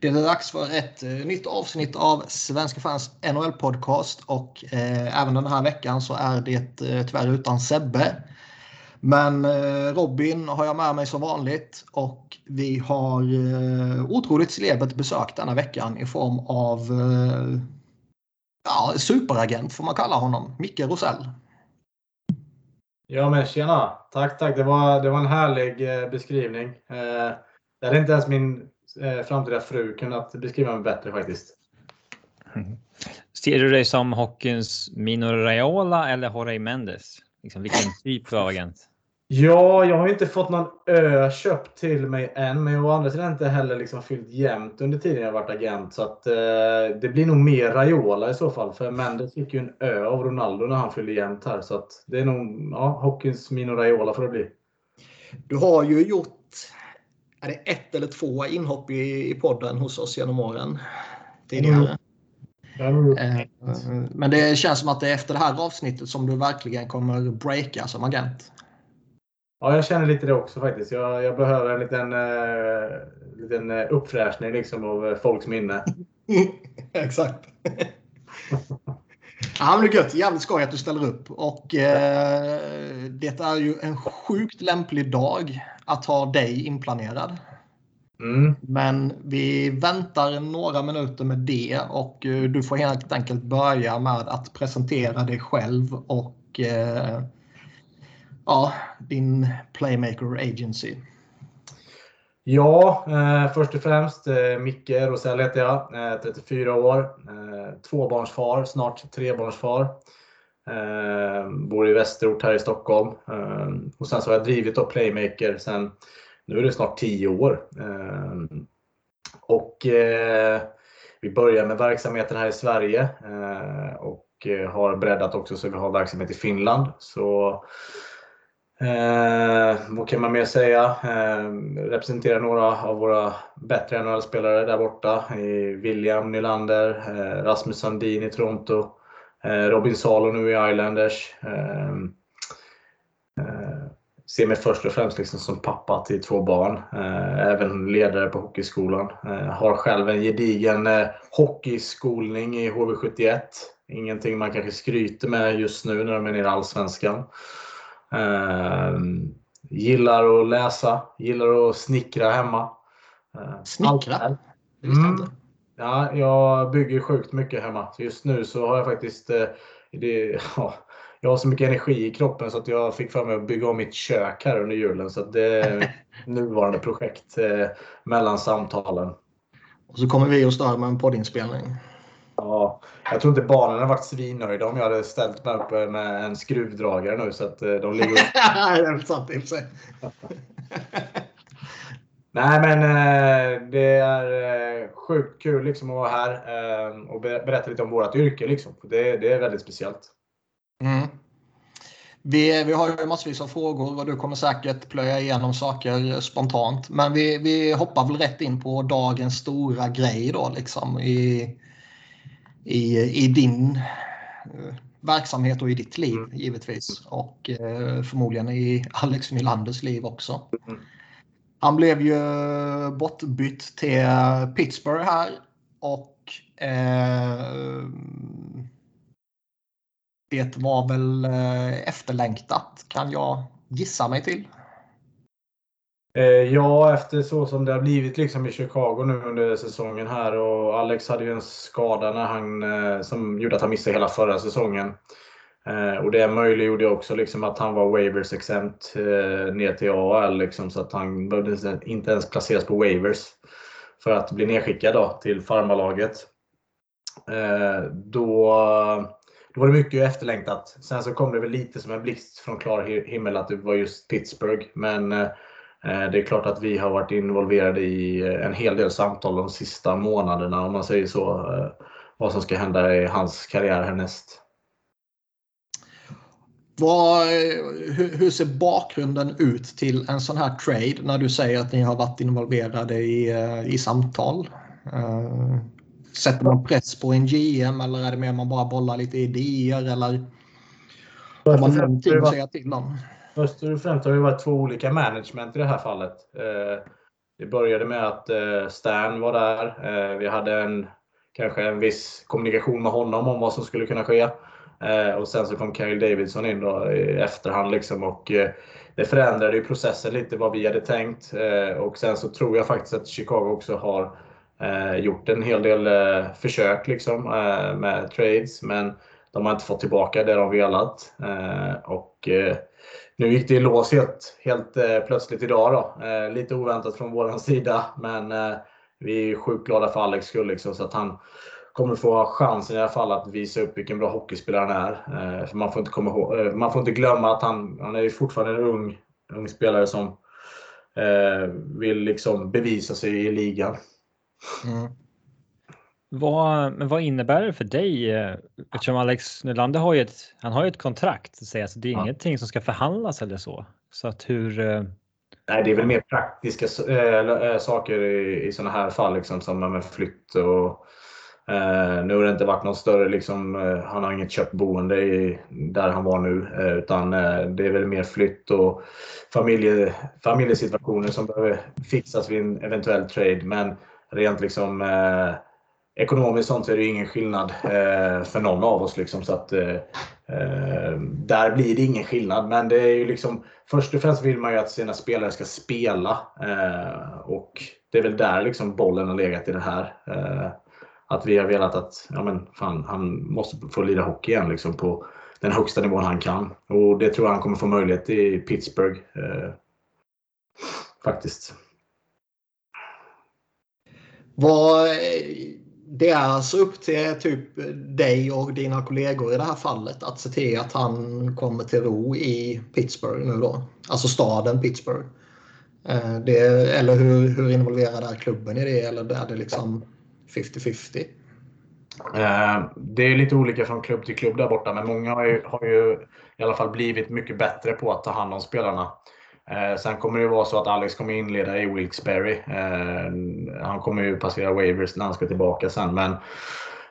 Det är dags för ett eh, nytt avsnitt av Svenska fans NHL-podcast och eh, även den här veckan så är det eh, tyvärr utan Sebbe. Men eh, Robin har jag med mig som vanligt och vi har eh, otroligt celebert besök denna veckan i form av eh, ja, superagent får man kalla honom, Micke Rosell. Ja men tjena! Tack, tack. Det var, det var en härlig eh, beskrivning. Eh, det är inte ens min eh, framtida fru kunnat beskriva mig bättre faktiskt. Mm. Ser du dig som hockeyns Mino Raiola eller Jorge Mendes? Liksom, vilken typ av agent? Ja, jag har inte fått någon ö köpt till mig än, men jag har å andra sidan inte heller liksom fyllt jämnt under tiden jag varit agent. Så att, eh, det blir nog mer Raiola i så fall. För Mendes fick ju en ö av Ronaldo när han fyllde jämnt här. Så att det är nog ja, hockeyns Mino Raiola får det bli. Du har ju gjort är det ett eller två inhopp i, i podden hos oss genom åren tidigare. Mm. Eh, men det känns som att det är efter det här avsnittet som du verkligen kommer breaka som agent. Ja, jag känner lite det också faktiskt. Jag, jag behöver en liten, uh, liten eh, uppfräschning liksom av folks minne. Exakt. ja, men det är gött. Jävligt skoj att du ställer upp. Och eh, det är ju en sjukt lämplig dag att ha dig inplanerad. Mm. Men vi väntar några minuter med det och du får helt enkelt börja med att presentera dig själv och eh, ja, din Playmaker Agency? Ja, eh, först och främst eh, Micke Rosell heter jag, eh, 34 år, eh, tvåbarnsfar, snart trebarnsfar. Eh, bor i Västerort här i Stockholm. Eh, och sen så har jag drivit då Playmaker sen, nu är det snart 10 år. Eh, och eh, vi börjar med verksamheten här i Sverige eh, och eh, har breddat också så vi har verksamhet i Finland. Så Eh, vad kan man mer säga? Eh, representerar några av våra bättre NHL-spelare där borta. Eh, William Nylander, eh, Rasmus Sandin i Toronto, Robin Salo nu i Islanders. Eh, eh, ser mig först och främst liksom som pappa till två barn. Eh, även ledare på hockeyskolan. har själv en gedigen hockeyskolning i HV71. Ingenting man kanske skryter med just nu när de är nere i Allsvenskan. Eh, gillar att läsa, gillar att snickra hemma. Eh, snickra? Mm. Ja, jag bygger sjukt mycket hemma. Just nu så har jag faktiskt eh, det, ja, jag har så mycket energi i kroppen så att jag fick för mig att bygga om mitt kök här under julen. Så det är nuvarande projekt eh, mellan samtalen. Och så kommer vi och stör med en poddinspelning. Ja, jag tror inte barnen hade varit svinnöjda om jag hade ställt mig upp med en skruvdragare nu så att eh, de ligger Nej, det är sant i och för sig. Nej, men eh, det är eh, sjukt kul liksom att vara här och berätta lite om vårt yrke. Liksom. Det, det är väldigt speciellt. Mm. Vi, vi har ju massvis av frågor och du kommer säkert plöja igenom saker spontant. Men vi, vi hoppar väl rätt in på dagens stora grej då liksom i, i, i din eh, verksamhet och i ditt liv mm. givetvis. Och eh, förmodligen i Alex Nylanders liv också. Mm. Han blev ju bortbytt till Pittsburgh här och eh, det var väl eh, efterlängtat kan jag gissa mig till. Eh, ja, efter så som det har blivit liksom i Chicago nu under säsongen här och Alex hade ju en skada när han, eh, som gjorde att han missade hela förra säsongen. Eh, och det möjliggjorde också liksom att han var waivers exempt eh, ner till AL liksom, så att han behövde inte ens placeras på waivers för att bli nedskickad då, till farmalaget. Eh, då, då var det mycket efterlängtat. Sen så kom det väl lite som en blixt från klar himmel att det var just Pittsburgh. Men Eh, det är klart att vi har varit involverade i en hel del samtal de sista månaderna, om man säger så, eh, vad som ska hända i hans karriär härnäst. Vad, hur, hur, ser bakgrunden ut till en sån här trade när du säger att ni har varit involverade i, i samtal? Sätter man press på en GM eller är det mer man bara bollar lite idéer eller har man någonting att säga till om? Först och främst har det varit två olika management i det här fallet. Eh, det började med att eh, Stan var där. Eh, vi hade en, kanske en viss kommunikation med honom om vad som skulle kunna ske. Eh, och sen så kom Kyle Davidson in då i efterhand. Liksom, och, eh, det förändrade ju processen lite vad vi hade tänkt. och sen så tror jag faktiskt att Chicago också har gjort en hel del försök liksom, med trades. Men de har inte fått tillbaka det de velat. och nu gick det i lås helt, helt plötsligt idag. Då. Lite oväntat från vår sida, men vi är sjukt glada för Alex skull. Liksom, så att han kommer få chansen i alla fall att visa upp vilken bra hockeyspelare han är. Eh, för man, får inte komma ihåg, eh, man får inte glömma att han, han är fortfarande en ung, ung spelare som eh, vill liksom bevisa sig i ligan. Mm. Vad, men vad innebär det för dig? Eftersom Alex Nylander har ju ett, han har ett kontrakt, så alltså det är ja. ingenting som ska förhandlas eller så. Så att hur... Nej, det är väl mer praktiska äh, saker i, i sådana här fall, liksom, som med flytt och Eh, nu har det inte varit någon större, liksom, eh, han har inget köpt boende i, där han var nu, eh, utan eh, det är väl mer flytt och familje, familjesituationer som behöver fixas vid en eventuell trade. Men rent liksom eh, ekonomiskt sånt är det ingen skillnad eh, för någon av oss. Liksom, så att, eh, där blir det ingen skillnad. Men det är ju liksom, först och främst vill man ju att sina spelare ska spela. Och Det är väl där liksom bollen har legat i det här. Att vi har velat att ja, men fan, han måste få lira hockey igen liksom, på den högsta nivån han kan. Och Det tror jag han kommer få möjlighet i Pittsburgh. Eh, faktiskt. Vad det är alltså upp till typ dig och dina kollegor i det här fallet att se till att han kommer till ro i Pittsburgh nu då. Alltså staden Pittsburgh. Eh, det, eller hur, hur involverad är klubben i det? Eller är det liksom 50-50? Eh, det är lite olika från klubb till klubb där borta, men många har ju, har ju i alla fall blivit mycket bättre på att ta hand om spelarna. Eh, sen kommer det vara så att Alex kommer inleda i Wilkes-Barre. Eh, han kommer ju passera Wavers när han ska tillbaka sen. Men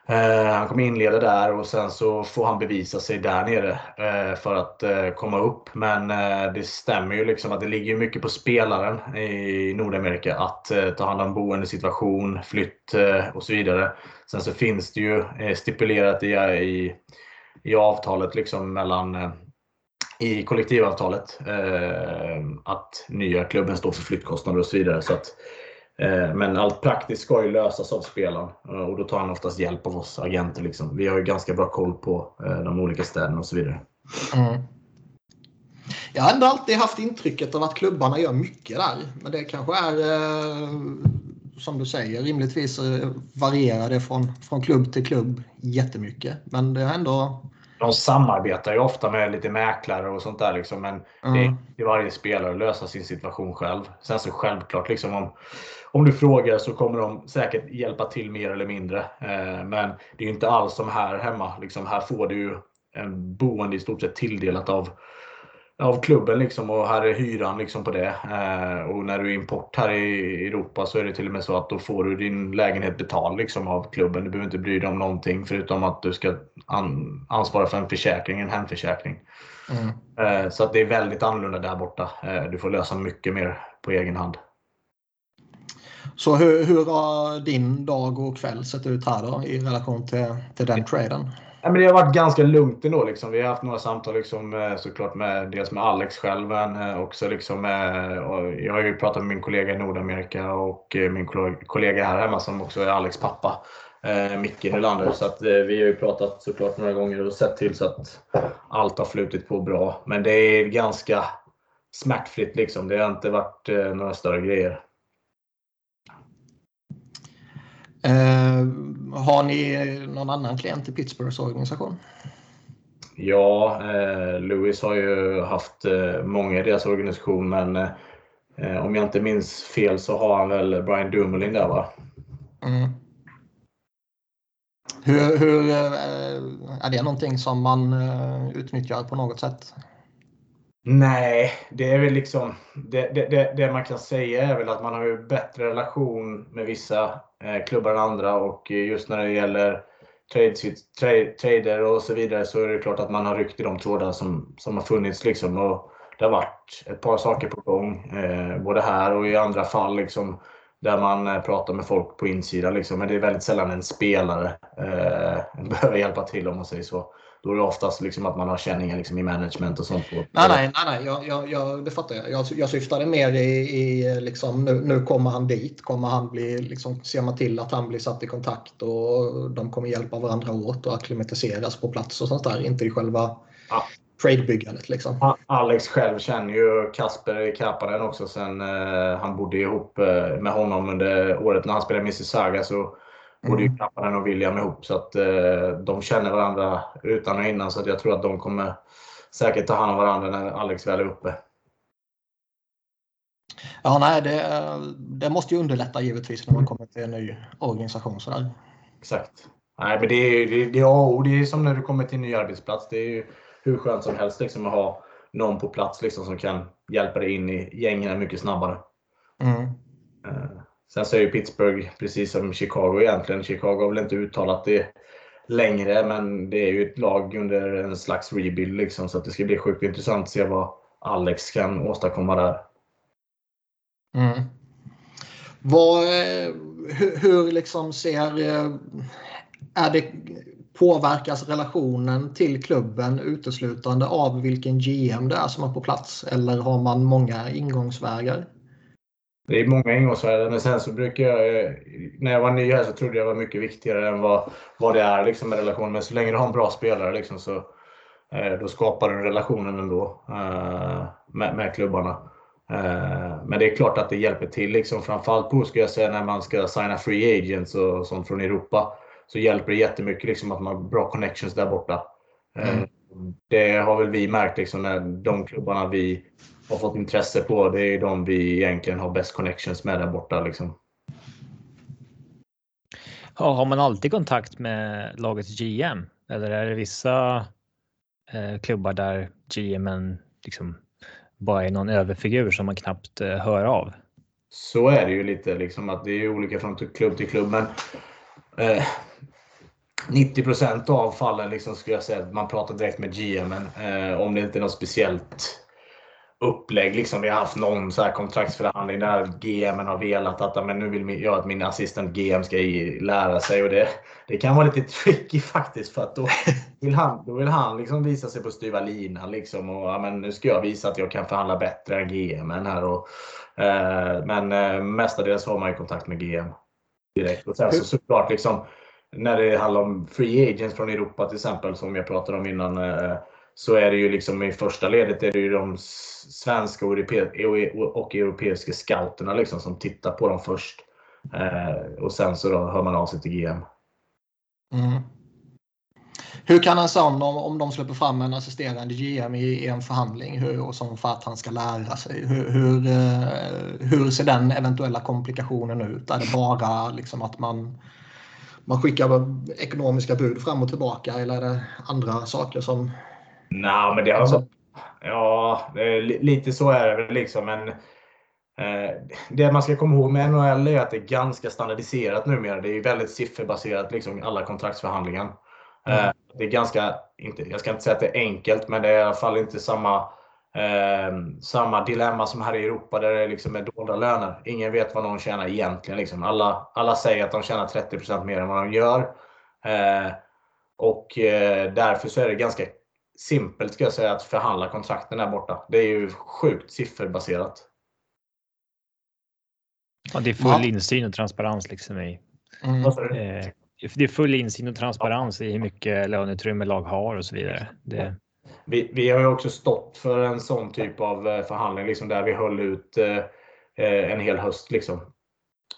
Eh, han kommer inleda där och sen så får han bevisa sig där nere eh, för att eh, komma upp. Men det stämmer ju liksom att det ligger mycket på spelaren i Nordamerika att ta hand om boendesituation, flytt och så vidare. Sen så finns det ju stipulerat i, i, i avtalet liksom mellan i kollektivavtalet att nya klubben står för flyttkostnader och så vidare. Så att, Eh, men allt praktiskt ska ju lösas av spelaren eh, och då tar han oftast hjälp av oss agenter. Liksom. Vi har ju ganska bra koll på eh, de olika städerna och så vidare. Mm. Jag har ändå alltid haft intrycket av att klubbarna gör mycket där. Men det kanske är som du säger, rimligtvis varierar det från, från klubb till klubb jättemycket. Men det har ändå de samarbetar ju ofta med lite mäklare och sånt där. Liksom, men mm. det är till varje spelare att lösa sin situation själv. Sen så självklart, liksom, om, om du frågar så kommer de säkert hjälpa till mer eller mindre. Eh, men det är ju inte alls som här hemma. Liksom, här får du ju en boende i stort sett tilldelat av av klubben liksom och här är hyran liksom på det. Eh, och när du är import här i Europa så är det till och med så att då får du din lägenhet betald liksom av klubben. Du behöver inte bry dig om någonting förutom att du ska an ansvara för en försäkring, en hemförsäkring. Mm. Eh, så att det är väldigt annorlunda där borta. Eh, du får lösa mycket mer på egen hand. Så hur, hur har din dag och kväll sett ut här då i relation till, till den traden? Nej, men det har varit ganska lugnt ändå. Liksom. Vi har haft några samtal liksom, eh, såklart med, dels med Alex själv, men eh, också liksom eh, jag har ju pratat med min kollega i Nordamerika och min kollega här hemma som också är Alex pappa, eh, Micke Nylander. Så att, eh, vi har ju pratat såklart några gånger och sett till så att allt har flutit på bra. Men det är ganska smärtfritt liksom. Det har inte varit eh, några större grejer. Eh, har ni någon annan klient i Pittsburghs organisation? Ja, eh, Lewis har ju haft eh, många i deras organisation men eh, om jag inte minns fel så har han väl Brian Dumoulin där va? Mm. Hur, hur, eh, är det någonting som man eh, utnyttjar på något sätt? Nej, det är väl liksom det, det, det, det, man kan säga är väl att man har ju bättre relation med vissa eh, Eh, klubbar än andra och eh, just när det gäller trade, trader och så vidare så är det klart att man har ryckt i de trådar som, som har funnits. Liksom. Och det har varit ett par saker på gång. Eh, både här och i andra fall liksom, där man eh, pratar med folk på insidan. Liksom, men det är väldigt sällan en spelare eh, behöver hjälpa till om man säger så. Då är det oftast liksom att man har känningar liksom i management och sånt. På. Nej, nej, nej, nej. Jag, jag, jag, det fattar jag. Jag, jag syftade mer i, i liksom, nu, nu kommer han dit. Kommer han bli, liksom, ser man till att han blir satt i kontakt och de kommer hjälpa varandra åt och akklimatiseras på plats och sånt där. Inte i själva ja. trade-byggandet. Liksom. Alex själv känner ju Kasper Kapanen också sen eh, han bodde ihop eh, med honom under året när han spelade Mississauga. Så både mm. Kapanen och William ihop. Så att eh, de känner varandra utan och innan. Så att jag tror att de kommer säkert ta hand om varandra när Alex väl är uppe. Ja, nej, det, det måste ju underlätta givetvis när man kommer till en ny organisation. Sådär. Exakt. Nej, men det är, det, det, ja, det är som när du kommer till en ny arbetsplats. Det är ju hur skönt som helst liksom, att ha någon på plats liksom, som kan hjälpa dig in i gängen mycket snabbare. Mm. Eh, Sen så är ju Pittsburgh precis som Chicago egentligen. Chicago har väl inte uttalat det längre, men det är ju ett lag under en slags rebuild. Liksom, så det ska bli sjukt intressant att se vad Alex kan åstadkomma där. Mm. Vad, eh, hur, hur liksom ser... Eh, är det, påverkas relationen till klubben uteslutande av vilken GM det är som är på plats? Eller har man många ingångsvägar? Det är många ingångsvärden, men sen så brukar jag, när jag var ny här så trodde jag var mycket viktigare än vad, vad det är liksom med relationen. Men så länge du har en bra spelare liksom, så eh, då skapar du relationen ändå eh, med, med klubbarna. Eh, men det är klart att det hjälper till, liksom, framförallt på ska jag säga, när man ska signa free agents och sånt från Europa. Så hjälper det jättemycket liksom, att man har bra connections där borta. Mm. Det har väl vi märkt liksom, när de klubbarna vi har fått intresse på. Det är de vi egentligen har bäst connections med där borta. Liksom. Ja, har man alltid kontakt med lagets GM? Eller är det vissa eh, klubbar där GMen liksom bara är någon överfigur som man knappt eh, hör av? Så är det ju lite. Liksom, att det är olika från klubb till klubb. Men, eh, 90% av fallen liksom, skulle jag säga att man pratar direkt med GMen. Eh, om det inte är något speciellt upplägg. Liksom, vi har haft någon så här kontraktsförhandling där GM har velat att men nu vill jag att min assistent GM ska lära sig. Och det, det kan vara lite tricky faktiskt för att då vill han, då vill han liksom visa sig på styva linan. Liksom, och, ja, men nu ska jag visa att jag kan förhandla bättre än GM. Här och, eh, men eh, mestadels har man ju kontakt med GM direkt. Och sen så såklart liksom, när det handlar om free agents från Europa till exempel som jag pratade om innan. Eh, så är det ju liksom i första ledet är det ju de svenska e-, e-, och, europeiska scouterna liksom som tittar på dem först. Eh, och sen så då hör man av sig till GM. Mm. Hur kan en sån, om, om de släpper fram en assisterande GM i, i en förhandling hur, och som för att han ska lära sig, hur, hur, eh, hur ser den eventuella komplikationen ut? Är det bara liksom att man, man skickar ekonomiska bud fram och tillbaka eller är det andra saker som Nej, men det har alltså, Ja, lite så är det väl liksom. Men eh, det man ska komma ihåg med NHL är att det är ganska standardiserat numera. Det är väldigt sifferbaserat, liksom alla kontraktsförhandlingar. Mm. Eh, det är ganska, inte, jag ska inte säga att det är enkelt, men det är i alla fall inte samma, eh, samma dilemma som här i Europa där det liksom är dolda löner. Ingen vet vad någon tjänar egentligen. Liksom. Alla, alla säger att de tjänar 30% mer än vad de gör. Eh, och eh, därför så är det ganska simpelt ska jag säga att förhandla kontrakten där borta. Det är ju sjukt sifferbaserat. Ja, det är full ja. insyn och transparens liksom i. Mm. Eh, det är full insyn och transparens i hur mycket löneutrymme lag har och så vidare. Det... Vi, vi har ju också stått för en sån typ av eh, förhandling liksom där vi höll ut eh, eh, en hel höst. Liksom,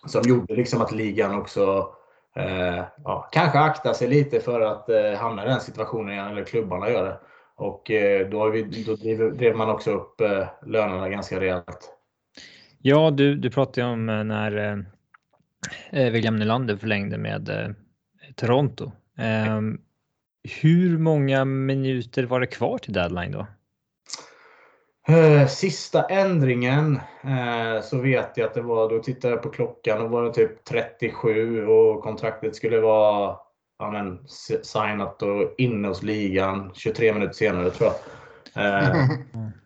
som gjorde liksom att ligan också eh, ja, kanske akta sig lite för att eh, hamna i den situationen igen, eller klubbarna gör det. Och eh, då, vi, då drev, drev, man också upp eh, lönerna ganska rejält. Ja, du, du pratade om eh, när eh, eh, William Nylander förlängde med eh, Toronto. Eh, hur många minuter var det kvar till deadline då? Sista ändringen så vet jag att det var, då tittade jag på klockan och var det typ 37 och kontraktet skulle vara ja, men, signat och inne hos ligan 23 minuter senare tror jag. Eh,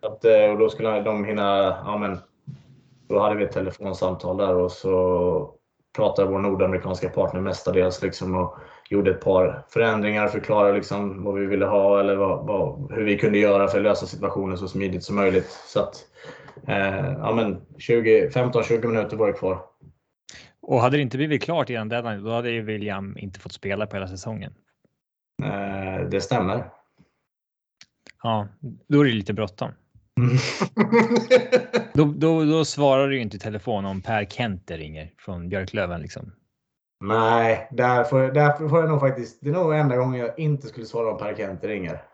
Att, eh, och då skulle de hinna, ja men, då hade vi ett telefonsamtal där och så pratade vår nordamerikanska partner mestadels liksom och gjorde ett par förändringar, förklarade liksom vad vi ville ha eller vad, vad, hur vi kunde göra för att lösa situationen så smidigt som möjligt. Så att, eh, ja, 15-20 minuter var det kvar. Och hade det inte blivit klart innan deadline, då hade ju William inte fått spela på hela säsongen. Eh, det stämmer. Ja, då är det lite bråttom. Mm. då, då, då svarar du ju inte i telefon om Per Kenter ringer från Björklöven liksom. Nej, där får, där får jag nog faktiskt. Det är nog enda gången jag inte skulle svara om Per Kenter ringer.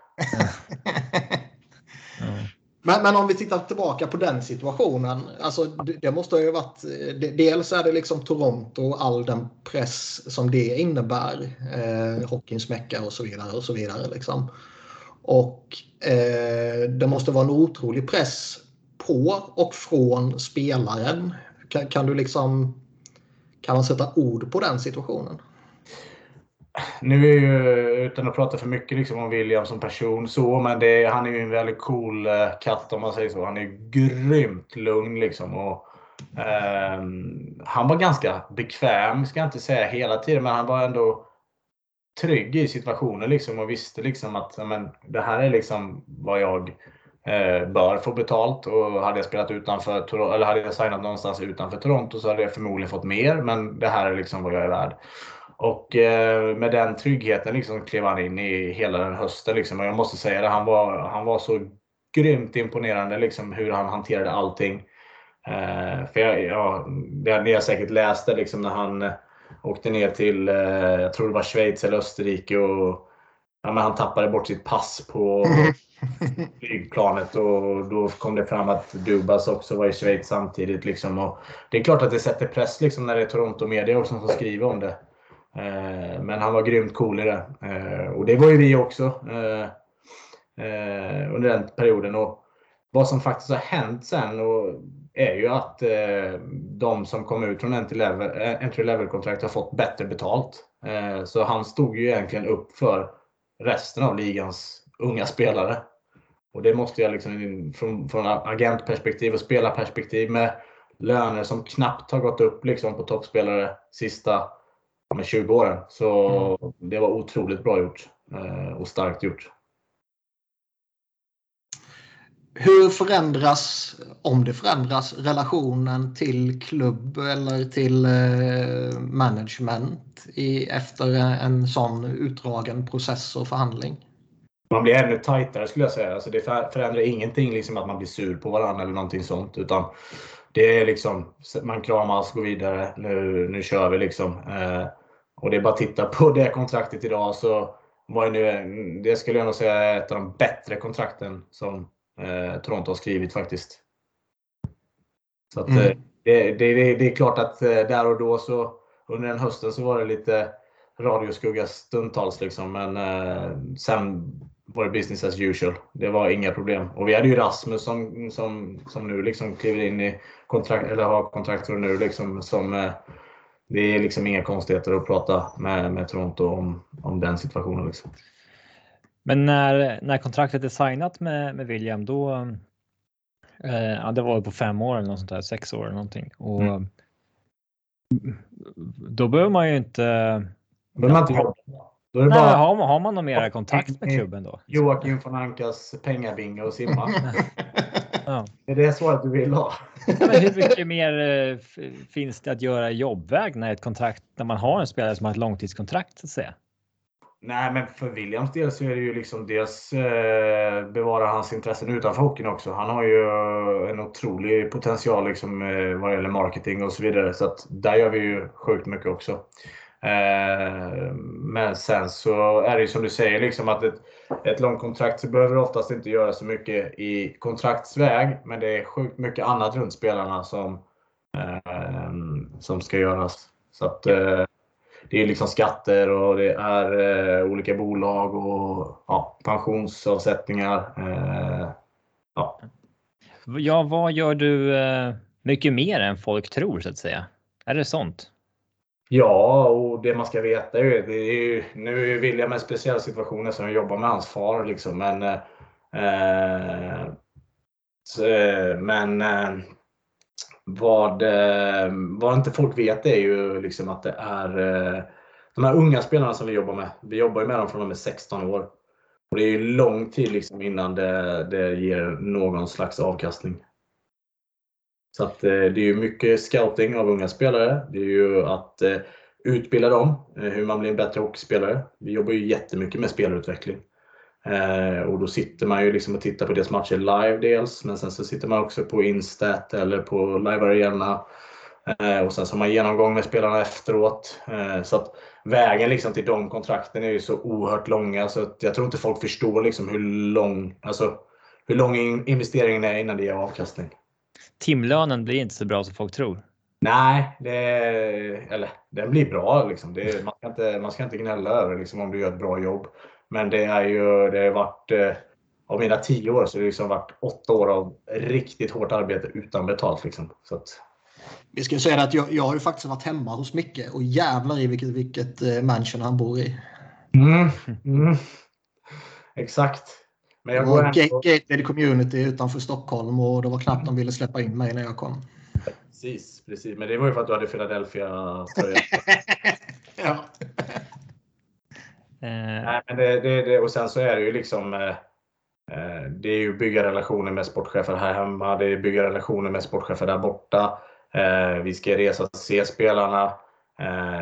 Men, men, om vi tittar tillbaka på den situationen. Alltså, det, det måste ha ju varit. Det, dels är det liksom Toronto och all den press som det innebär. Eh, hockeyns mecka och så vidare och så vidare. Liksom. Och eh, det måste vara en otrolig press på och från spelaren. Kan, kan du liksom kan man sätta ord på den situationen? Nu är ju, utan att prata för mycket liksom om William som person, så, men det, han är ju en väldigt cool eh, katt om man säger så. Han är grymt lugn liksom. Och, eh, han var ganska bekväm, ska jag inte säga hela tiden, men han var ändå trygg i situationen liksom och visste liksom att men, det här är liksom vad jag eh, Eh, bör få betalt. Och hade jag spelat utanför, eller hade jag signat någonstans utanför Toronto så hade jag förmodligen fått mer. Men det här är liksom vad jag är värd. Och eh, med den tryggheten liksom klev han in i hela den hösten. Liksom. Och jag måste säga det, han var, han var så grymt imponerande liksom, hur han hanterade allting. Eh, för jag, ja, det, ni har säkert läst det liksom, när han eh, åkte ner till, eh, jag tror det var Schweiz eller Österrike och ja, men han tappade bort sitt pass på flygplanet och då kom det fram att Dubas också var i Schweiz samtidigt. Liksom. Och det är klart att det sätter press liksom, när det är Toronto Media också som skriver om det. Eh, men han var grymt cool i det. Eh, och det var ju vi också eh, eh under den perioden. Och vad som faktiskt har hänt sen och är ju att eh, de som kom ut från entry eh, level-kontrakt har fått bättre betalt. Eh, så han stod ju egentligen upp för resten av ligans unga spelare. Och det måste jag liksom från, från agentperspektiv och spelarperspektiv med löner som knappt har gått upp liksom på toppspelare sista med 20 åren. Så mm. det var otroligt bra gjort eh, och starkt gjort. Hur förändras, om det förändras, relationen till klubb eller till eh, management i, efter en sån utdragen process och förhandling? Man blir ännu tajtare skulle jag säga. Alltså det förändrar ingenting liksom att man blir sur på varandra eller någonting sånt. Utan det är liksom, man kramas, går vidare, nu, nu kör vi liksom. Eh, och det är bara att titta på det kontraktet idag så var det, nu, det skulle jag nog säga är ett av de bättre kontrakten som eh, Toronto har skrivit faktiskt. Så att, mm. Eh, det, det, det, är klart att eh, där och då så under den hösten så var det lite radioskugga stundtals liksom. Men eh, sen var det business as usual. Det var inga problem. Och vi hade ju Rasmus som, som, som nu liksom kliver in i kontrakt, eller har kontrakt nu liksom som eh, det är liksom inga konstigheter att prata med, med Toronto om, om den situationen. Liksom. Men när, när kontraktet är signat med, med William, då eh, ja, det var på fem år eller något sånt där, sex år eller någonting. Och, mm. Då behöver man ju inte. Behöver man inte då är det Nej, bara... har, man, har man någon mera kontakt med klubben då? Joakim von Ankas pengabingo och simma. ja. Det är det svaret du vill ha. Men hur mycket mer eh, finns det att göra i jobbväg när, ett kontrakt, när man har en spelare som har ett långtidskontrakt? Så att säga? Nej, men för Williams del så är det ju liksom dels eh, bevara hans intressen utanför hockeyn också. Han har ju en otrolig potential liksom, eh, vad gäller marketing och så vidare. Så att där gör vi ju sjukt mycket också. Eh, men sen så är det ju som du säger, liksom att ett, ett långkontrakt så behöver oftast inte göra så mycket i kontraktsväg. Men det är sjukt mycket annat runt spelarna som, eh, som ska göras. Så att, eh, det är liksom skatter och det är olika bolag och ja, pensionsavsättningar. Ja. ja, vad gör du mycket mer än folk tror så att säga? Är det sånt? Ja, och det man ska veta är ju, det är ju nu är William en speciell situation eftersom jag jobbar med hans far liksom, men eh, eh så, eh, men eh, vad, eh, vad inte folk vet är ju liksom att det är eh, de här unga spelarna som vi jobbar med. Vi jobbar ju med dem från de är 16 år. Och Det är ju lång tid liksom innan det, det ger någon slags avkastning. Så att, eh, det är ju mycket scouting av unga spelare. Det är ju att eh, utbilda dem, eh, hur man blir en bättre hockeyspelare. Vi jobbar ju jättemycket med spelarutveckling. Eh, och då sitter man ju liksom och tittar på deras matcher live dels, men sen så sitter man också på Instat eller på Live Arena. Eh, och sen så har man genomgång med spelarna efteråt. Eh, så att vägen liksom till de kontrakten är ju så oerhört långa så att jag tror inte folk förstår liksom hur lång, alltså, hur lång investeringen är innan det ger avkastning. Timlönen blir inte så bra som folk tror. Nej, det, eller, den blir bra. Liksom. Det, man, ska inte, man ska inte gnälla över liksom, om du gör ett bra jobb. Men det är ju, det har varit, eh, av mina tio år så har det liksom varit åtta år av riktigt hårt arbete utan betalt. Liksom. Så att... Vi ska säga att jag, jag har ju faktiskt varit hemma hos Micke och jävlar i vilket, vilket eh, mansion han bor i. Mm, mm. Exakt. Men jag går ändå... Gated community utanför Stockholm och det var knappt de ville släppa in mig när jag kom. Precis, precis. Men det var ju för att du hade Philadelphia ja. Eh. Nej, men det, det, det, och sen så är det ju liksom eh, eh, det är ju bygga relationer med sportchefer här hemma. Det är bygga relationer med sportchefer där borta. Vi ska resa och se spelarna.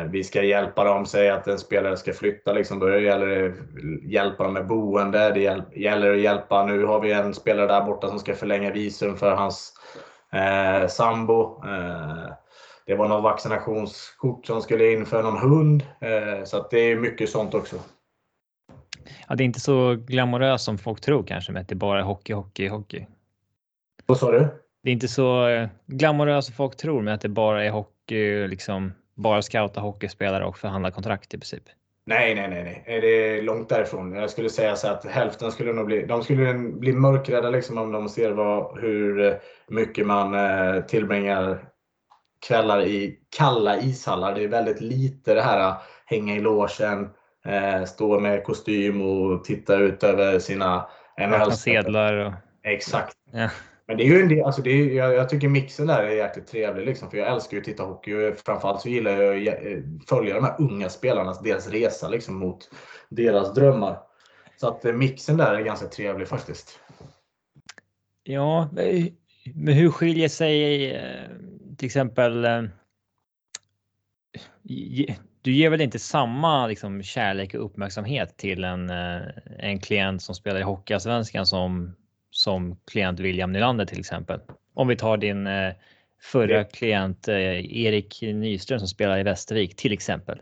Vi ska hjälpa dem. Säg att en spelare ska flytta. Liksom, då gäller det att hjälpa dem med boende. Det gäller att hjälpa. Nu har vi en spelare där borta som ska förlänga visum för hans eh, sambo. Eh, det var något vaccinationskort som skulle in för någon hund. Eh, så det är mycket sånt också. Ja, det är inte så glamoröst som folk tror kanske med att det bara är hockey, hockey, hockey. Vad sa du? Det är inte så eh, glamoröst som folk tror med att det bara är hockey, liksom bara scouta hockeyspelare och förhandla kontrakt i princip. Nej, nej, nej, nej. Det är långt därifrån. Jag skulle säga så att hälften skulle nog bli, de skulle bli mörkrädda liksom om de ser vad, hur mycket man eh, tillbringar kvällar i kalla ishallar. Det är väldigt lite det här att hänga i låsen, eh, stå med kostym och titta ut över sina NHL. sedlar. Och... Exakt. Ja. Men det är ju en del, alltså det är, jag, jag, tycker mixen där är jäkligt trevlig. Liksom, för jag älskar ju att titta hockey och framförallt så gillar jag att eh, följa de här unga spelarna, alltså deras resa liksom, mot deras drömmar. Så att eh, mixen där är ganska trevlig faktiskt. Ja, eh, men hur skiljer sig till exempel du ger väl inte samma liksom, kärlek och uppmärksamhet till en, en klient som spelar i Hockeyallsvenskan som som klient William Nylander till exempel. Om vi tar din eh, förra klient eh, Erik Nyström som spelar i Västervik till exempel.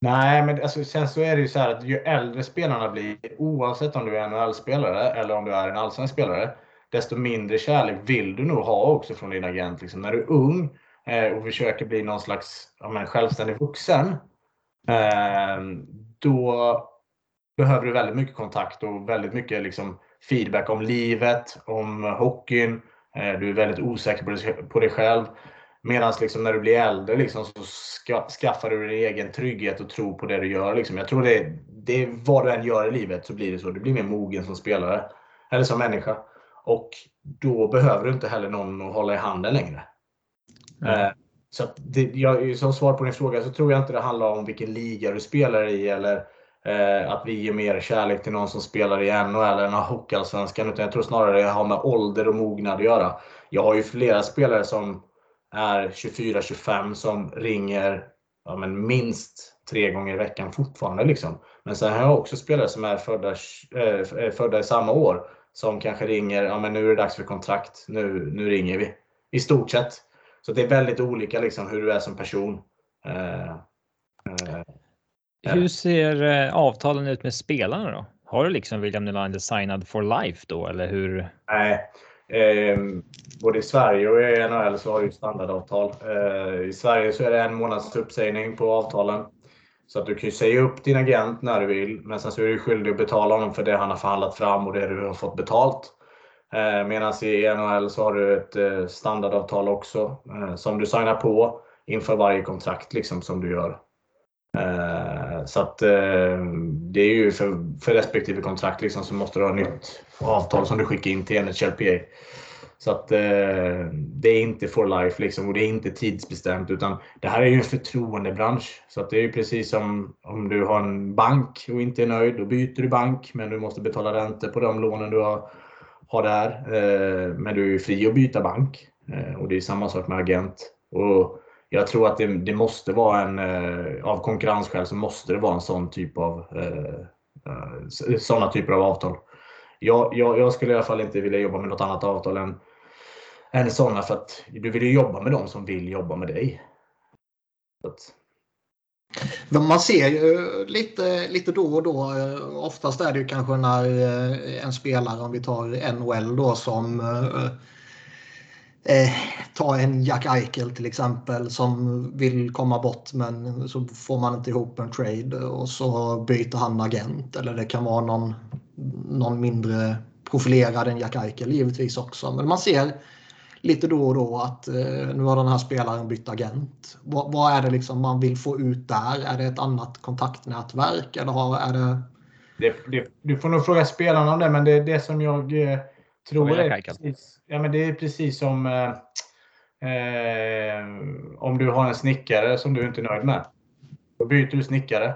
Nej, men alltså, sen så är det ju så här att ju äldre spelarna blir, oavsett om du är en NHL-spelare eller om du är en allsvensk spelare, desto mindre kärlek vill du nog ha också från din agent. Liksom. När du är ung eh, och försöker bli någon slags ja, men, självständig vuxen, eh, då behöver du väldigt mycket kontakt och väldigt mycket liksom, feedback om livet, om hockeyn. Eh, du är väldigt osäker på dig själv. Medan liksom när du blir äldre liksom, så ska, skaffar du din egen trygghet och tro på det du gör. Liksom. Jag tror det, det vad du än gör i livet så blir det så. Du blir mer mogen som spelare. Eller som människa. Och då behöver du inte heller någon att hålla i handen längre. Mm. så det, jag, som svar på din fråga så tror jag inte det handlar om vilken liga du spelar i eller eh, att vi ger mer kärlek till någon som spelar i NHL än Hockeyallsvenskan. Utan jag tror snarare det har med ålder och mognad att göra. Jag har ju flera spelare som är 24-25 som ringer ja, men minst tre gånger i veckan fortfarande. Liksom. Men sen har jag också spelare som är födda, eh, födda i samma år som kanske ringer, ja men nu är det dags för kontrakt, nu, nu ringer vi. I stort sett. Så det är väldigt olika liksom, hur du är som person. Eh, eh, hur ser eh, avtalen ut med spelarna då? Har du liksom William Nylander signad for life då eller hur? Nej, eh, både i Sverige och i NHL så har du standardavtal. Eh, I Sverige så är det en månads uppsägning på avtalen. Så att du kan ju säga upp din agent när du vill, men sen så är du skyldig att betala honom för det han har förhandlat fram och det du har fått betalt. Eh, Medan i NHL så har du ett eh, standardavtal också eh, som du signar på inför varje kontrakt liksom, som du gör. Eh, så att eh, det är ju för, för respektive kontrakt liksom, så måste du ha nytt avtal som du skickar in till NHLPA. Så att eh, det är inte for life liksom, och det är inte tidsbestämt utan det här är ju en förtroendebransch. Så att det är ju precis som om du har en bank och inte är nöjd, då byter du bank men du måste betala räntor på de lånen du har, har där. Men du är ju fri att byta bank. Och det är samma sak med agent. Och jag tror att det, det måste vara en, eh, av konkurrensskäl så måste det vara en sån typ av eh, eh sådana typer av avtal. Jag, jag, jag, skulle i alla fall inte vilja jobba med något annat avtal än, än sådana för att du vill ju jobba med dem som vill jobba med dig. Man ser ju lite, lite då och då, eh, oftast är det ju kanske när eh, en spelare, om vi tar NHL då, som Eh, ta en Jack Eichel till exempel som vill komma bort men så får man inte ihop en trade och så byter han agent. Eller det kan vara någon, någon mindre profilerad än Jack Eichel givetvis också. Men man ser lite då och då att eh, nu har den här spelaren bytt agent. Vad, vad, är det liksom man vill få ut där? Är det ett annat kontaktnätverk? Eller har, är det... Det, det, du får nog fråga spelarna om det, men det är det som jag eh, tror är precis, ja, men det är precis som eh, eh, om du har en snickare som du inte är nöjd med. Då byter du snickare.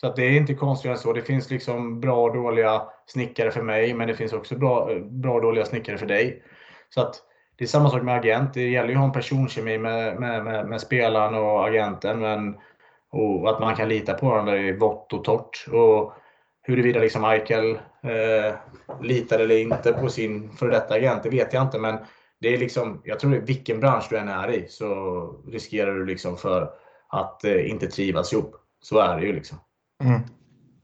Så att det är inte konstigt än så. Det finns liksom bra och dåliga snickare för mig, men det finns också bra, bra och dåliga snickare för dig. Så att det är samma sak med agent. Det gäller ju att ha en personkemi med, med, med, med spelaren och agenten. Men, och att man kan lita på varandra i vått och torrt. Och huruvida liksom Eichel eh, litar eller inte på sin före detta agent, det vet jag inte. Men det är liksom, jag tror att vilken bransch du än är i så riskerar du liksom för att eh, inte trivas ihop. Så är det ju liksom. Mm.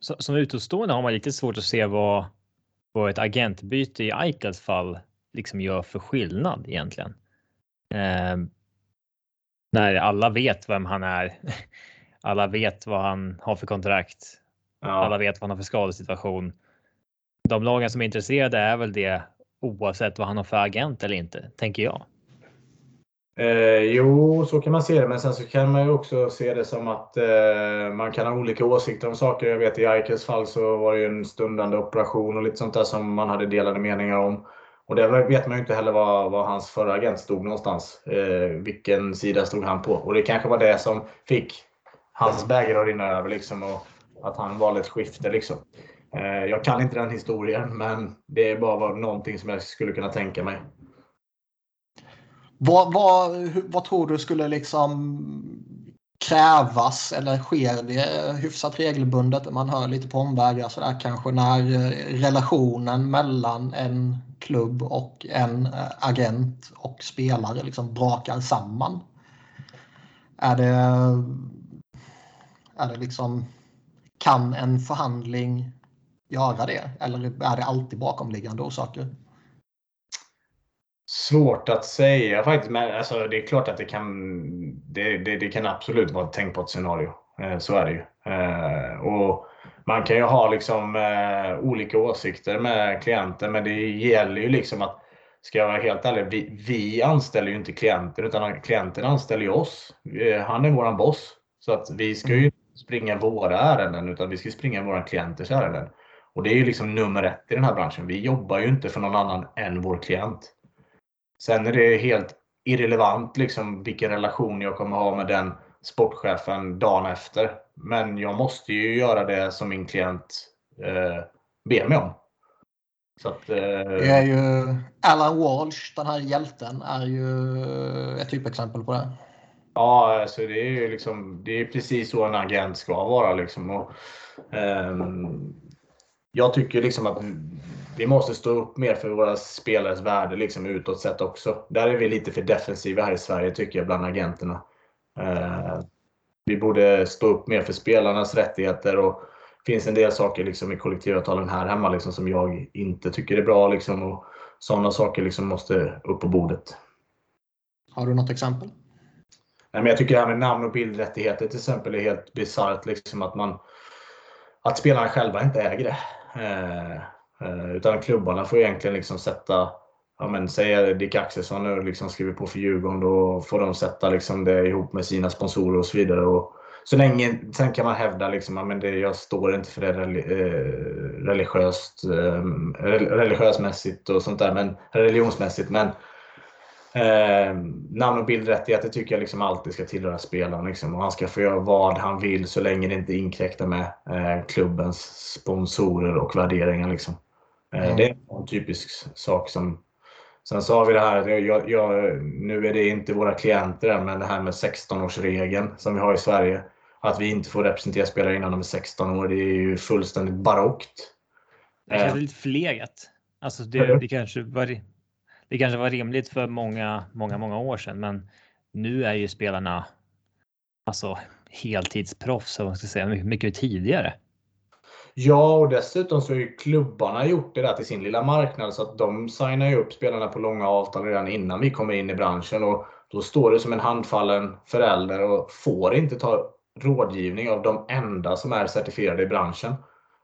Så, som utomstående har man lite svårt att se vad, vad ett agentbyte i Eichels fall liksom gör för skillnad egentligen. Eh, när alla vet vem han är. Alla vet vad han har för kontrakt. Ja. Alla vet vad han har för skadesituation. De lagen som är intresserade är väl det oavsett vad han har för agent eller inte, tänker jag. Eh, jo, så kan man se det. Men sen så kan man ju också se det som att eh, man kan ha olika åsikter om saker. Jag vet i Aikes fall så var det ju en stundande operation och lite sånt där som man hade delade meningar om. Och där vet man ju inte heller var, var hans förra agent stod någonstans. Eh, vilken sida stod han på? Och det kanske var det som fick hans bägare att rinna över. Liksom, och att han valde ett skifte. Liksom. Eh, jag kan inte den historien, men det är bara någonting som jag skulle kunna tänka mig. Vad, vad, vad tror du skulle liksom krävas eller sker det hyfsat regelbundet? Man hör lite på omvägar sådär kanske när eh, relationen mellan en klubb och en eh, agent och spelare liksom brakar samman. Är det, är det liksom, kan en förhandling göra det? Eller är det alltid bakomliggande orsaker? Svårt att säga faktiskt. Men alltså, det är klart att det kan, det, det, det kan absolut vara ett tänkbart scenario. Eh, så är det ju. Eh, och man kan ju ha liksom, eh, olika åsikter med klienter, men det gäller ju liksom att, ska jag vara helt ärlig, vi, vi anställer ju inte klienter, utan klienten anställer ju oss. Han är våran boss. Så att vi ska ju mm. springa våra ärenden, utan vi ska springa våra klienters ärenden. Och det är ju liksom nummer ett i den här branschen. Vi jobbar ju inte för någon annan än vår klient. Sen är det helt irrelevant liksom vilken relation jag kommer ha med den sportchefen dagen efter. Men jag måste ju göra det som min klient eh, ber mig om. Så att, eh... Det är ju Alan Walsh, den här hjälten, är ju ett typexempel på det. Ja, alltså det är ju liksom, det är precis så en agent ska vara. Liksom. Och, eh, jag tycker liksom att vi måste stå upp mer för våra spelares värde liksom utåt sett också. Där är vi lite för defensiva här i Sverige tycker jag bland agenterna. Eh, vi borde stå upp mer för spelarnas rättigheter och det finns en del saker liksom i kollektivavtalen här hemma liksom som jag inte tycker är bra. Liksom, och sådana saker liksom måste upp på bordet. Har du något exempel? Nej, men jag tycker det här med namn och bildrättigheter till exempel är helt bisarrt. Liksom att, att spelarna själva inte äger det. Eh, eh, utan klubbarna får egentligen liksom sätta, ja men säger Dick Axelsson nu liksom skriver på för Djurgården, då får de sätta liksom det ihop med sina sponsorer och så vidare. Och så länge, sen kan man hävda liksom, att jag står inte för det eh, religiöst, eh, religiösmässigt och sånt där, men religionsmässigt. Men Eh, namn och bildrättigheter tycker jag liksom alltid ska tillhöra spelaren. Liksom. Och han ska få göra vad han vill så länge det inte inkräktar med eh, klubbens sponsorer och värderingar. Liksom. Eh, mm. Det är en typisk sak som... Sen så har vi det här, jag, jag, nu är det inte våra klienter än, men det här med 16-årsregeln som vi har i Sverige. Att vi inte får representera spelare innan de är 16 år, det är ju fullständigt barockt. Det känns lite förlegat. Alltså det, det kanske var det kanske var rimligt för många, många, många år sedan, men nu är ju spelarna alltså heltidsproffs, och man ska säga, mycket, mycket tidigare. Ja, och dessutom så har ju klubbarna gjort det där till sin lilla marknad så att de signar ju upp spelarna på långa avtal redan innan vi kommer in i branschen och då står det som en handfallen förälder och får inte ta rådgivning av de enda som är certifierade i branschen.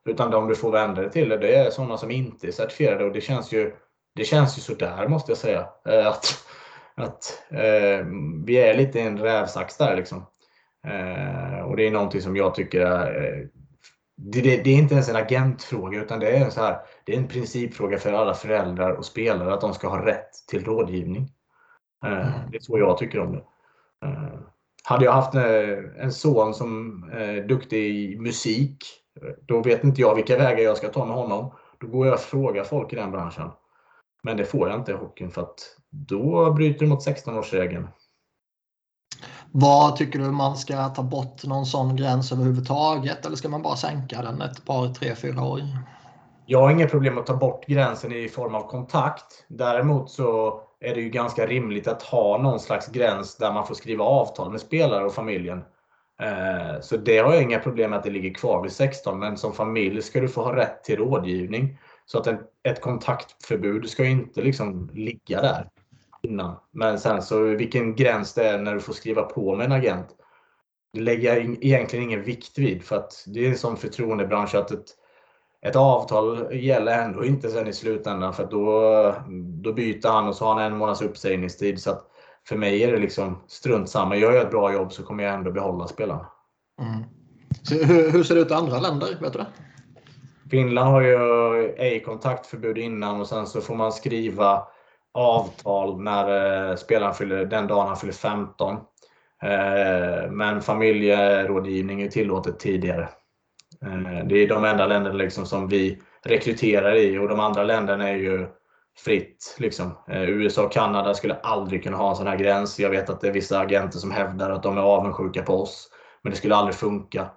Utan de du får vända dig till det är sådana som inte är certifierade och det känns ju det känns ju sådär måste jag säga. Eh, att, att eh, vi är lite i en rävsax där liksom. Eh, och det är någonting som jag tycker är eh, det, det, det, är inte ens en agentfråga utan det är, en så här, det är en principfråga för alla föräldrar och spelare att de ska ha rätt till rådgivning. Eh, det är så jag tycker om det. Eh, hade jag haft en son som är duktig i musik, då vet inte jag vilka vägar jag ska ta med honom. Då går jag och frågar folk i den branschen. Men det får jag inte i hockeyn för att då bryter du mot 16-årsregeln. Vad tycker du man ska ta bort någon sån gräns överhuvudtaget eller ska man bara sänka den ett par, tre, fyra år? Jag har inget problem att ta bort gränsen i form av kontakt. Däremot så är det ju ganska rimligt att ha någon slags gräns där man får skriva avtal med spelare och familjen. Eh, så det har jag inga problem med att det ligger kvar vid 16 men som familj ska du få ha rätt till rådgivning. Så att en, ett kontaktförbud ska inte liksom ligga där innan. Men sen så vilken gräns det är när du får skriva på med en agent. Det lägger jag egentligen ingen vikt vid för att det är en sån förtroendebransch att ett, ett avtal gäller ändå inte sen i slutändan för då, då byter han och så har han en månads uppsägningstid. Så att för mig är det liksom strunt samma. Gör jag ett bra jobb så kommer jag ändå behålla spelarna. Mm. Hur, hur, ser det ut i andra länder? Vet du det? Finland har ju ej kontaktförbud innan och sen så får man skriva avtal när eh, spelaren fyller, den dagen han fyller 15. Eh, men familjerådgivning är tillåtet tidigare. Eh, det är de enda länderna liksom som vi rekryterar i och de andra länderna är ju fritt. Liksom. USA och Kanada skulle aldrig kunna ha en sån här gräns. Jag vet att det är vissa agenter som hävdar att de är avundsjuka på oss. Men det skulle aldrig funka.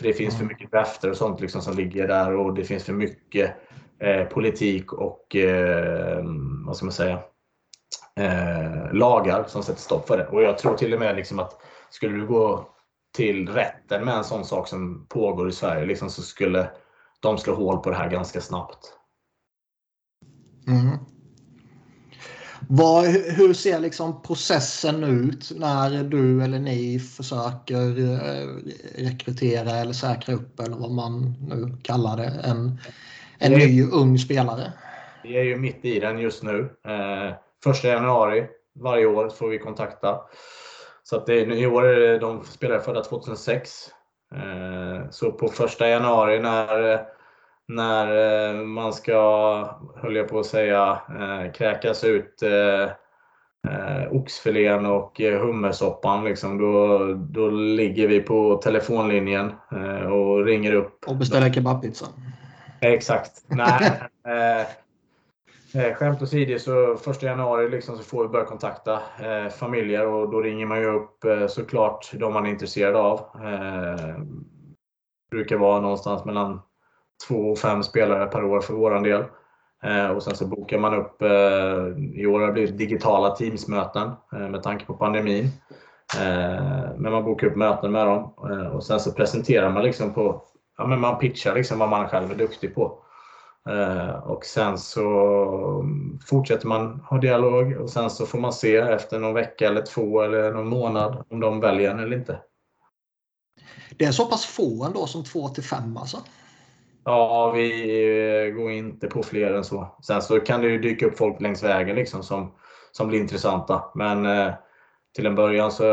För det finns för mycket krafter och sånt liksom som ligger där och det finns för mycket eh, politik och eh, vad ska man säga, eh, lagar som sätter stopp för det. Och jag tror till och med liksom att skulle du gå till rätten med en sån sak som pågår i Sverige liksom, så skulle de slå hål på det här ganska snabbt. Mm. Vad, hur ser liksom processen ut när du eller ni försöker eh, rekrytera eller säkra upp eller vad man nu kallar det, en, en ny ung spelare? Vi är ju mitt i den just nu. Eh, första januari varje år får vi kontakta. Så att det, i år är det de spelare födda 2006. Eh, så på första januari när när eh, man ska, höll jag på att säga, eh, kräkas ut eh, oxfilén och hummersoppan. Liksom, då, då ligger vi på telefonlinjen och ringer upp. Och beställer kebabpizza. Exakt. Nej, eh, skämt åsido, så första januari liksom så får vi börja kontakta eh, familjer och då ringer man ju upp eh, såklart de man är intresserad av. Eh, brukar vara någonstans mellan två, fem spelare per år för vår del. Eh, och sen så bokar man upp, eh, i år har det blivit digitala Teamsmöten eh, med tanke på pandemin. Eh, men man bokar upp möten med dem eh, och sen så presenterar man liksom på, ja men man pitchar liksom vad man själv är duktig på. Eh, och sen så mm, fortsätter man ha dialog och sen så får man se efter någon vecka eller två eller någon månad om de väljer en eller inte. Det är så pass få ändå som två till fem alltså? Ja, vi eh, går inte på fler än så. Sen så kan det ju dyka upp folk längs vägen liksom som, som blir intressanta. Men eh, till en början så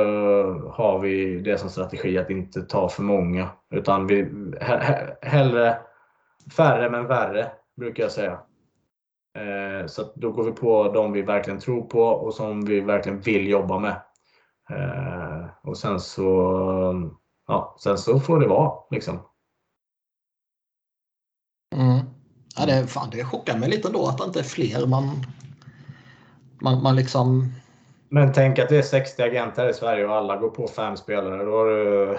har vi det som strategi att inte ta för många. Utan vi hellre färre men värre, brukar jag säga. Eh, så då går vi på de vi verkligen tror på och som vi verkligen vill jobba med. Eh, och sen så, ja, sen så får det vara. Liksom. Mm. Ja, det, fan, det chockar mig lite då att det inte är fler man, man, man liksom men tänk att det är 60 agenter i Sverige och alla går på fem spelare. Då har du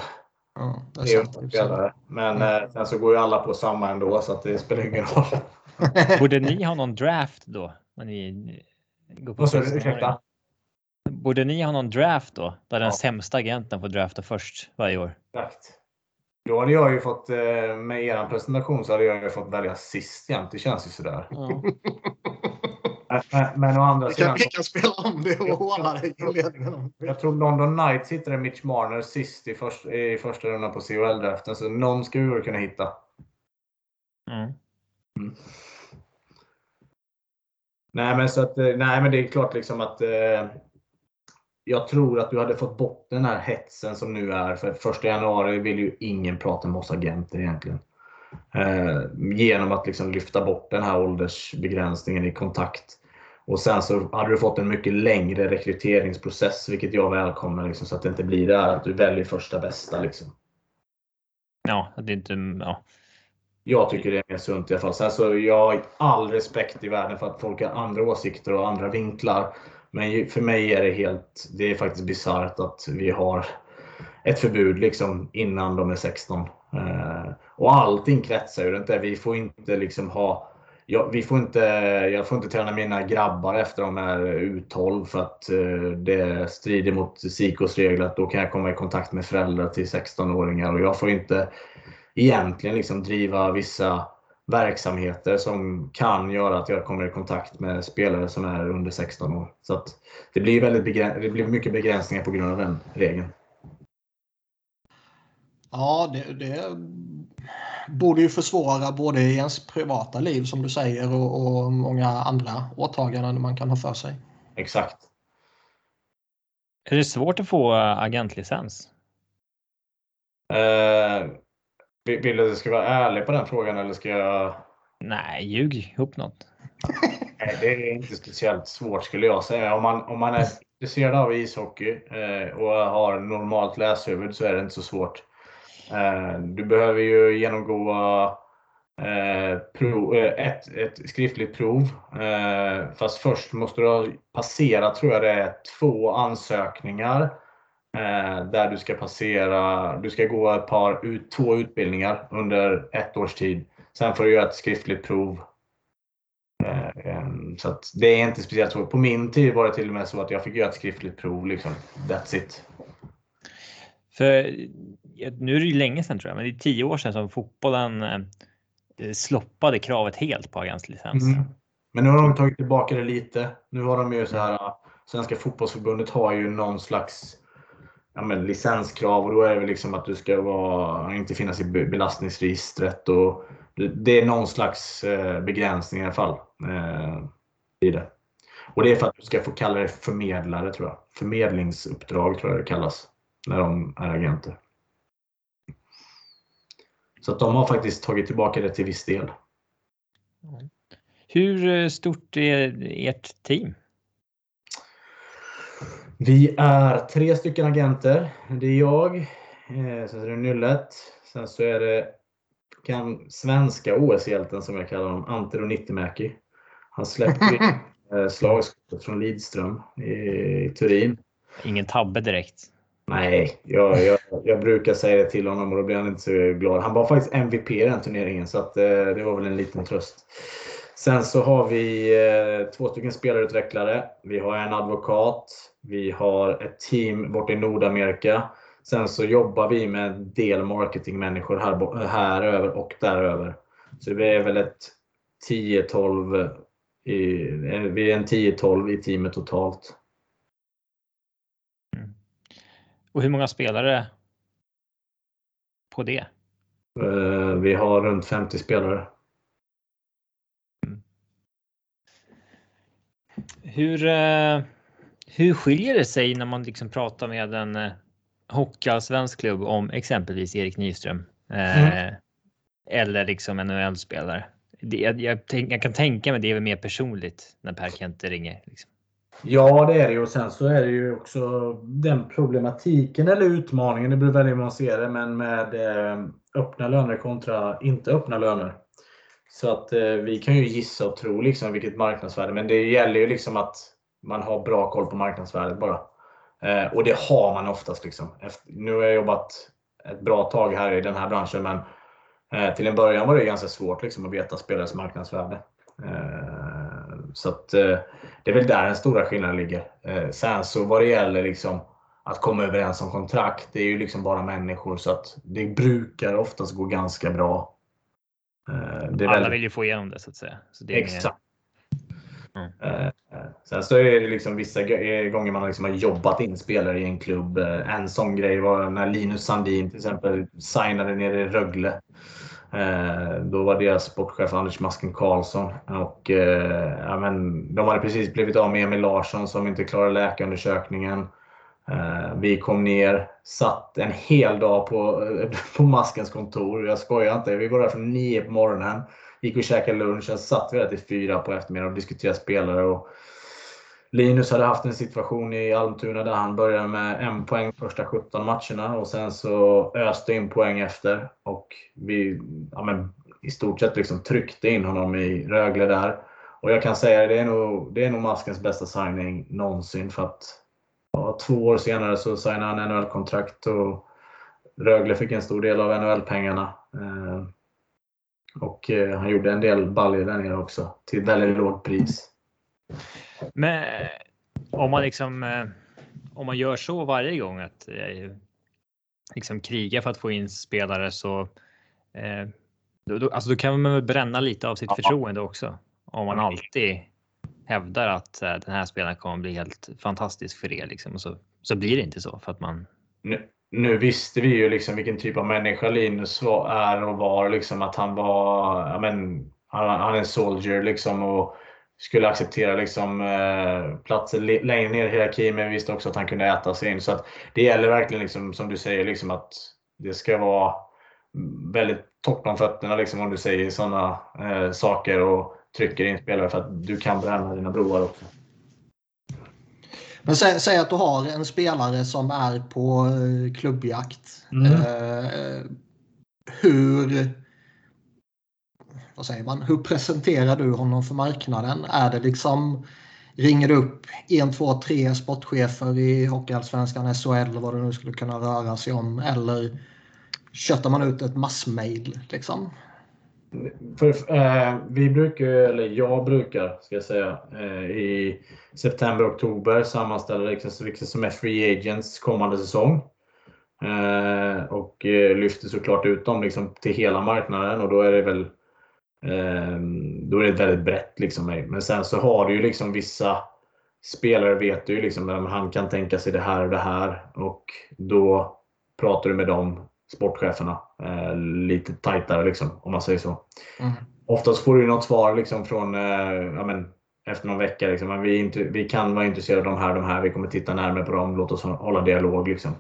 ja, det är spelare. Men mm. eh, sen så går ju alla på samma ändå så att det spelar ingen roll. Borde ni ha någon draft då? När ni går på så, ursäkta? Borde ni ha någon draft då? Där den sämsta agenten får drafta först varje år? Exakt. Då hade jag ju fått, eh, med er presentation så hade jag ju fått välja sist jämt. Det känns ju sådär. Ja. Men, men å andra sidan... Vi kan spela om det och hålla det inledningen. Jag tror London Knights hittade Mitch Marner sist i, först, i första rundan på CHL-draften. Så någon ska vi väl kunna hitta. Mm. Mm. Nej, men så att, eh, nej, men det är klart liksom att eh, jag tror att du hade fått bort den här hetsen som nu är. För första januari vill ju ingen prata med oss agenter egentligen. Eh, genom att liksom lyfta bort den här åldersbegränsningen i kontakt. Och sen så hade du fått en mycket längre rekryteringsprocess, vilket jag välkomnar. Liksom, så att det inte blir det här att du väljer första bästa. Liksom. Ja, det är inte... Ja. Jag tycker det är mer sunt i alla fall. Sen så jag har all respekt i världen för att folk har andra åsikter och andra vinklar. Men för mig är det helt, det är faktiskt bisarrt att vi har ett förbud liksom innan de är 16. Eh, och allting kretsar ju runt det. Vi får inte liksom ha jag, vi får inte, jag får inte träna mina grabbar efter de är U12 för att eh, det strider mot SIKOs regler att då kan jag komma i kontakt med föräldrar till 16-åringar och jag får inte egentligen liksom driva vissa verksamheter som kan göra att jag kommer i kontakt med spelare som är under 16 år. Så att det blir väldigt det blir mycket begränsningar på grund av den regeln. Ja, det, det borde ju försvåra både i ens privata liv som du säger och, och många andra åtaganden man kan ha för sig. Exakt. Är det svårt att få agentlicens? Eh, vill du att jag ska vara ärlig på den frågan eller ska jag? Nej, ljug ihop något. Nej, det är inte speciellt svårt skulle jag säga. Om man, om man är intresserad av ishockey eh, och har normalt läshuvud så är det inte så svårt. Eh, du behöver ju genomgå eh, prov, ett, ett skriftligt prov. Fast först måste du ha passerat, tror jag det är, två ansökningar. Där du ska passera, du ska gå ett par, två utbildningar under ett års tid. Sen får du göra ett skriftligt prov. Så det är inte speciellt svårt. På min tid var det till och med så att jag fick göra ett skriftligt prov. Liksom. That's it. För nu är det ju länge sedan tror jag, men det är tio år sedan som fotbollen eh, sloppade kravet helt på agentlicens. Mm. Men nu har de tagit tillbaka det lite. Nu har de ju så här, Svenska fotbollsförbundet har ju någon slags ja, men licenskrav och då är det väl liksom att du ska vara, inte finnas i belastningsregistret och det är någon slags eh, begränsning i alla fall. Eh, i det. Och det är för att du ska få kalla dig förmedlare tror jag. Förmedlingsuppdrag tror jag det kallas när de är agenter. Så att de har faktiskt tagit tillbaka det till viss del. Hur eh, stort är ert team? Vi är tre stycken agenter. Det är jag, eh, sen är det Nyllet, sen så är det kan, svenska OS-hjälten som jag kallar honom, Ante Ronittmäki. Han släppte eh, slagskottet från Lidström i, i Turin. Ingen tabbe direkt. Nej, jag, jag, jag, brukar säga det till honom och då blir han inte så glad. Han var faktiskt MVP i den turneringen så att, eh, det var väl en liten tröst. Sen så har vi eh, två stycken spelarutvecklare. Vi har en advokat. Vi har ett team borta i Nordamerika. Sen så jobbar vi med en del marketingmänniskor här, här över och däröver. Så det är väl ett 10-12 vi är en 10-12 i teamet totalt. Och hur många spelare på det? Uh, vi har runt 50 spelare. Hur, uh, hur skiljer det sig när man liksom pratar med en eh, hockeyallsvensk klubb om exempelvis Erik Nyström eh, mm. eller liksom en NHL-spelare? Jag, jag, jag, kan tänka mig det är mer personligt när Per Kente ringer. Liksom. Ja, det är det ju. Och sen så är det ju också den problematiken eller utmaningen, det beror väldigt hur man ser det, men med eh, öppna löner kontra inte öppna löner. Så att eh, vi kan ju gissa och tro liksom vilket marknadsvärde, men det gäller ju liksom att man har bra koll på marknadsvärdet bara. Eh, och det har man oftast. Liksom. Efter, nu har jag jobbat ett bra tag här i den här branschen, men eh, till en början var det ganska svårt liksom, att veta spelares marknadsvärde. Eh, så att, eh, det är väl där den stora skillnaden ligger. Eh, sen så vad det gäller liksom, att komma överens om kontrakt, det är ju liksom bara människor så att det brukar oftast gå ganska bra. Alla väldigt... vill ju få igenom det så att säga. Så Exakt. Mm. Sen så är det liksom vissa gånger man liksom har jobbat in spelare i en klubb. En sån grej var när Linus Sandin till exempel signade nere i Rögle. Eh, då var deras sportchef Anders Masken Karlsson. Och, eh, ja, men, de hade precis blivit av med Emil Larsson som inte klarade läkarundersökningen. Eh, vi kom ner, satt en hel dag på, på Maskens kontor. Jag skojar inte. Vi var där från 9 på morgonen. Gick och käkade lunch. Sen satt vi där till 4 på eftermiddagen och diskuterade spelare. Och, Linus hade haft en situation i Almtuna där han började med en poäng första 17 matcherna och sen så öste in poäng efter. Och vi ja men, i stort sett liksom tryckte in honom i Rögle där. Och jag kan säga det är nog, det är nog Maskens bästa signing någonsin. För att ja, två år senare så signade han NHL-kontrakt och Rögle fick en stor del av NHL-pengarna. Eh, och eh, han gjorde en del baljer där nere också till väldigt lågt pris. Men om man liksom eh, om man gör så varje gång att eh, liksom kriga för att få in spelare så eh, då, då, alltså då kan man bränna lite av sitt förtroende också. Om man alltid hävdar att eh, den här spelaren kommer bli helt fantastisk för er liksom, och så, så blir det inte så för att man. Nu, nu visste vi ju liksom vilken typ av människa Linus var, är och var liksom att han var. Ja, men, han, han är en soldier liksom och skulle acceptera liksom, eh, platser längre ner i hierarkin, men vi visste också att han kunde äta sig in. Så att det gäller verkligen, liksom, som du säger, liksom, att det ska vara väldigt torrt om fötterna liksom, om du säger sådana eh, saker och trycker in spelare för att du kan bränna dina broar också. Men säg, säg, att du har en spelare som är på eh, klubbjakt. Mm. Eh, hur vad säger man, hur presenterar du honom för marknaden? Är det liksom, ringer du upp en, två, tre sportchefer i Hockeyallsvenskan, SHL eller vad det nu skulle kunna röra sig om? Eller köttar man ut ett massmail liksom? För, eh, vi brukar, eller jag brukar, ska jag säga, eh, i september, oktober sammanställa liksom, vilka som är free agents kommande säsong. Eh, och eh, lyfter såklart ut dem liksom, till hela marknaden och då är det väl eh, då är det väldigt brett. Liksom. Men sen så har du ju liksom vissa spelare vet du ju liksom han kan tänka sig det här och det här. Och då pratar du med dem sportcheferna eh, lite tajtare liksom, om man säger så. Mm. Oftast får du något svar liksom, från eh, ja, men, efter någon vecka. Liksom, vi, inte, vi kan vara intresserade av de här de här. Vi kommer titta närmare på dem. Låt oss hålla dialog. Liksom.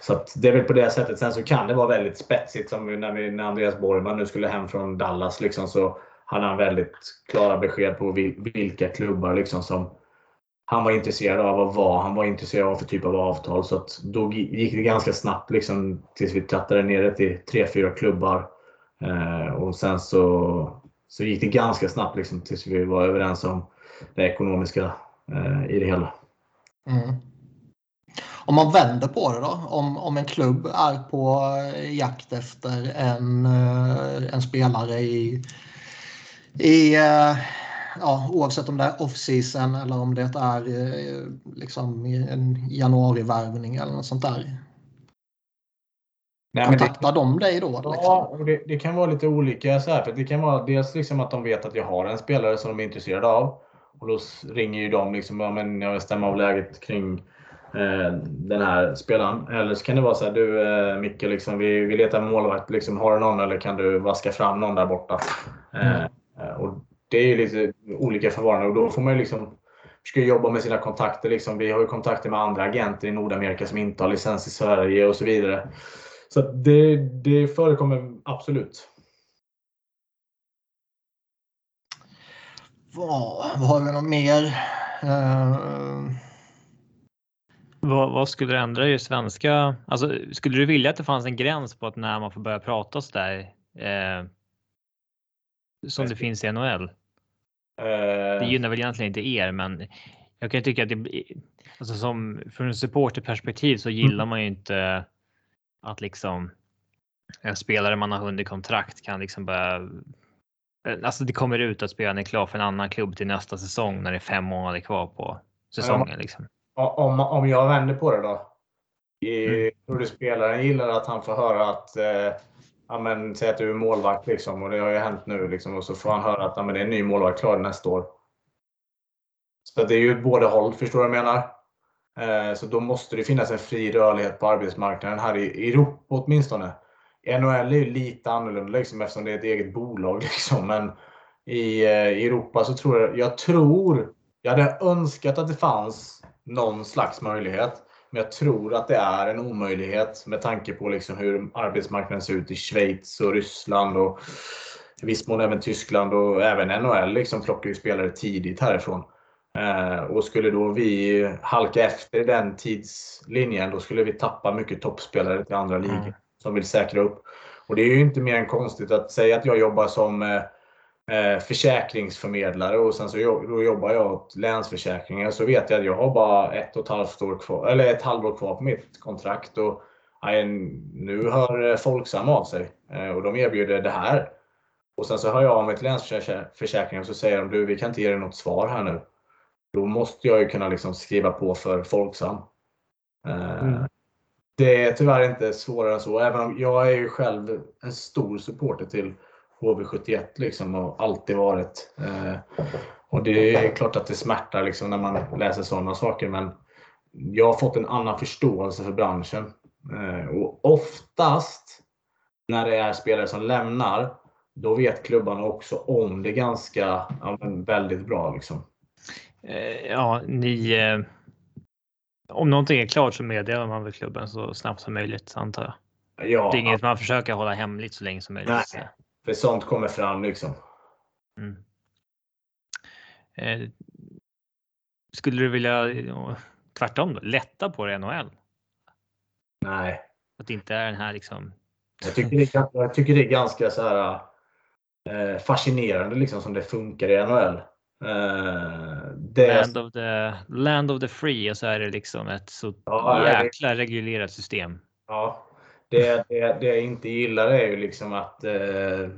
Så det är väl på det sättet. Sen så kan det vara väldigt spetsigt som när, vi, när Andreas Borgman nu skulle hem från Dallas. Liksom, så hade han väldigt klara besked på vilka klubbar liksom, som han var intresserad av och vad han var intresserad av för typ av avtal. Så att då gick det ganska snabbt liksom, tills vi trattade ner det till tre, fyra klubbar. Eh, och sen så, så gick det ganska snabbt liksom, tills vi var överens om det ekonomiska eh, i det hela. Mm. Om man vänder på det då, om, om en klubb är på jakt efter en, eh, en spelare i, i eh, ja, oavsett om det är off-season eller om det är eh, liksom en januarivärvning eller något sånt där. Nej, Kontaktar det, de dig då? Liksom? Ja, det, det, kan vara lite olika. Så här, för det kan vara dels liksom att de vet att jag har en spelare som de är intresserade av. Och då ringer ju de liksom, ja, men jag vill stämma av läget kring Eh, den här spelaren. Eller så kan det vara så här, du eh, Micke, liksom, vi, vi letar målvakt. Liksom, har du någon eller kan du vaska fram någon där borta? Mm. Eh, och det är lite olika förvarande och då får man ju liksom ska jobba med sina kontakter. Liksom. Vi har ju kontakter med andra agenter i Nordamerika som inte har licens i Sverige och så vidare. Så det, det förekommer absolut. Vad, vad har vi något mer? Uh... Vad, vad, skulle du ändra i svenska? Alltså, skulle du vilja att det fanns en gräns på att när man får börja prata så där? Eh, som det finns i NHL? Uh... Det eh. gynnar väl egentligen inte er, men jag kan tycka att det, alltså som från ett supporterperspektiv så gillar mm. man ju inte att liksom en spelare man har hunnit kontrakt kan liksom börja Eh, alltså det kommer ut att spelaren är klar för en annan klubb till nästa säsong när det är fem månader kvar på säsongen. Om, liksom. om, om jag vänder på det då. Mm. Tror du spelaren gillar att han får höra att eh, ja, men, säg att du är målvakt liksom, och det har ju hänt nu liksom, och så får han höra att ja, men, det är en ny målvakt klar nästa år. Så det är ju båda håll, förstår du vad jag menar? Eh, så då måste det finnas en fri rörlighet på arbetsmarknaden här i Europa åtminstone. NHL är ju lite annorlunda liksom, eftersom det är ett eget bolag. Liksom. Men i, eh, i Europa så tror jag, jag tror, jag hade önskat att det fanns någon slags möjlighet. Men jag tror att det är en omöjlighet med tanke på liksom hur arbetsmarknaden ser ut i Schweiz och Ryssland och i viss mån även Tyskland och även NHL liksom plockar ju spelare tidigt härifrån. Eh, och skulle då vi halka efter den tidslinjen, då skulle vi tappa mycket toppspelare till andra ligor. Mm som vill säkra upp. Och det är ju inte mer än konstigt att säga att jag jobbar som eh, försäkringsförmedlare och sen så då jobbar jag åt Länsförsäkringar så vet jag att jag har bara ett och ett halvt år kvar, eller ett halvår kvar på mitt kontrakt. Och, nu hör Folksam av sig eh, och de erbjuder det här. Och sen så hör jag av mig till Länsförsäkringar och så säger de du, vi kan inte ge dig något svar här nu. Då måste jag ju kunna liksom skriva på för Folksam. Eh, mm det är tyvärr inte svårare än så. Även om jag är ju själv en stor supporter till HV71 liksom och alltid varit. Eh, och det är klart att det smärtar liksom när man läser sådana saker. Men jag har fått en annan förståelse för branschen. Eh, och oftast när det är spelare som lämnar, då vet klubbarna också om det ganska ja, väldigt bra. Liksom. Eh, ja, ni om någonting är klart så meddelar man väl klubben så snabbt som möjligt antar jag. Ja, det är inget man försöker hålla hemligt så länge som möjligt. Nej, för sånt kommer fram liksom. Mm. Eh, skulle du vilja tvärtom då, lätta på det NHL? Nej. Att det inte är den här liksom. Jag tycker det är, jag tycker det är ganska så här eh, fascinerande liksom som det funkar i NHL. Uh, det... land, of the, land of the free och så är det liksom ett så ja, jäkla reglerat system. Ja, det, det, det jag inte gillar är ju liksom att uh,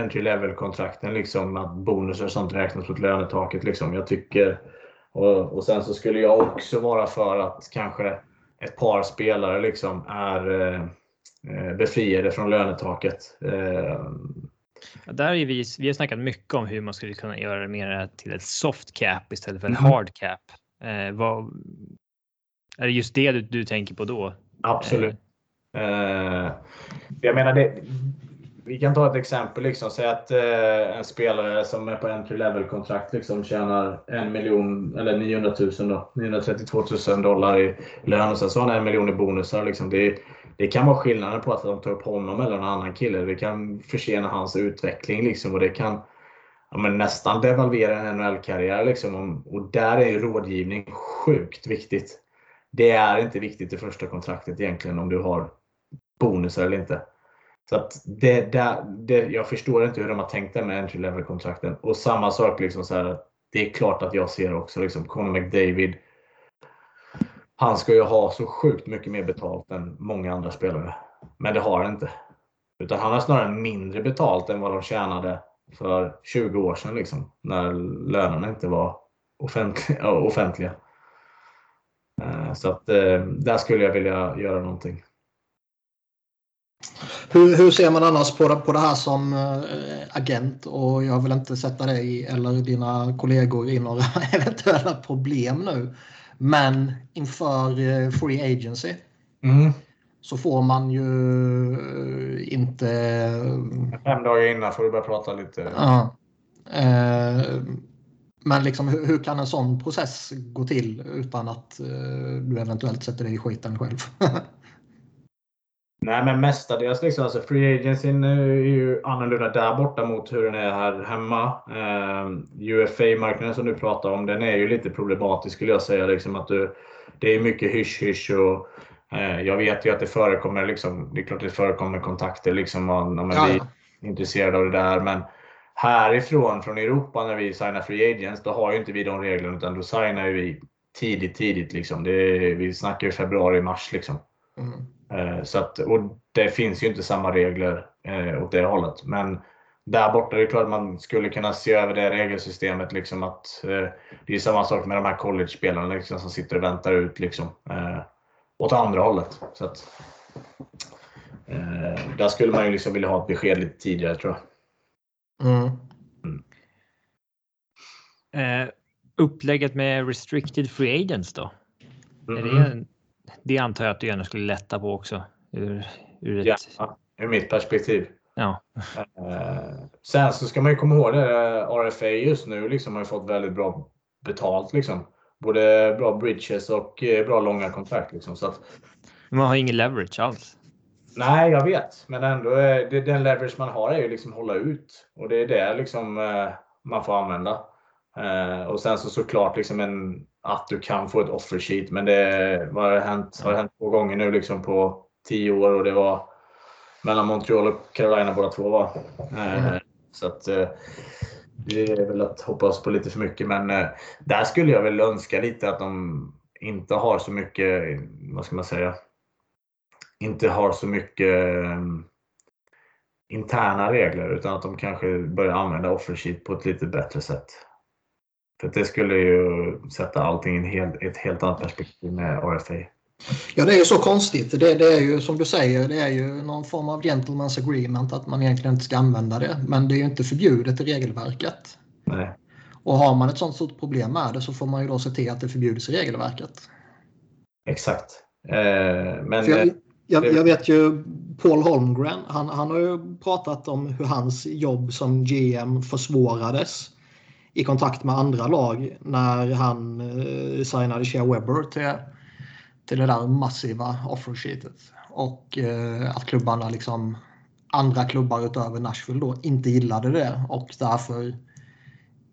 entry level kontrakten, liksom att bonusar och sånt räknas mot lönetaket. Liksom. Jag tycker, och, och sen så skulle jag också vara för att kanske ett par spelare liksom är uh, befriade från lönetaket. Där är vi, vi har snackat mycket om hur man skulle kunna göra det mer till ett soft cap istället för en mm. hard cap. Eh, vad, är det just det du, du tänker på då? Absolut. Eh, jag menar, det, vi kan ta ett exempel. Liksom. Säg att eh, en spelare som är på entry level kontrakt liksom tjänar en miljon eller 900 000 då, 932 000 dollar i lön och sen så har han en miljon i bonusar. Liksom. Det, det kan vara skillnaden på att de tar upp honom eller någon annan kille. Det kan försena hans utveckling liksom, och det kan ja, men nästan devalvera en NHL-karriär. Liksom. Och där är rådgivning sjukt viktigt. Det är inte viktigt i första kontraktet egentligen om du har bonusar eller inte. Så att det, det, det, jag förstår inte hur de har tänkt det med entry level-kontrakten. Och samma sak, liksom så här, det är klart att jag ser också liksom Conor McDavid han ska ju ha så sjukt mycket mer betalt än många andra spelare. Men det har han inte. Utan han har snarare mindre betalt än vad de tjänade för 20 år sedan. Liksom, när lönerna inte var offentliga. offentliga. Eh, så att eh, där skulle jag vilja göra någonting. Hur, hur ser man annars på det, på det här som äh, agent? Och jag vill inte sätta dig eller dina kollegor i några eventuella problem nu. Men inför eh, Free Agency mm. så får man ju eh, inte... Fem dagar innan får du börja prata lite. Ja. Eh, Men liksom, hur, hur, kan en sån process gå till utan att du eventuellt sätter dig i skiten själv? Nej, men mestadels liksom, alltså free agencyn är ju annorlunda där borta mot hur den är här hemma. Ehm, UFA-marknaden som du pratar om, den är ju lite problematisk skulle jag säga. Liksom att du, det är mycket hysch-hysch och uh, jag vet ju att det förekommer, liksom, det är klart det förekommer kontakter liksom om, om man blir intresserad av det där. Men härifrån, från Europa, när vi signar free agents, då har ju inte vi de reglerna utan då signar vi tidigt, tidigt. Liksom. Det, vi snackar ju februari, mars. Liksom. Mm. Eh, så att, och det finns ju inte samma regler eh, åt det hållet. Men där borta är det klart att man skulle kunna se över det regelsystemet. Liksom att, eh, det är samma sak med de här college-spelarna liksom, som sitter och väntar ut liksom, eh, åt andra hållet. Så att, eh, där skulle man ju liksom vilja ha ett besked lite tidigare tror jag. Mm. Mm. Eh, upplägget med restricted free agents då? Mm. Är det, mm-hmm. Det antar jag att du gärna skulle lätta på också? Ur, ur ett... Ja, ur mitt perspektiv. Ja. Eh, sen så ska man ju komma ihåg det, RFA just nu liksom har ju fått väldigt bra betalt. Liksom. Både bra bridges och eh, bra långa kontrakt. Liksom, så att... Man har ingen leverage alls. Nej, jag vet. Men ändå, det, den leverage man har är ju liksom hålla ut. Och det är det liksom, eh, man får använda. Eh, och sen så såklart liksom en, att du kan få ett offer sheet. Men det vad har hänt, har hänt två gånger nu liksom på tio år och det var mellan Montreal och Carolina båda två. Va? Eh, mm. Så att det är väl att hoppas på lite för mycket. Men där skulle jag väl önska lite att de inte har så mycket, vad ska man säga, inte har så mycket interna regler utan att de kanske börjar använda offersheet på ett lite bättre sätt. För det skulle ju sätta allting i ett helt annat perspektiv med RFA. Ja, det är ju så konstigt. Det, det, är ju som du säger, det är ju någon form av gentleman's agreement att man egentligen inte ska använda det. Men det är ju inte förbjudet i regelverket. Nej. Och har man ett sånt stort problem med det så får man ju då se till att det förbjuds i regelverket. Exakt. Eh, men, jag, jag, jag, vet ju Paul Holmgren, han, han har ju pratat om hur hans jobb som GM försvårades i kontakt med andra lag när han eh, signade Shea Webber till, till det där massiva offersheetet. Och eh, att klubbarna liksom andra klubbar utöver Nashville då inte gillade det och därför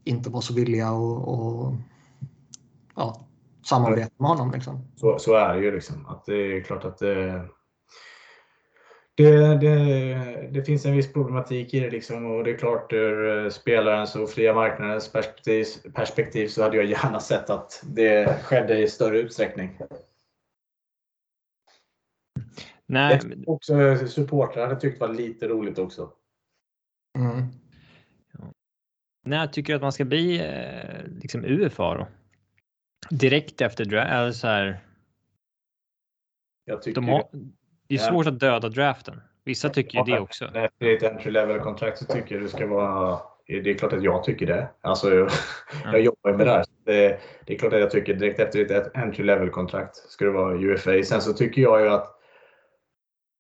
inte var så villiga att, att ja, samarbeta med honom. Liksom. Så, så är det ju. Liksom. Att det är klart att det, det, det, det, finns en viss problematik i det liksom och det är klart ur eh, spelarens och fria marknadens perspektiv, perspektiv så hade jag gärna sett att det skedde i större utsträckning. Nej. Det också supportrar hade tyckt var lite roligt också. Mm. När tycker du att man ska bli eh, liksom UFA då? Direkt efter draft? Eller så här... Jag tycker... De har, det är svårt att döda draften. Vissa tycker ju det också. När det är ett entry level kontrakt så tycker jag det ska vara det är klart att jag tycker det. Alltså, jag, jag jobbar med det här. Det, det, är klart att jag tycker direkt efter ett entry level kontrakt ska det vara UFA. Sen så tycker jag ju att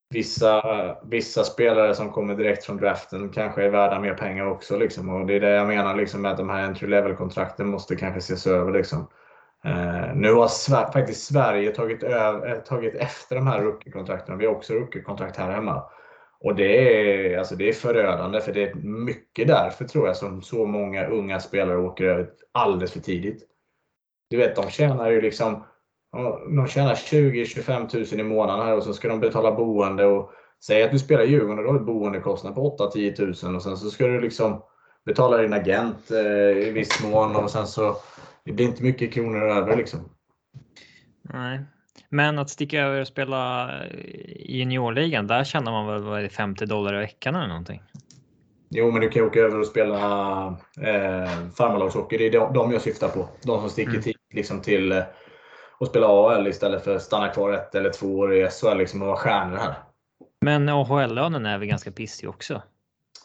vissa, vissa spelare som kommer direkt från draften kanske är värda mer pengar också. Liksom. Och det är det jag menar liksom, med att de här entry level kontrakten måste kanske ses över. Liksom. Eh, nu har Sver faktiskt Sverige tagit, eh, tagit efter de här rookie-kontrakten. Vi har också rookie-kontrakt här hemma. Och det är, alltså det är förödande för det är mycket därför tror jag som så många unga spelare åker över alldeles för tidigt. Du vet, de tjänar ju liksom de tjänar 20-25 000 i månaden här och så ska de betala boende. och Säg att du spelar Djurgården och du har ett boendekostnad på 8-10 000 och sen så ska du liksom betala din agent eh, i viss mån och sen så det blir inte mycket kronor över liksom. Nej, men att sticka över och spela i juniorligan, där tjänar man väl 50 dollar i veckan eller någonting? Jo, men du kan åka över och spela eh, farmarlagshockey. Det är de, de jag syftar på. De som sticker mm. till, liksom till eh, och spela AHL istället för att stanna kvar ett eller två år i SHL liksom, och vara stjärnor här. Men AHL-lönen är väl ganska pissig också?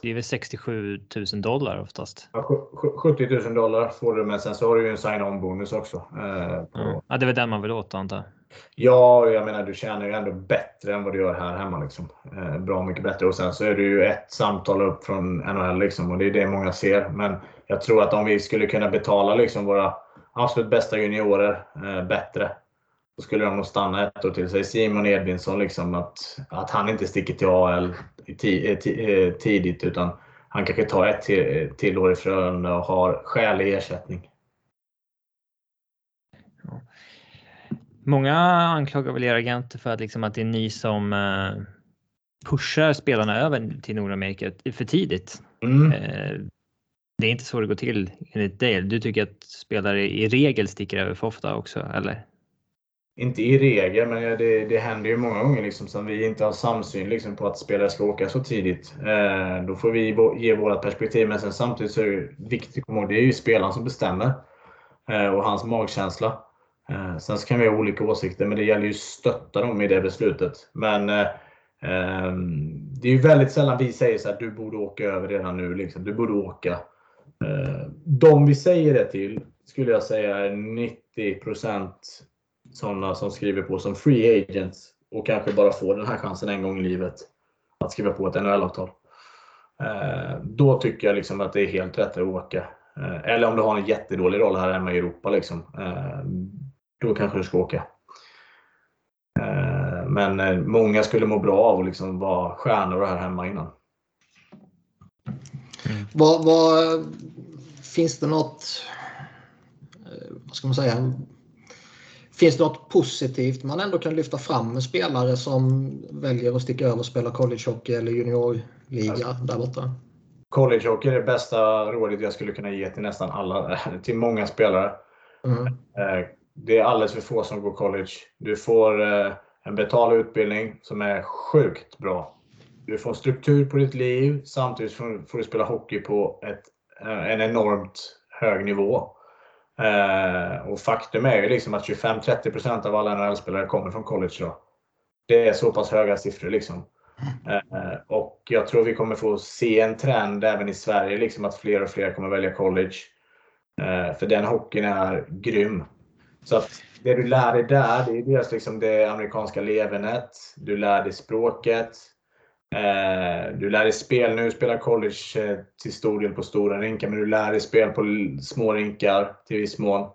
Det är väl 67 000 dollar oftast. Ja, 70 000 dollar får du, men sen så har du ju en sign-on bonus också. Eh, på... Ja, det är väl den man vill åt antar Ja, jag menar du tjänar ju ändå bättre än vad du gör här hemma. Liksom. Eh, bra mycket bättre. Och sen så är det ju ett samtal upp från NHL liksom, och det är det många ser. Men jag tror att om vi skulle kunna betala liksom, våra absolut bästa juniorer eh, bättre då skulle de nog stanna ett år till. Säg Simon Edvinsson liksom att, att han inte sticker till AL tidigt utan han kanske tar ett till, till år i Frölunda och har skälig ersättning. Många anklagar väl er agenter för att, liksom, att det är ni som eh, pushar spelarna över till Nordamerika för tidigt. Mm. Eh, det är inte så det går till enligt dig. Du tycker att spelare i regel sticker över för ofta också, eller? Inte i regel, men det, det händer ju många gånger liksom, som vi inte har samsyn liksom, på att spelare ska åka så tidigt. Eh, då får vi ge vårt perspektiv, men sen samtidigt så är det viktigt att komma ihåg det är ju spelaren som bestämmer. Eh, och hans magkänsla. Eh, sen så kan vi ha olika åsikter, men det gäller ju att stötta dem i det beslutet. Men eh, eh det är ju väldigt sällan vi säger så här, du borde åka över redan nu. Liksom. Du borde åka. Eh, de vi säger det till skulle jag säga är 90 sådana som skriver på som free agents och kanske bara får den här chansen en gång i livet att skriva på ett NHL-avtal. Eh, då tycker jag liksom att det är helt rätt att åka. Eh, eller om du har en jättedålig roll här hemma i Europa. Liksom, eh, då kanske du ska åka. Men många skulle må bra av att liksom vara stjärnor här hemma innan. Mm. Vad, vad, finns det något, vad ska man säga, Finns det något positivt man ändå kan lyfta fram med spelare som väljer att sticka över och spela collegehockey eller juniorliga alltså, där borta? Collegehockey är det bästa rådet jag skulle kunna ge till nästan alla, till många spelare. Mm. Eh, det är alldeles för få som går college. Du får eh, en betald utbildning som är sjukt bra. Du får struktur på ditt liv samtidigt får du spela hockey på ett, eh, en enormt hög nivå. Eh, och faktum är ju liksom att 25-30% av alla NHL-spelare kommer från college idag. Det är så pass höga siffror. Liksom. Eh, och jag tror vi kommer få se en trend även i Sverige, liksom att fler och fler kommer välja college. Eh, för den hockeyn är grym. Så att det du lär dig där, det är dels liksom det amerikanska levernet. Du lär dig språket. Eh, du lär dig spel nu, spelar college eh, till stor del på stora rinkar, men du lär dig spel på små rinkar till viss mån.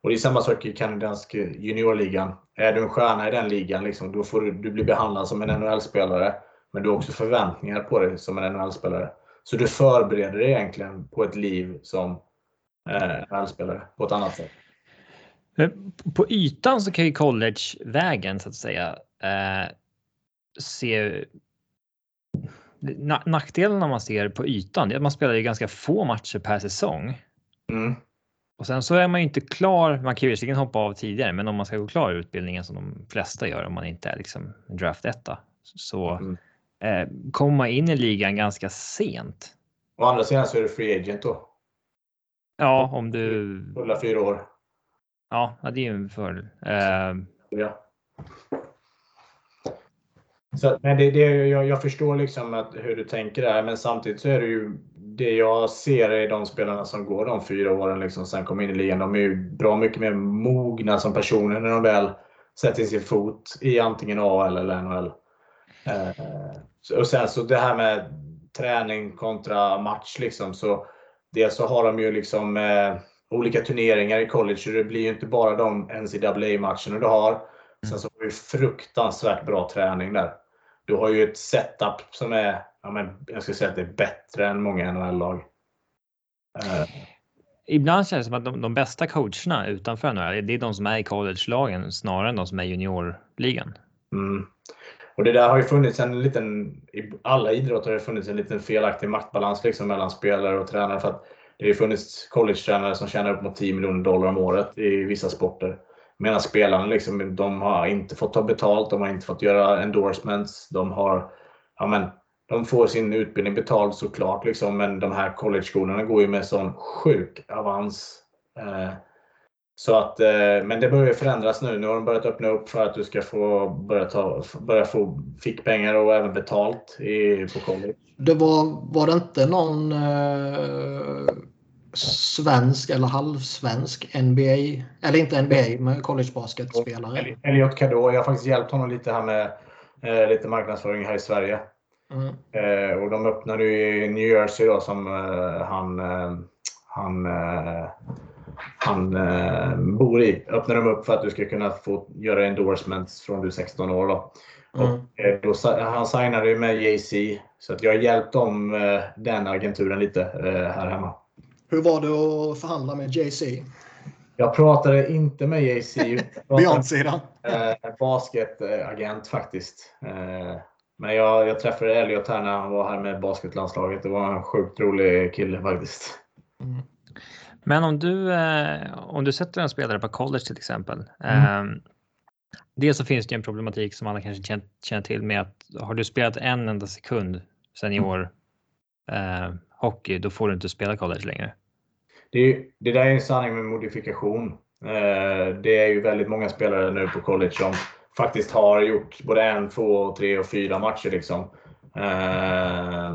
Och det är samma sak i kanadenska eh, juniorligan. Är du en stjärna i den ligan, liksom, då får du, du bli behandlad som en NHL-spelare. Men du har också förväntningar på dig som en NHL-spelare. Så du förbereder dig egentligen på ett liv som eh, NHL-spelare på ett annat sätt. På ytan så kan ju collegevägen så att säga eh, se nackdelen man ser på ytan är att man spelar ju ganska få matcher per säsong. Mm. Och sen så är man ju inte klar. Man kan ju visserligen hoppa av tidigare, men om man ska gå klar i utbildningen som de flesta gör om man inte är liksom draft etta så mm. eh, kommer man in i ligan ganska sent. Å andra sidan så är du free agent då. Ja, om du. Fulla fyra år. Ja, det är ju en fördel. Eh, ja. Så, men det, det, jag, jag förstår liksom att, hur du tänker där, men samtidigt så är det ju det jag ser i de spelarna som går de fyra åren, liksom, sen kommer in i ligan, de är ju bra mycket mer mogna som personer när de väl sätter sin fot i antingen AL eller NHL. Eh, och sen så det här med träning kontra match, liksom, så dels så har de ju liksom eh, olika turneringar i college, så det blir ju inte bara de NCAA-matcherna du har. Sen så har du fruktansvärt bra träning där du har ju ett setup som är, ja, men jag skulle säga att det är bättre än många NHL-lag. Uh. Ibland känns det som att de, de bästa coacherna utanför NHL, det är de som är i college-lagen snarare än de som är i juniorligan. Mm. Och det där har ju funnits en liten, i alla idrotter har det funnits en liten felaktig maktbalans liksom mellan spelare och tränare. För att det har funnits college-tränare som tjänar upp mot 10 miljoner dollar om året i vissa sporter. Medan spelarna liksom, de har inte fått ta betalt, de har inte fått göra endorsements. De, har, ja, men, de får sin utbildning betald såklart, liksom, men de här college-skolorna går ju med sån sjuk avans. Eh, Så att, eh, men det börjar förändras nu. Nu har de börjat öppna upp för att du ska få börja, ta, börja få fickpengar och även betalt i, på college. Det var, var det inte någon eh, svensk eller halvsvensk NBA, eller inte NBA, men collegebasketspelare? Elliot Cadot. Jag har faktiskt hjälpt honom lite här med eh, lite marknadsföring här i Sverige. Mm. Eh, och de öppnade ju i New Jersey då som eh, han, eh, han, eh, han eh, bor i. Öppnade de upp för att du ska kunna få göra endorsements från du är 16 år. Då. Mm. Och, då, han signade ju med JC. Så att jag har hjälpt dem, den agenturen lite här hemma. Hur var det att förhandla med JC? Jag pratade inte med JC. pratade Beyond-sidan? eh, basketagent faktiskt. Eh, men jag, jag träffade Elliot här när han var här med basketlandslaget. Det var en sjukt rolig kille faktiskt. Mm. Men om du, eh, om du sätter en spelare på college till exempel. Mm. Eh, dels så finns det en problematik som alla kanske känner, känner till med att har du spelat en enda sekund senior eh, hockey, då får du inte spela college längre. Det, det där är en sanning med modifikation. Eh, det är ju väldigt många spelare nu på college som faktiskt har gjort både en, två, tre och fyra matcher. Liksom. Eh,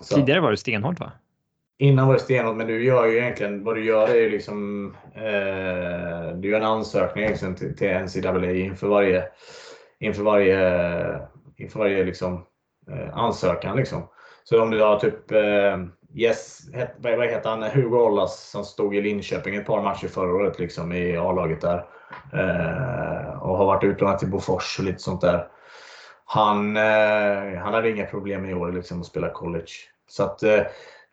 så. Tidigare var det stenhårt va? Innan var det stenhårt, men du gör ju egentligen vad du gör är ju liksom eh, du gör en ansökning egentligen till, till NCAA inför varje inför varje inför varje liksom, eh, ansökan. Liksom. Så om du har typ eh, yes, het, vad heter han, Hugo Ollas som stod i Linköping ett par matcher förra året liksom, i A-laget där eh, och har varit utlånad till Bofors och lite sånt där. Han, eh, han hade inga problem i år liksom, att spela college. Så att eh,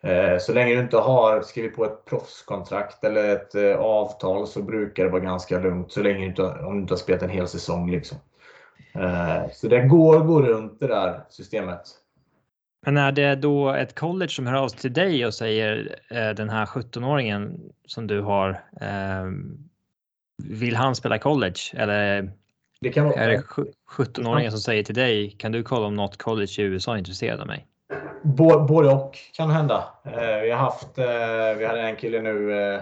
eh Så länge du inte har skrivit på ett proffskontrakt eller ett eh, avtal så brukar det vara ganska lugnt. Så länge du inte, om du inte har spelat en hel säsong. Liksom. Eh, Så det går att gå runt det där systemet. Men är det då ett college som hör av sig till dig och säger eh, den här 17-åringen som du har, eh, vill han spela college? Eller Det kan vara, är det sju- 17-åringen som säger till dig, kan du kolla om något college i USA är intresserad av mig? Bå- Både och kan hända. Eh, Vi har haft, eh, vi hade en kille nu,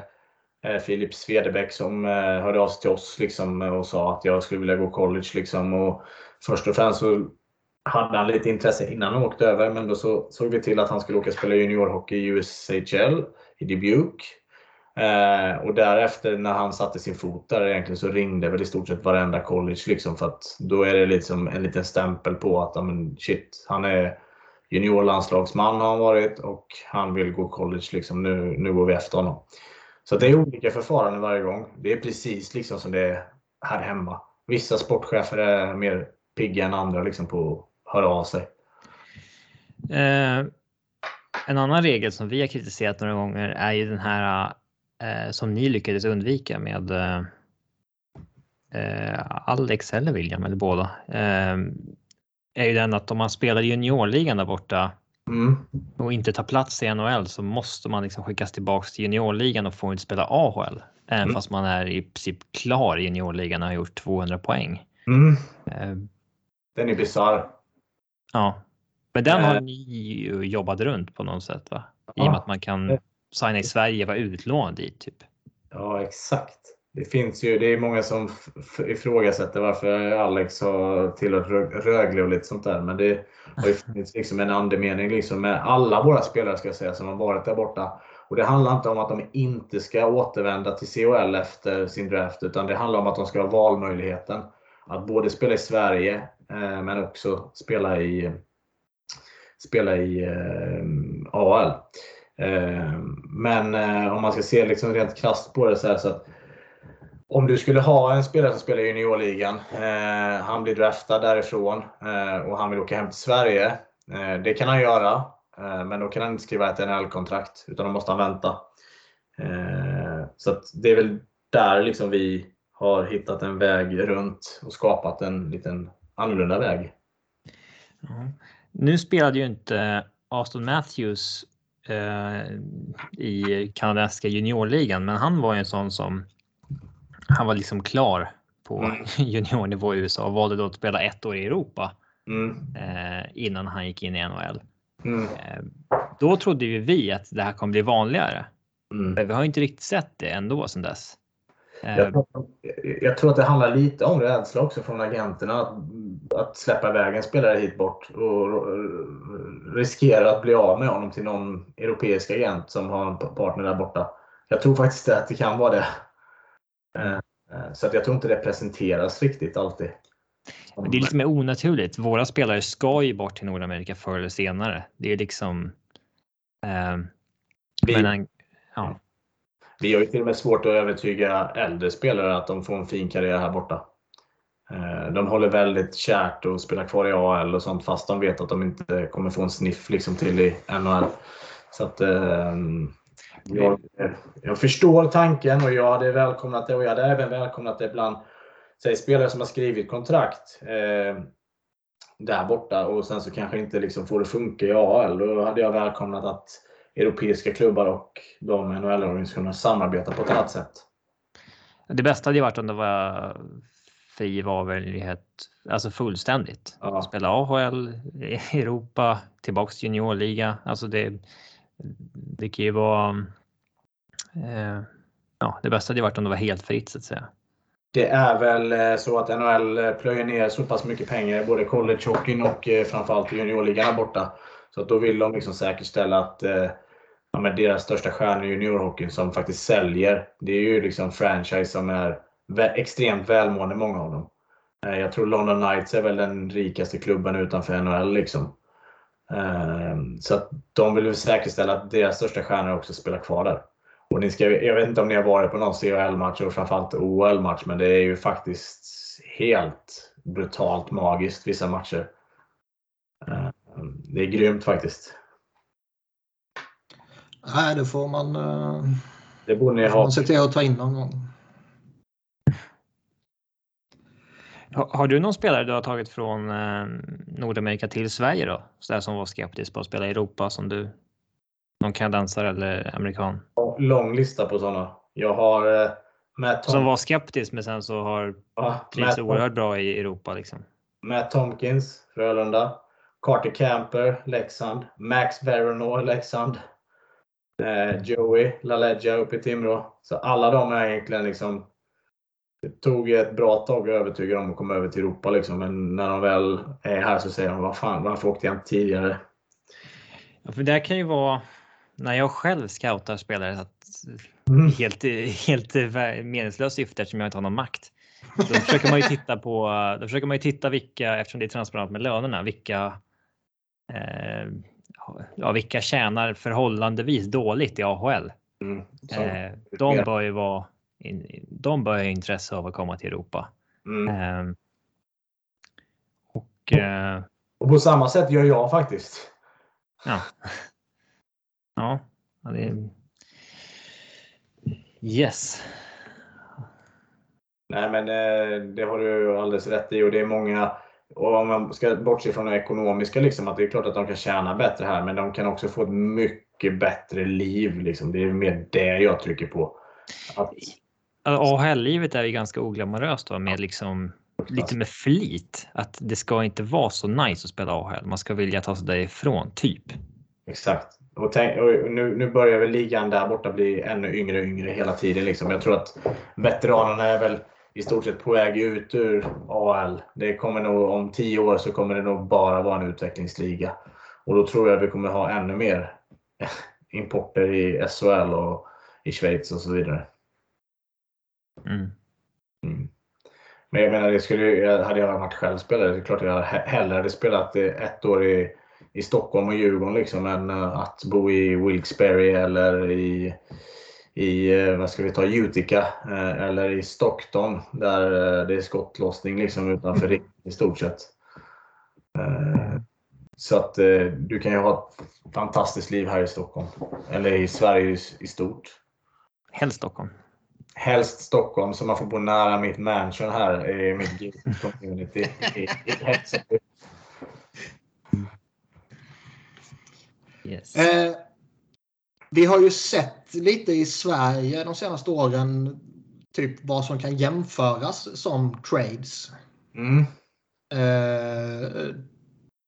Filip Svedebäck, som hörde av sig till oss liksom, och sa att jag skulle vilja gå college. Liksom, och först och främst så hade han lite intresse innan han åkte över, men då så, såg vi till att han skulle åka och spela juniorhockey i USHL i Dubuque. Eh, och därefter när han satte sin fot där egentligen så ringde väl i stort sett varenda college liksom för att då är det liksom en liten stämpel på att amen, shit, han är juniorlandslagsman har han varit och han vill gå college. Liksom. Nu, nu går vi efter honom. Så det är olika förfaranden varje gång. Det är precis liksom som det är här hemma. Vissa sportchefer är mer pigga än andra liksom, på höra av sig. Eh, en annan regel som vi har kritiserat några gånger är ju den här eh, som ni lyckades undvika med eh, eh, Alex eller William eller båda. Eh, är ju den att om man spelar i juniorligan där borta Mm. och inte tar plats i NHL så måste man liksom skickas tillbaks till juniorligan och får inte spela AHL. Även Mm. fast man är i princip klar i juniorligan och har gjort 200 poäng. Mm. Eh, Den är bisarr. Ja, men den har Eh. ni ju jobbat runt på något sätt va? I och med att man kan signa i Sverige och vara utlånad dit typ. Ja, exakt. Det finns ju, det är många som ifrågasätter varför Alex har tillhört Rö- Rögle och lite sånt där. Men det har ju funnits liksom en andemening liksom med alla våra spelare ska jag säga, som har varit där borta. Och det handlar inte om att de inte ska återvända till CHL efter sin draft, utan det handlar om att de ska ha valmöjligheten. Att både spela i Sverige, Eh, men också spela i, spela i eh, AL. Eh, men om man ska se liksom rent krasst på det så här så att om du skulle ha en spelare som spelar i juniorligan, eh, han blir draftad därifrån eh, och han vill åka hem till Sverige. Eh, det kan han göra, men då kan han inte skriva ett NHL-kontrakt utan då måste han vänta. Så att det är väl där liksom vi har hittat en väg runt och skapat en liten annorlunda väg. Nu spelade ju inte Aston Matthews eh, i kanadensiska juniorligan, men han var ju en sån som han var liksom klar på Mm. juniornivå i USA och valde då att spela ett år i Europa Mm. eh, innan han gick in i NHL. Mm. Eh, då trodde ju vi att det här kommer bli vanligare. Mm. Men vi har ju inte riktigt sett det ändå sedan dess. Jag tror, jag tror att det handlar lite om rädsla också från agenterna. Att, att släppa iväg en spelare hit bort och riskera att bli av med honom till någon europeisk agent som har en partner där borta. Jag tror faktiskt att det kan vara det. Eh, eh, Så att jag tror inte det presenteras riktigt alltid. Det är lite mer onaturligt. Våra spelare ska ju bort till Nordamerika förr eller senare. Det är liksom. Eh, Vi- men, ja, Vi har ju till och med svårt att övertyga äldre spelare att de får en fin karriär här borta. Eh, De håller väldigt kärt och spelar kvar i AL och sånt fast de vet att de inte kommer få en sniff liksom till i NHL. Så att, eh, jag, jag förstår tanken och jag hade välkomnat det och jag hade även välkomnat det bland säg, spelare som har skrivit kontrakt eh, där borta och sen så kanske inte liksom får det funka i AL. Då hade jag välkomnat att europeiska klubbar och de NHL-organisationerna samarbetar på ett annat sätt. det bästa hade ju varit om det var fri valmöjlighet, alltså fullständigt. Ja. Spela AHL, Europa, tillbaks till juniorliga. Alltså det. Det kan ju vara. Eh, ja, det bästa hade varit om det var helt fritt så att säga. Det är väl eh, så att NHL plöjer ner så pass mycket pengar i både collegehockeyn och eh, framförallt juniorligan här borta. Så att då vill de liksom säkerställa att eh, ja, deras största stjärnor i juniorhockeyn som faktiskt säljer, det är ju liksom franchise som är extremt välmående, många av dem. Eh, Jag tror London Knights är väl den rikaste klubben utanför NHL. Liksom. Eh, Så att de vill säkerställa att deras största stjärnor också spelar kvar där. Och ni ska, jag vet inte om ni har varit på någon CHL-match och framförallt OL-match, men det är ju faktiskt helt brutalt magiskt vissa matcher. Eh, Det är grymt faktiskt. Nej, det får man, Det borde ni ha. man se till att ta in någon gång. Har, har du någon spelare du har tagit från eh, Nordamerika till Sverige då? Så där som var skeptisk på att spela i Europa som du? Någon kanadensare eller amerikan? Lång lista på sådana. Jag har eh, Matt, Som Tom- var skeptisk men sen så har ja, trivs Matt, oerhört bra i Europa liksom. Matt Tomkins, Frölunda. Carter Camper, Leksand. Max Veronor, Leksand. Eh, Joey LaLeggia uppe i Timrå. Så alla de är egentligen liksom det tog ett bra tag att övertyga dem att komma över till Europa. Liksom. Men när de väl är här så säger de, vad fan, varför åkte jag inte tidigare? Ja, för det kan ju vara när jag själv scoutar spelare att Mm. helt, helt meningslöst syfte eftersom jag inte har någon makt. Då försöker man ju titta på, då försöker man ju titta vilka, eftersom det är transparent med lönerna, vilka eh, ja, vilka tjänar förhållandevis dåligt i AHL. Mm. Så, Eh, de bör ju vara, de bör ha intresse av att komma till Europa. mm. Eh, och eh, Och på samma sätt gör jag faktiskt. ja. Ja, det är... Yes. Nej, men eh, det har du alldeles rätt i och det är många och om man ska bortse från det ekonomiska, liksom, att det är klart att de kan tjäna bättre här, men de kan också få ett mycket bättre liv. Liksom. Det är mer det jag trycker på. Att, AHL-livet är ju ganska oglamoröst då, med liksom lite med flit. Att det ska inte vara så nice att spela AHL. Man ska vilja ta sig därifrån, typ. Exakt. Och, tänk, och nu, nu börjar väl ligan där borta bli ännu yngre och yngre hela tiden. Liksom. Jag tror att veteranerna är väl i stort sett på väg ut ur AL. Det kommer nog, om tio år så kommer det nog bara vara en utvecklingsliga. Och då tror jag att vi kommer ha ännu mer importer i SHL och i Schweiz och så vidare. Mm. Mm. Men jag menar, det skulle, jag- hade jag varit självspelare, det är klart jag he- hellre hade spelat ett år i, i Stockholm och Djurgården liksom, än eh, att bo i Wilkes-Barre eller i, i eh, vad ska vi ta, Utica eh, eller i Stockton där det är skottlossning liksom utanför ringen i stort sett. Så att du kan ju ha ett fantastiskt liv här i Stockholm. Eller i Sverige i, i stort. Helst Stockholm. Helst Stockholm så man får bo nära mitt mansion här i mitt community i, i Hälsingby. Yes. Eh, vi har ju sett lite i Sverige de senaste åren typ vad som kan jämföras som trades. Mm. Eh,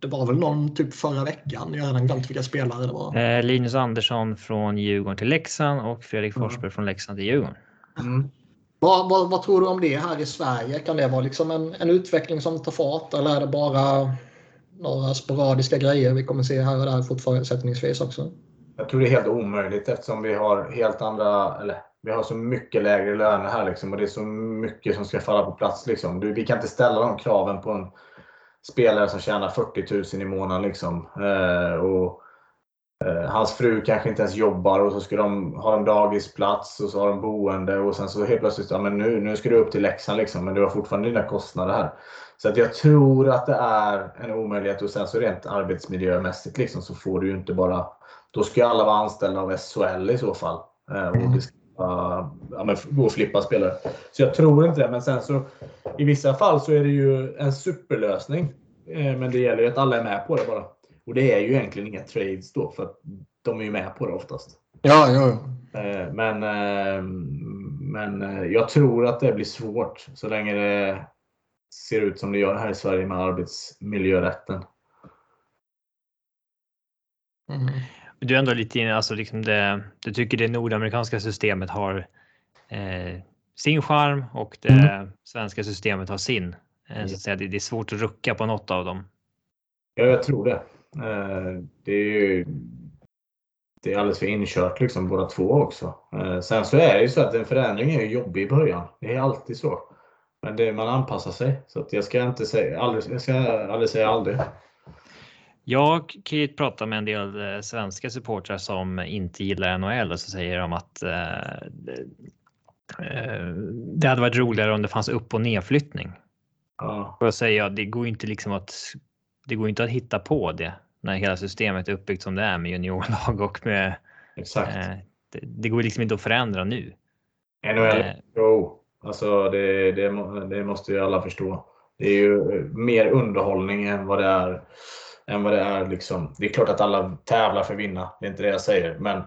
det var väl någon typ förra veckan. Jag har redan glömt vilka spelare det var. Eh, Linus Andersson från Djurgården till Leksand och Fredrik Mm. Forsberg från Leksand till Djurgården. Mm. Vad, vad, vad, tror du om det här i Sverige? Kan det vara liksom en, en utveckling som tar fart eller är det bara några sporadiska grejer vi kommer se här och där fortsättningsvis också? Jag tror det är helt omöjligt eftersom vi har helt andra, eller vi har så mycket lägre löner här liksom, och det är så mycket som ska falla på plats. Liksom. Du, vi kan inte ställa de kraven på en spelare som tjänar 40 000 i månaden. Liksom. Eh, och, hans fru kanske inte ens jobbar och så ska de, ha de dagisplats och så har de boende och sen så helt plötsligt, ja men nu, nu ska du upp till Leksand liksom, men du har fortfarande dina kostnader här. Så att jag tror att det är en omöjlighet och sen så rent arbetsmiljömässigt liksom, så får du ju inte bara då ska alla vara anställda av SHL i så fall. Eh, och uh, ja, men gå och flippa spelare. Så jag tror inte det. Men sen så i vissa fall så är det ju en superlösning. Eh, men det gäller ju att alla är med på det bara. Och det är ju egentligen inga trades då för att de är ju med på det oftast. Ja, ja, ja. Men, men jag tror att det blir svårt så länge det ser ut som det gör här i Sverige med arbetsmiljörätten. Mm. Du är ändå lite inne, alltså liksom det, du tycker det nordamerikanska systemet har eh, sin charm och det mm. svenska systemet har sin. Eh, så att säga, det, det, är svårt att rucka på något av dem. Ja, jag tror det. Eh, det är ju det är alldeles för inkört liksom båda två också. Eh, sen så är det ju så att en förändring är jobbig i början. Det är alltid så. Men det, man anpassar sig. Så att jag ska inte säga aldrig, jag ska aldrig säga aldrig. Jag kan ju prata med en del eh, svenska supportrar som inte gillar NHL och så säger de att eh, det hade varit roligare om det fanns upp och nedflyttning. Ja. Och jag säger det går inte liksom att det går inte att hitta på det när hela systemet är uppbyggt som det är med juniorlag och med. Exakt. Eh, det, det, går liksom inte att förändra nu. NHL, eh, alltså det, det, det måste ju alla förstå. Det är ju mer underhållning än vad det är än vad det är. Liksom. Det är klart att alla tävlar för att vinna, det är inte det jag säger. Men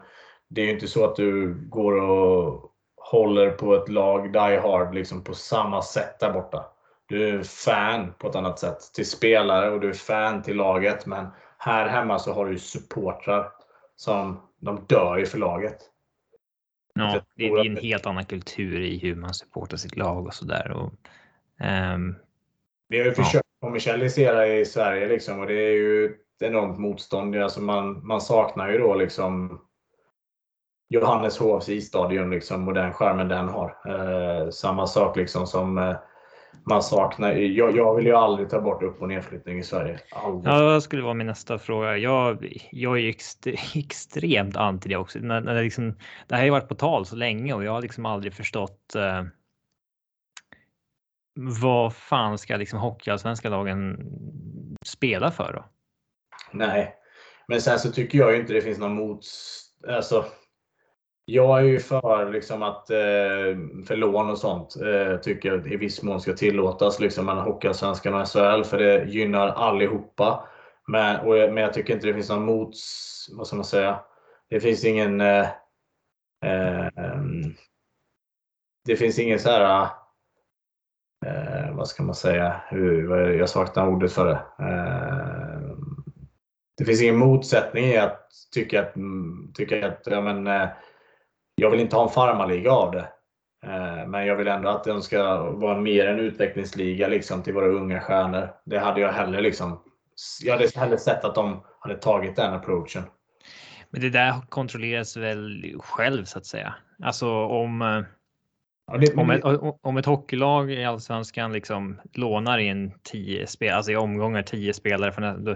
det är ju inte så att du går och håller på ett lag die hard liksom, på samma sätt där borta. Du är fan på ett annat sätt till spelare och du är fan till laget. Men här hemma så har du supportrar som de dör ju för laget. Ja, det är en helt annan kultur i hur man supportar sitt lag och sådär. Um, vi har ju försökt kommersialisera i Sverige liksom, och det är ju ett enormt motstånd. Alltså man, man saknar ju då liksom Johanneshovs isstadion liksom, och den skärmen den har. Eh, samma sak liksom som eh, man saknar. Jag, jag, vill ju aldrig ta bort upp och nedflyttning i Sverige. Aldrig. Ja, det skulle vara min nästa fråga. Jag, jag är extre, extremt anti det också. När, när det, liksom, det här har ju varit på tal så länge och jag har liksom aldrig förstått eh, vad fan ska liksom hockeyallsvenska lagen spela för då? Nej, men sen så tycker jag ju inte det finns någon mots... Alltså, jag är ju för liksom att eh, för lån och sånt eh, tycker jag i viss mån ska tillåtas liksom mellan Hockeyallsvenskan och SHL för det gynnar allihopa. Men, och, men jag tycker inte det finns någon mots... Vad ska man säga? Det finns ingen... Eh, eh, det finns ingen så här eh, vad ska man säga, hur, jag saknar ordet för det. Eh, det finns ingen motsättning i att tycka att, mm, tycka att ja, men, eh, jag vill inte ha en farmarliga av det. Eh, men jag vill ändå att den ska vara mer en utvecklingsliga liksom, till våra unga stjärnor. Det hade jag hellre liksom, jag hade hellre sett att de hade tagit den approachen. Men det där kontrolleras väl själv så att säga. Alltså om Ja, det, om, ett, om ett hockeylag i allsvenskan liksom lånar in tio spel, alltså i omgångar tio spelare, från, då,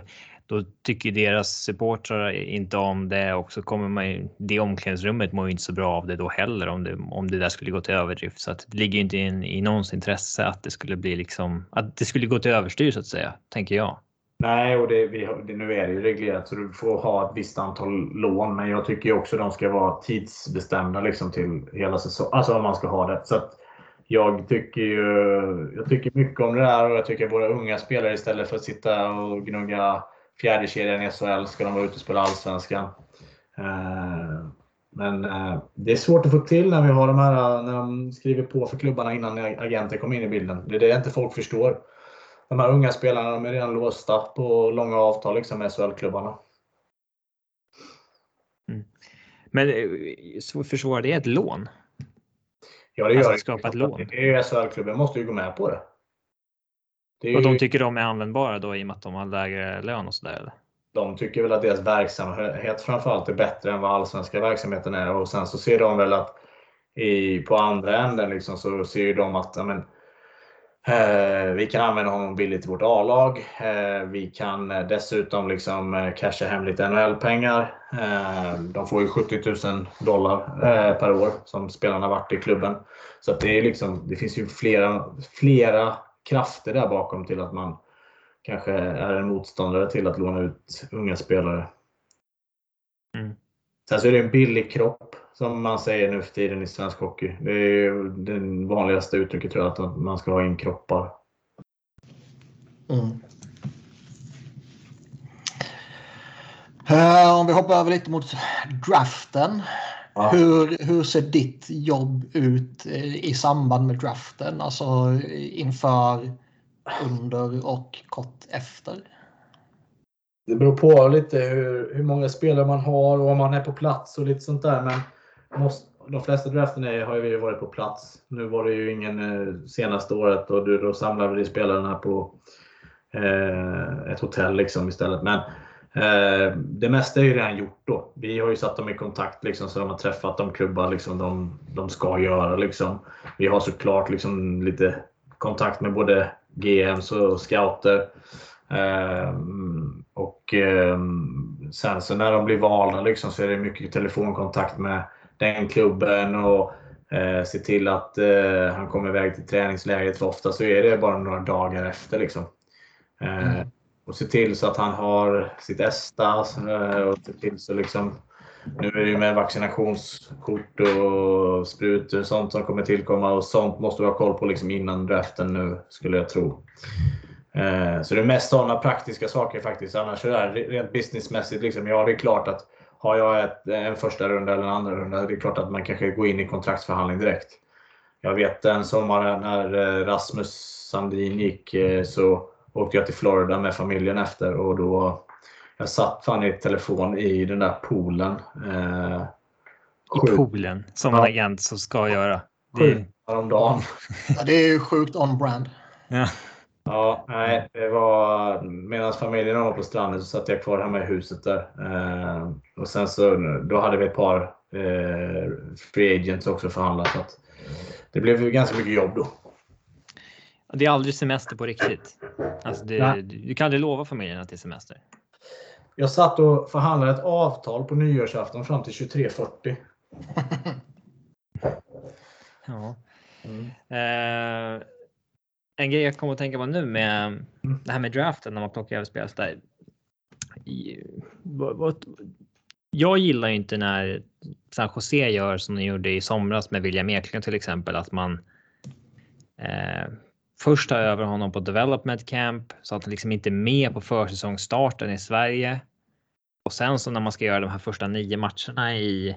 då tycker deras supportrar inte om det och så kommer man det omklädningsrummet mår ju inte så bra av det då heller om det, om det där skulle gå till överdrift. Så att det ligger inte in, i någons intresse att det skulle bli liksom att det skulle gå till överstyr så att säga, tänker jag. Nej, och det, vi, det, nu är det ju reglerat så du får ha ett visst antal lån. Men jag tycker också att de ska vara tidsbestämda liksom till hela säsongen. Alltså om man ska ha det. Så jag tycker ju jag tycker mycket om det där och jag tycker att våra unga spelare istället för att sitta och gnugga fjärdekedjan i SHL ska de vara ute och spela Allsvenskan. Eh, men eh, det är svårt att få till när vi har de här när de skriver på för klubbarna innan agenter kommer in i bilden. Det är det inte folk förstår de här unga spelarna de är redan låsta på långa avtal liksom, med SHL-klubbarna. Mm. Men eh, försvarar det ett lån? Ja, det Alltså gör skapa ett lån. Det är ju SHL-klubben måste ju gå med på det. Är Och ju, de tycker de är användbara då i och med att de har lägre lön och sådär? de tycker väl att deras verksamhet framförallt är bättre än vad allsvenska verksamheten är. Och sen så ser de väl att i, på andra änden liksom, så ser ju de att ja, men, eh, vi kan använda honom billigt i vårt A-lag. Eh, vi kan eh, dessutom liksom, eh, casha hem lite NHL-pengar. Eh, de får ju 70 000 dollar eh, per år som spelarna varit i klubben. Så det, är liksom, det finns ju flera, flera krafter där bakom till att man kanske är en motståndare till att låna ut unga spelare. Mm. Sen så är det en billig kropp som man säger nu för tiden i svensk hockey. Det är ju det vanligaste uttrycket tror jag, att man ska ha in kroppar. Mm. Eh, om vi hoppar över lite mot draften. Ja. Hur, hur ser ditt jobb ut eh, i samband med draften? Alltså inför, under och kort efter? Det beror på lite hur, hur många spelare man har och om man är på plats och lite sånt där. Men måste, de flesta draften är, har ju varit på plats. Nu var det ju ingen eh, senaste året och då, då samlade vi spelarna på eh, ett hotell liksom istället. Men eh, Eh, det mesta är ju redan gjort då. Vi har ju satt dem i kontakt liksom, så de har träffat de klubbar liksom, de, de ska göra. Liksom. Vi har såklart liksom, lite kontakt med både GMs och scouter. Eh, och eh, sen så när de blir valda liksom, så är det mycket telefonkontakt med den klubben och eh, se till att eh, han kommer iväg till träningsläget. För ofta så är det bara några dagar efter. Liksom. Eh, Mm. Och se till så att han har sitt ESTA. Eh, och se till så liksom, nu är det ju med vaccinationskort och sprutor och sånt som kommer tillkomma. Och sånt måste vi ha koll på liksom innan draften nu, skulle jag tro. Eh, så det är mest sådana praktiska saker faktiskt. Annars är det rent businessmässigt. Liksom, ja, det är klart att har jag ett, en första runda eller en andra runda, det är klart att man kanske går in i kontraktsförhandling direkt. Jag vet den sommaren när eh, Rasmus Sandin gick så åkte jag till Florida med familjen efter och då jag satt fan i telefon i den där poolen. Eh, I poolen som en agent så ska göra. Det, sju om dagen. Ja, det är ju sjukt on-brand. ja. Ja, nej, det var medan familjen var på stranden så satt jag kvar hemma i huset där. Eh, och sen så då hade vi ett par eh, free agents också förhandlat. Så att det blev ju ganska mycket jobb då. Det är aldrig semester på riktigt. Alltså det, du kan aldrig lova familjen att det är semester. Jag satt och förhandlade ett avtal på nyårsafton fram till 23.40. Ja. Mm. Eh, en grej jag kommer att tänka på nu med det här med draften när man plockar över spelare. Jag gillar ju inte när San Jose gör som de gjorde i somras med William Eklund till exempel, att man eh, först tar över honom på development camp så att han liksom inte är med på försäsongsstarten i Sverige. Och sen så när man ska göra de här första nio matcherna i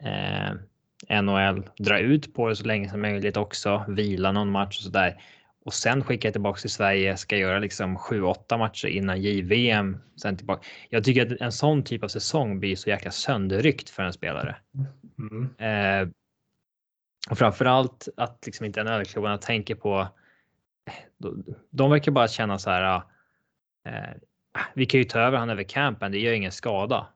eh, NHL, dra ut på det så länge som möjligt också, vila någon match och så där. Och sen skicka tillbaka till Sverige, ska göra liksom 7-8 matcher innan JVM. Sen tillbaka. Jag tycker att en sån typ av säsong blir så jäkla sönderryckt för en spelare. Mm. Eh, och framförallt att liksom inte NHL-klubbarna tänker på. De, verkar bara känna så här. Eh, vi kan ju ta över han över campen. Det gör ingen skada.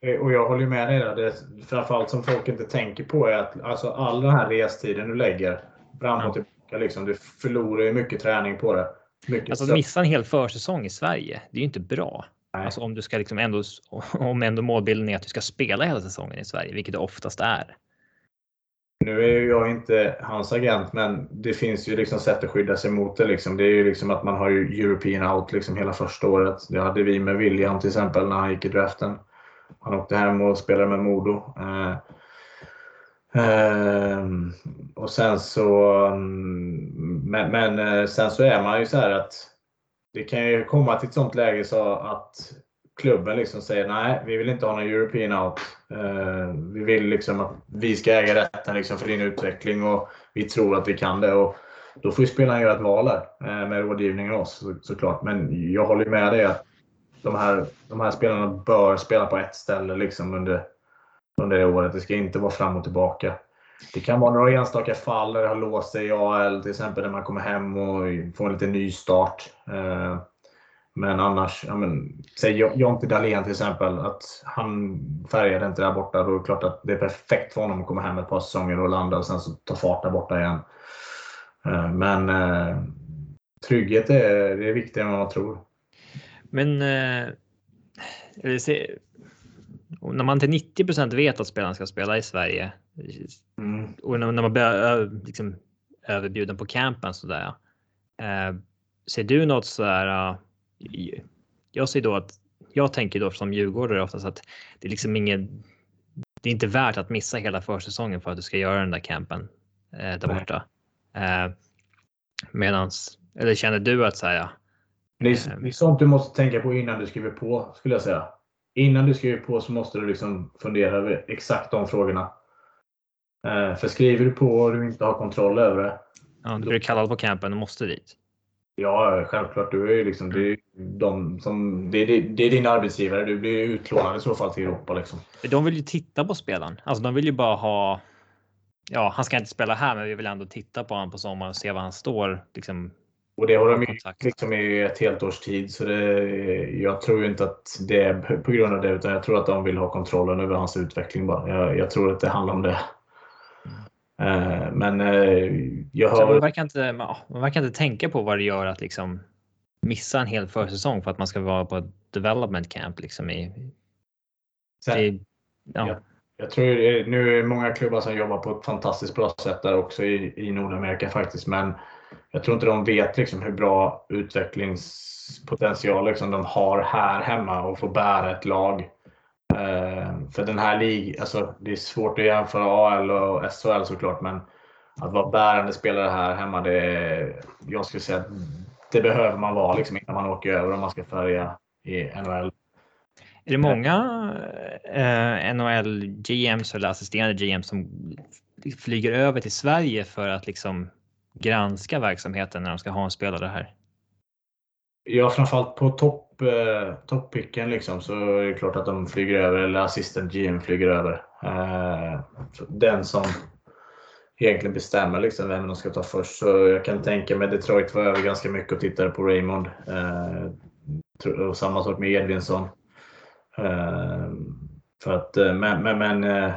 Är, och jag håller med dig där. Det framförallt som folk inte tänker på är att alltså, all den här restiden du lägger fram och tillbaka, liksom, du förlorar ju mycket träning på det. Mycket Alltså att missa en hel försäsong i Sverige. Det är ju inte bra. Nej. Alltså om du ska liksom ändå om ändå målbilden är att du ska spela hela säsongen i Sverige, vilket det oftast är. Nu är ju jag inte hans agent, men det finns ju liksom sätt att skydda sig mot det. Liksom. Det är ju liksom att man har ju European out liksom hela första året. Det hade vi med William till exempel när han gick i draften. Han åkte hem och spelade med Modo. Eh, eh, och sen så... Mm, men, men eh, sen så är man ju så här att det kan ju komma till ett sånt läge så att klubben liksom säger nej, vi vill inte ha någon European out. Eh, vi vill liksom att vi ska äga rätten liksom för din utveckling och vi tror att vi kan det. Och då får ju spelaren göra ett val där eh, med rådgivning av oss så, såklart. Men jag håller med dig att de här, de här spelarna bör spela på ett ställe liksom under, under det året. Det ska inte vara fram och tillbaka. det kan vara några enstaka fall där det har låst sig i AL, till exempel när man kommer hem och får en liten nystart. Eh, men annars, ja, men, säg Jonte Dahlén till exempel, att han färgade inte där borta. Då är det klart att det är perfekt för honom att komma hem ett par säsonger och landa och sen så ta fart där borta igen. Eh, men eh, trygghet är, det är viktigare än vad man tror. Men eh, när man till 90% vet att spelarna ska spela i Sverige mm. och när, när man blir liksom, överbjuden på campen sådär. Eh, ser du något sådär? Jag ser då att jag tänker då som djurgårdare oftast att det är liksom ingen. Det är inte värt att missa hela försäsongen för att du ska göra den där campen eh, där borta. Eh, medans, eller känner du att säga? Det är, det är sånt du måste tänka på innan du skriver på skulle jag säga innan du skriver på så måste du liksom fundera över exakt de frågorna. Eh, för skriver du på och du inte har kontroll över det. Ja, du blir kallad på campen och måste dit. Ja, självklart. Du är liksom, det, är de som, det, är, det är din arbetsgivare. Du blir utlånad i så fall till Europa. Liksom. De vill ju titta på spelaren. Alltså, de vill ju bara ha. Ja, han ska inte spela här, men vi vill ändå titta på honom på sommaren och se var han står liksom, och det har de ju liksom i ett helt års tid. Så det, jag tror inte att det är på grund av det, utan jag tror att de vill ha kontrollen över hans utveckling bara. Jag, jag tror att det handlar om det. Mm. Men eh, jag har... man, verkar inte, man verkar inte tänka på vad det gör att liksom missa en hel försäsong för att man ska vara på ett development camp liksom i... Sen, i ja. jag, jag, tror nu är det många klubbar som jobbar på ett fantastiskt bra sätt där också i, i Nordamerika faktiskt. Men jag tror inte de vet liksom hur bra utvecklingspotential liksom de har här hemma och få bära ett lag. Eh, för den här ligan, alltså, det är svårt att jämföra AL och SHL såklart, men att vara bärande spelare här hemma, det, jag skulle säga att det behöver man vara liksom, innan man åker över om man ska färga i NHL. Är det många eh, NHL GMs eller assisterande GMs som flyger över till Sverige för att liksom granska verksamheten när de ska ha en spelare här? Ja, framförallt på topp, eh, toppicken liksom, så är det klart att de flyger över, eller assistent GM flyger över. Eh, den som egentligen bestämmer liksom vem de ska ta först. Så jag kan tänka mig Detroit var över ganska mycket och tittade på Raymond. Eh, och samma sak med Edvinsson. Eh, för att, eh, men, men, men eh,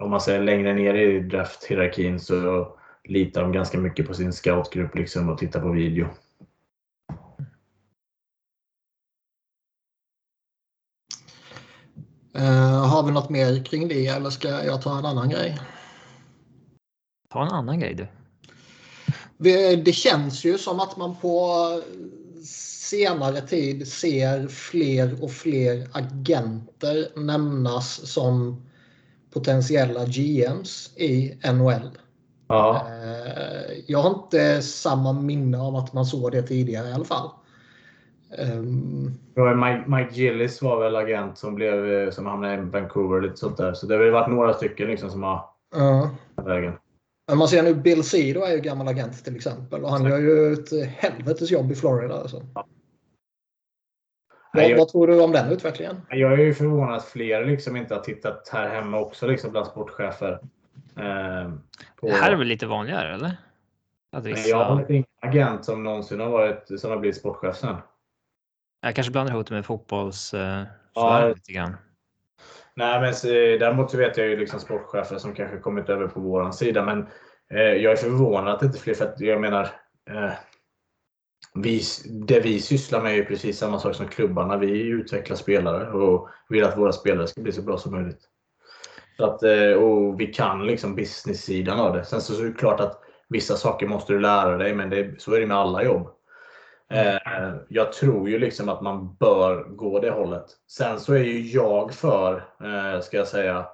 om man säger längre ner i drafthierarkin så litar de ganska mycket på sin scoutgrupp liksom och tittar på video. Uh, har vi något mer kring det eller ska jag ta en annan grej? Ta en annan grej du. Det känns ju som att man på senare tid ser fler och fler agenter nämnas som potentiella GMs i NHL. Ja. Eh, jag har inte samma minne av att man såg det tidigare i alla fall. Um... Mike, Mike Gillis var väl agent som, blev, eh, som hamnade i Vancouver. Lite sånt där. Så det har väl varit några stycken liksom som har uh. vägen. Men man ser nu Bill Sido är ju gammal agent till exempel och han gör ju ett helvetes jobb i Florida. Alltså. Ja. Vad, jag, vad, tror du om den utvecklingen? Jag är ju förvånad att fler liksom inte har tittat här hemma också liksom bland sportchefer. Eh, på... Det här är väl lite vanligare eller? Att vissa... Jag har ingen agent som någonsin har varit som har blivit sportchef sen. Jag kanske blandar ihop det med fotbolls ja, lite grann. Nej, men däremot så vet jag ju liksom sportchefer som kanske kommit över på våran sida. Men eh, jag är förvånad att det inte fler, för att jag menar eh, vi, det vi sysslar med är precis samma sak som klubbarna. Vi utvecklar spelare och vill att våra spelare ska bli så bra som möjligt. Så att, eh, och vi kan liksom business-sidan av det. Sen så är det klart att vissa saker måste du lära dig, men det, så är det med alla jobb. Mm. Eh, jag tror ju liksom att man bör gå det hållet. Sen så är ju jag för, eh, ska jag säga,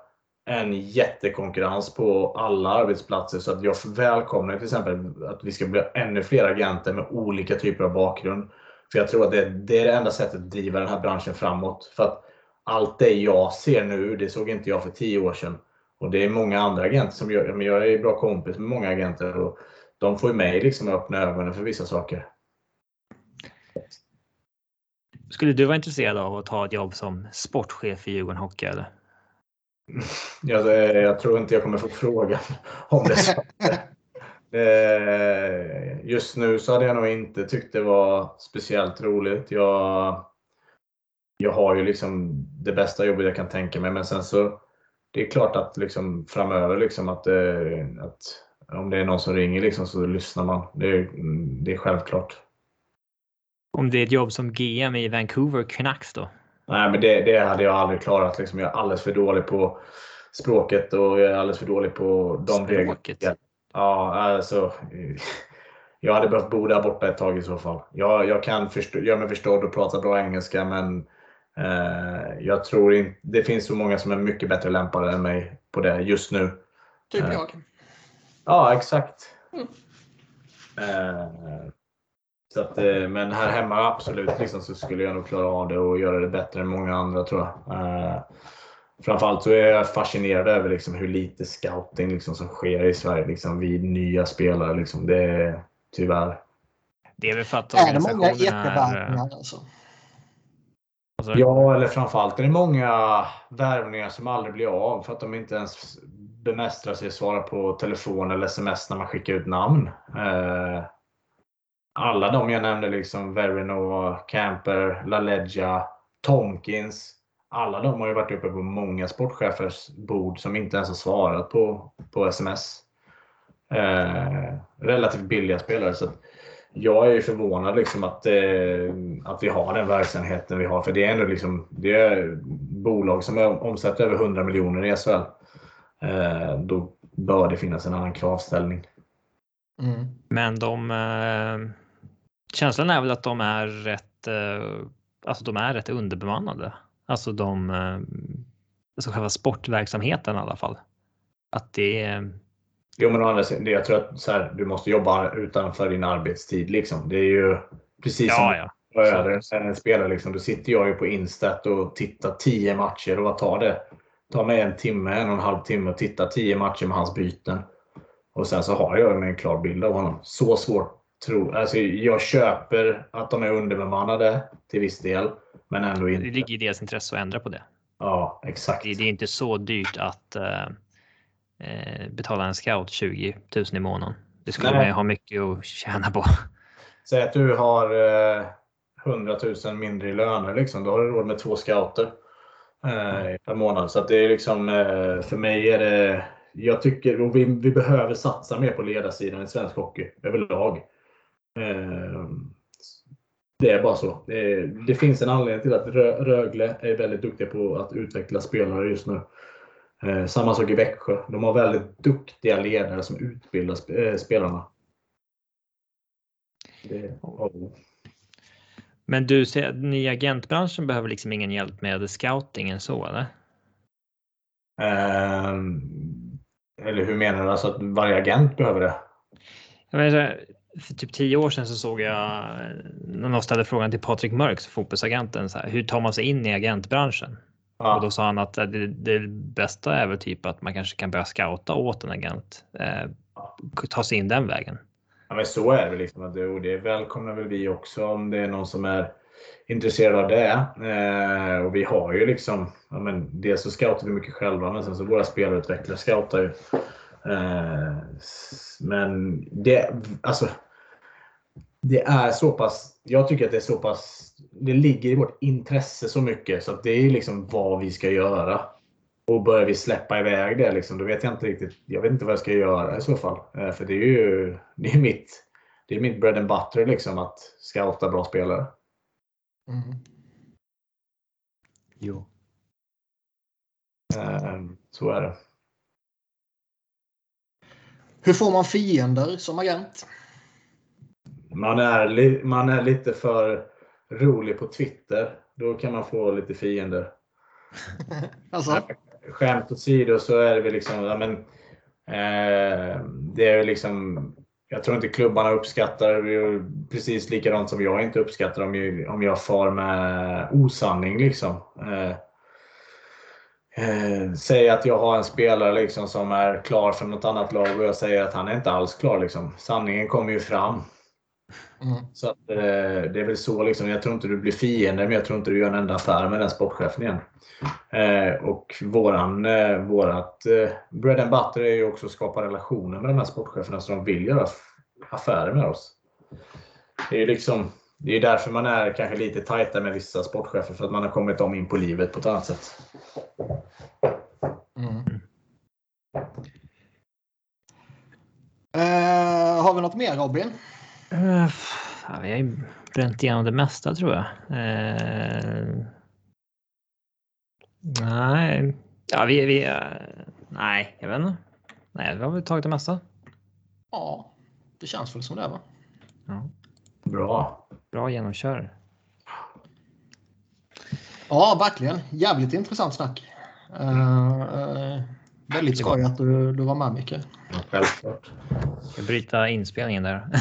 en jättekonkurrens på alla arbetsplatser. Så att jag välkomnar till exempel att vi ska bli ännu fler agenter med olika typer av bakgrund. För jag tror att det, det är det enda sättet att driva den här branschen framåt. För att allt det jag ser nu, det såg inte jag för tio år sedan. Och det är många andra agenter som gör men Jag är bra kompis med många agenter och de får ju mig liksom att öppna ögonen för vissa saker. Skulle du vara intresserad av att ta ett jobb som sportchef i Djurgården Hockey? Eller? jag, jag tror inte jag kommer få frågan om det. Eh, just nu så hade jag nog inte tyckt det var speciellt roligt. Jag, jag har ju liksom det bästa jobbet jag kan tänka mig, men sen så det är klart att liksom framöver liksom att, eh, att om det är någon som ringer liksom så lyssnar man. Det är, det är självklart. Om det är ett jobb som GM i Vancouver Canucks då? Nej, men det, det hade jag aldrig klarat. Liksom. Jag är alldeles för dålig på språket och jag är alldeles för dålig på de reglerna. Ja, alltså. Jag hade behövt bo där borta ett tag i så fall. Jag, jag kan förstå, göra mig förstådd och prata bra engelska men eh, jag tror inte det finns så många som är mycket bättre lämpade än mig på det just nu. Typ eh, jag. Ja, exakt. Mm. Eh, så att, eh, men här hemma absolut liksom, så skulle jag nog klara av det och göra det bättre än många andra tror jag. Eh, framförallt så är jag fascinerad över liksom hur lite scouting liksom som sker i Sverige liksom vid nya spelare. Liksom. Det är tyvärr. Det är väl för att Är det många ekevärvningar alltså? alltså? Ja, eller framförallt är det många värvningar som aldrig blir av för att de inte ens bemästrar sig att svara på telefon eller sms när man skickar ut namn. Eh, alla de jag nämnde, liksom Verino, Camper, LaLeggia, Tomkins, alla de har ju varit uppe på många sportchefers bord som inte ens har svarat på, på sms. Eh, relativt billiga spelare. Så jag är förvånad liksom att, eh, att vi har den verksamheten vi har. För det är ändå liksom, det är bolag som omsätter över 100 miljoner i SHL. Eh, då bör det finnas en annan kravställning. Mm. Men de... Känslan är väl att de är rätt, eh, alltså de är rätt underbemannade. Alltså de, eh, alltså själva sportverksamheten i alla fall. Att det är... Jo men andra sidan, jag tror att så här, du måste jobba utanför din arbetstid. Liksom. Det är ju precis ja, som ja. en spelare. Liksom. Då sitter jag ju på Instat och tittar tio matcher och vad tar det? Tar mig en timme, en och en halv timme att titta tio matcher med hans byten. Och sen så har jag en klar bild av honom. Så svårt tror alltså Jag köper att de är underbemannade till viss del. Men ändå inte. Det ligger i deras intresse att ändra på det. Ja, exakt. Det, är inte så dyrt att uh, betala en scout 20 000 i månaden. Det skulle Nej. man ha mycket att tjäna på. Säg att du har eh, 100 000 mindre i löner. Liksom. Då har du råd med två scouter uh, per månad. Så att det är liksom, för mig är det jag tycker vi, vi behöver satsa mer på ledarsidan i svensk hockey överlag. Det är bara så. Det, det, finns en anledning till att Rögle är väldigt duktiga på att utveckla spelare just nu. Eh, samma sak i Växjö. De har väldigt duktiga ledare som utbildar eh, spelarna. Det, Men du ser att ni agentbranschen behöver liksom ingen hjälp med scoutingen så eller? Eh, eller hur menar du? Alltså att varje agent behöver det? Jag menar, för typ tio år sedan så såg jag någon ställde frågan till Patrik Mörks, fotbollsagenten, så här, hur tar man sig in i agentbranschen? Ja. Och då sa han att det, det, bästa är väl typ att man kanske kan börja scouta åt en agent. Eh, ta sig in den vägen. Ja, men så är det. Liksom. Och det välkomnar väl vi också om det är någon som är intresserad av det. Eh, och vi har ju liksom, ja, men dels så scoutar vi mycket själva, men sen så våra spelarutvecklare scoutar ju. Eh, men det, alltså, det är så pass, jag tycker att det är så pass, det ligger i vårt intresse så mycket så att det är liksom vad vi ska göra. Och börjar vi släppa iväg det, liksom, då vet jag inte riktigt. Jag vet inte vad jag ska göra i så fall. Eh, för det är ju det är mitt, det är mitt bread and butter liksom, att scouta bra spelare. Mm. Jo. Ehm, så är det. Hur får man fiender som agent? Man är, man är lite för rolig på Twitter. Då kan man få lite fiender. alltså? Skämt åsido så är det väl liksom, ja, men, eh, det är liksom jag tror inte klubbarna uppskattar det precis likadant som jag inte uppskattar om jag, om jag far med osanning. Liksom. Eh, eh, säg att jag har en spelare liksom som är klar för något annat lag och jag säger att han är inte alls klar. Liksom. Sanningen kommer ju fram. Mm. Så att, eh, det är väl så. Liksom, jag tror inte du blir fiende, men jag tror inte du gör en enda affär med den sportchefen igen. Eh, och våran, eh, vårat eh, bread and butter är ju också att skapa relationer med de här sportcheferna så de vill göra affärer med oss. Det är liksom det är därför man är kanske lite tajta med vissa sportchefer, för att man har kommit dem in på livet på ett annat sätt. Mm. Uh, har vi något mer Robin? Uh, ja, vi har ju bränt igenom det mesta tror jag. Uh, nej, ja, vi, vi uh, nej, jag vet inte. Nej, vi har väl tagit det mesta. Ja, det känns väl som det va? Ja. Bra. Bra genomkör. Ja, verkligen. Jävligt intressant snack. Uh, uh, väldigt skoj att du, du var med Micke. Ja, självklart. Jag bryta inspelningen där.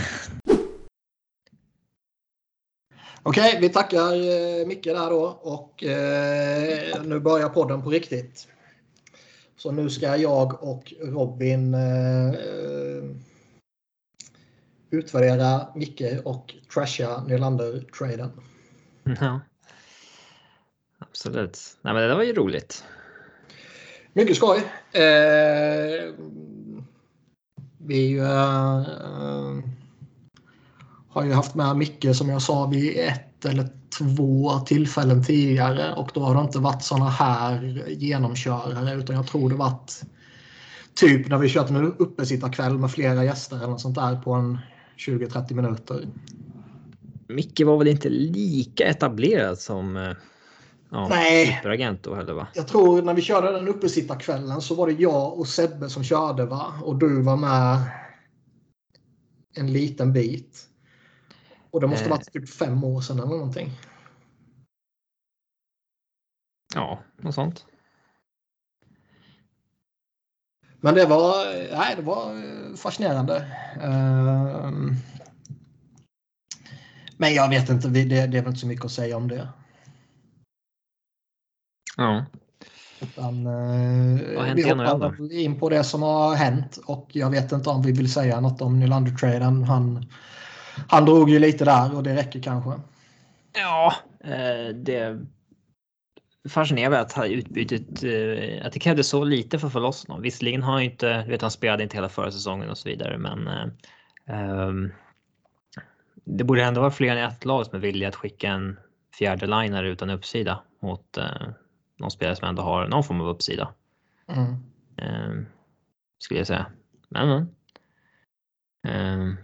Okej, okay, vi tackar eh, Micke där då och eh, nu börjar podden på riktigt. Så nu ska jag och Robin eh, utvärdera Micke och trasha Nylander-traden. Ja. Absolut. Nej, men det var ju roligt. Mycket skoj. Eh, vi eh, har ju haft med Micke som jag sa vid ett eller två tillfällen tidigare och då har det inte varit såna här genomkörare utan jag tror det varit typ när vi kört en uppesittarkväll med flera gäster eller något sånt där på en 20-30 minuter. Micke var väl inte lika etablerad som eh, ja, Nej. superagent då heller va? Jag tror när vi körde den uppesittarkvällen så var det jag och Sebbe som körde va? Och du var med en liten bit. Och det måste ha varit typ fem år sedan eller någonting. Ja, något sånt. Men det var, nej, det var fascinerande. Ehm, men jag vet inte, det, det är väl inte så mycket att säga om det. Ja. Utan, eh, vi hoppar in på det som har hänt och jag vet inte om vi vill säga något om Nylander-traden. Han, han drog ju lite där och det räcker kanske. Ja, eh, det fascinerande att utbytet, eh, att det krävdes så lite för att få loss honom. Visserligen har han inte, vet han spelade inte hela förra säsongen och så vidare, men um, det borde ändå vara fler än ett lag som är villiga att skicka en fjärde liner utan uppsida mot uh, någon spelare som ändå har någon form av uppsida. Mm. Um, skulle jag säga. Men, men. Um,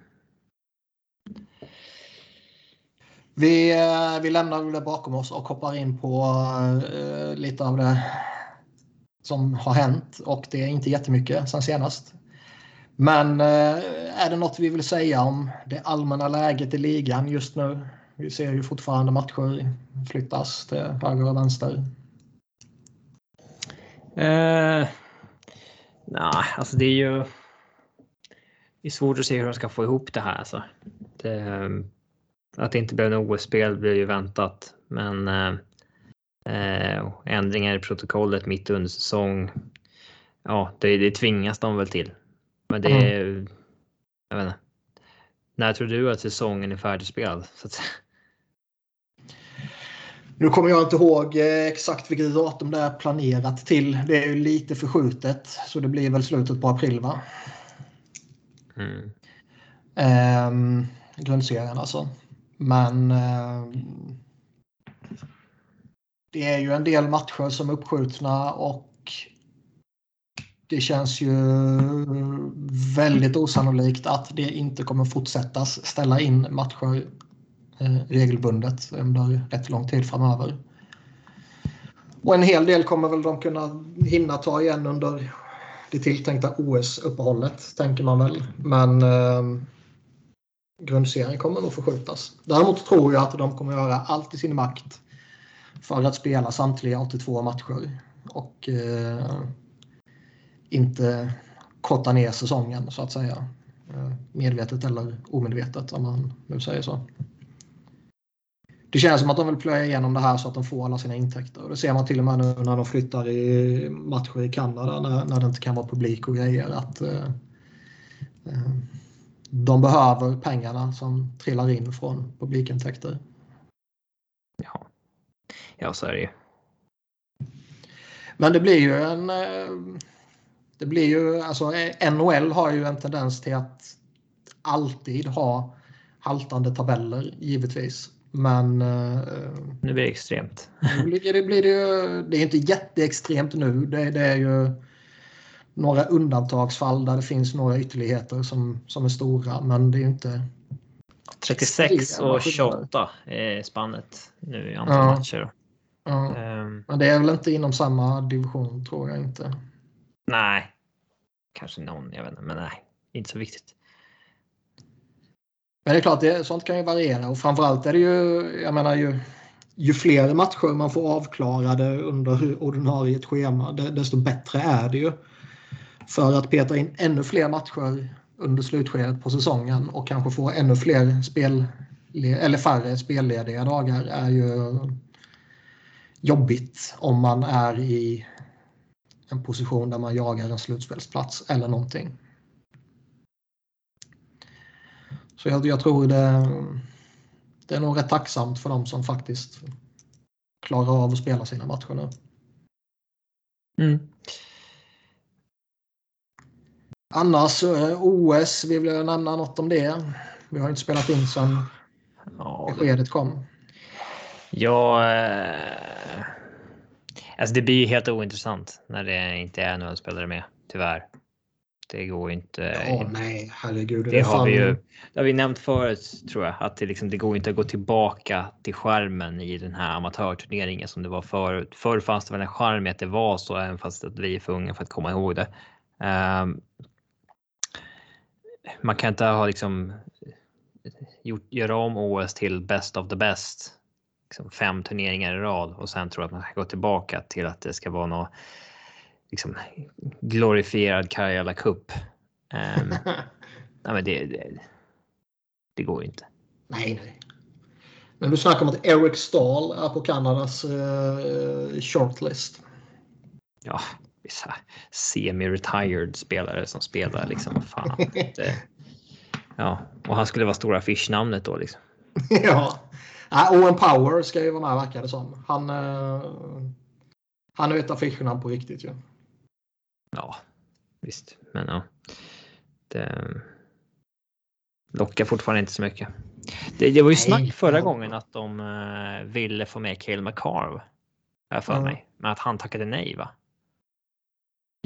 vi, eh, vi lämnar det bakom oss och hoppar in på uh, lite av det som har hänt och det är inte jättemycket sen senast. Men uh, är det något vi vill säga om det allmänna läget i ligan just nu? Vi ser ju fortfarande matcher flyttas till höger och vänster. Uh, Nej, alltså det är ju. Det är svårt att se hur de ska få ihop det här. Alltså. Det, ehm, att det inte blev en OS-spel blev ju väntat, men eh, ändringar i protokollet mitt under säsong. Ja, det, det tvingas de väl till. Men det är. Mm. Jag vet inte. När tror du att säsongen är färdigspelad? Så att... Nu kommer jag inte ihåg eh, exakt vilket datum det är planerat till. Det är ju lite förskjutet så det blir väl slutet på april va? Mm. Ehm, grundserien alltså. Men eh, det är ju en del matcher som är uppskjutna och det känns ju väldigt osannolikt att det inte kommer fortsättas ställa in matcher eh, regelbundet under rätt lång tid framöver. Och en hel del kommer väl de kunna hinna ta igen under det tilltänkta OS-uppehållet, tänker man väl. Men eh, grundserien kommer nog förskjutas. Däremot tror jag att de kommer göra allt i sin makt för att spela samtliga 82 matcher och eh, inte korta ner säsongen så att säga. Eh, medvetet eller omedvetet om man nu säger så. Det känns som att de vill plöja igenom det här så att de får alla sina intäkter. Och det ser man till och med nu när de flyttar i matcher i Kanada när, när det inte kan vara publik och grejer. Att, eh, eh de behöver pengarna som trillar in från publikintäkter. Ja, ja så är det ju. Men det blir ju en... Eh, det blir ju, alltså NHL har ju en tendens till att alltid ha haltande tabeller givetvis. Men... Eh, nu blir det extremt. Nu blir det, blir det, ju, det är inte jätteextremt nu. Det, det, är ju några undantagsfall där det finns några ytterligheter som, som är stora. Men det är ju inte... 36 och 28 är spannet nu i antal ja. matcher. Ja. Um, men det är väl inte inom samma division tror jag inte. Nej, kanske någon, jag vet inte, men nej, inte så viktigt. Men det är klart, det, sånt kan ju variera och framförallt är det ju, jag menar ju, ju fler matcher man får avklarade under ordinarie schema, desto bättre är det ju. För att peta in ännu fler matcher under slutskedet på säsongen och kanske få ännu fler spel eller färre spellediga dagar är ju jobbigt om man är i en position där man jagar en slutspelsplats eller någonting. Så jag, jag tror det, det är nog rätt tacksamt för dem som faktiskt klarar av att spela sina matcher nu. Mm. Annars eh, OS, vill jag nämna något om det? Vi har inte spelat in sedan ja, beskedet kom. Ja, eh, alltså det blir helt ointressant när det inte är några spelare med, tyvärr. Det går inte. Ja, nej, herregud. Det, det har vi ju. Det har vi nämnt förut tror jag att det liksom. Det går inte att gå tillbaka till skärmen i den här amatörturneringen som det var förut. Förr fanns det väl en charm i att det var så, även fast att vi är för unga för att komma ihåg det. Um, man kan inte ha liksom gjort, göra om OS till best of the best. Liksom fem turneringar i rad och sen tror att man ska gå tillbaka till att det ska vara något liksom, glorifierad Karjala Cup. Um, nej, men det, det, det, går ju inte. Nej, nej. Men du snackar om att Eric Stahl är på Kanadas uh, shortlist. Ja, semi-retired spelare som spelar liksom. Fan, det, ja, och han skulle vara stora affischnamnet då liksom. ja. Owen Power ska ju vara med verkar det som. Han, uh, han är ett affischnamn på riktigt ju. Ja. Ja, visst, men ja. Det lockar fortfarande inte så mycket. Det, det var ju snack förra gången att de uh, ville få med Cale McCarv. Här för mm. mig. Men att han tackade nej va?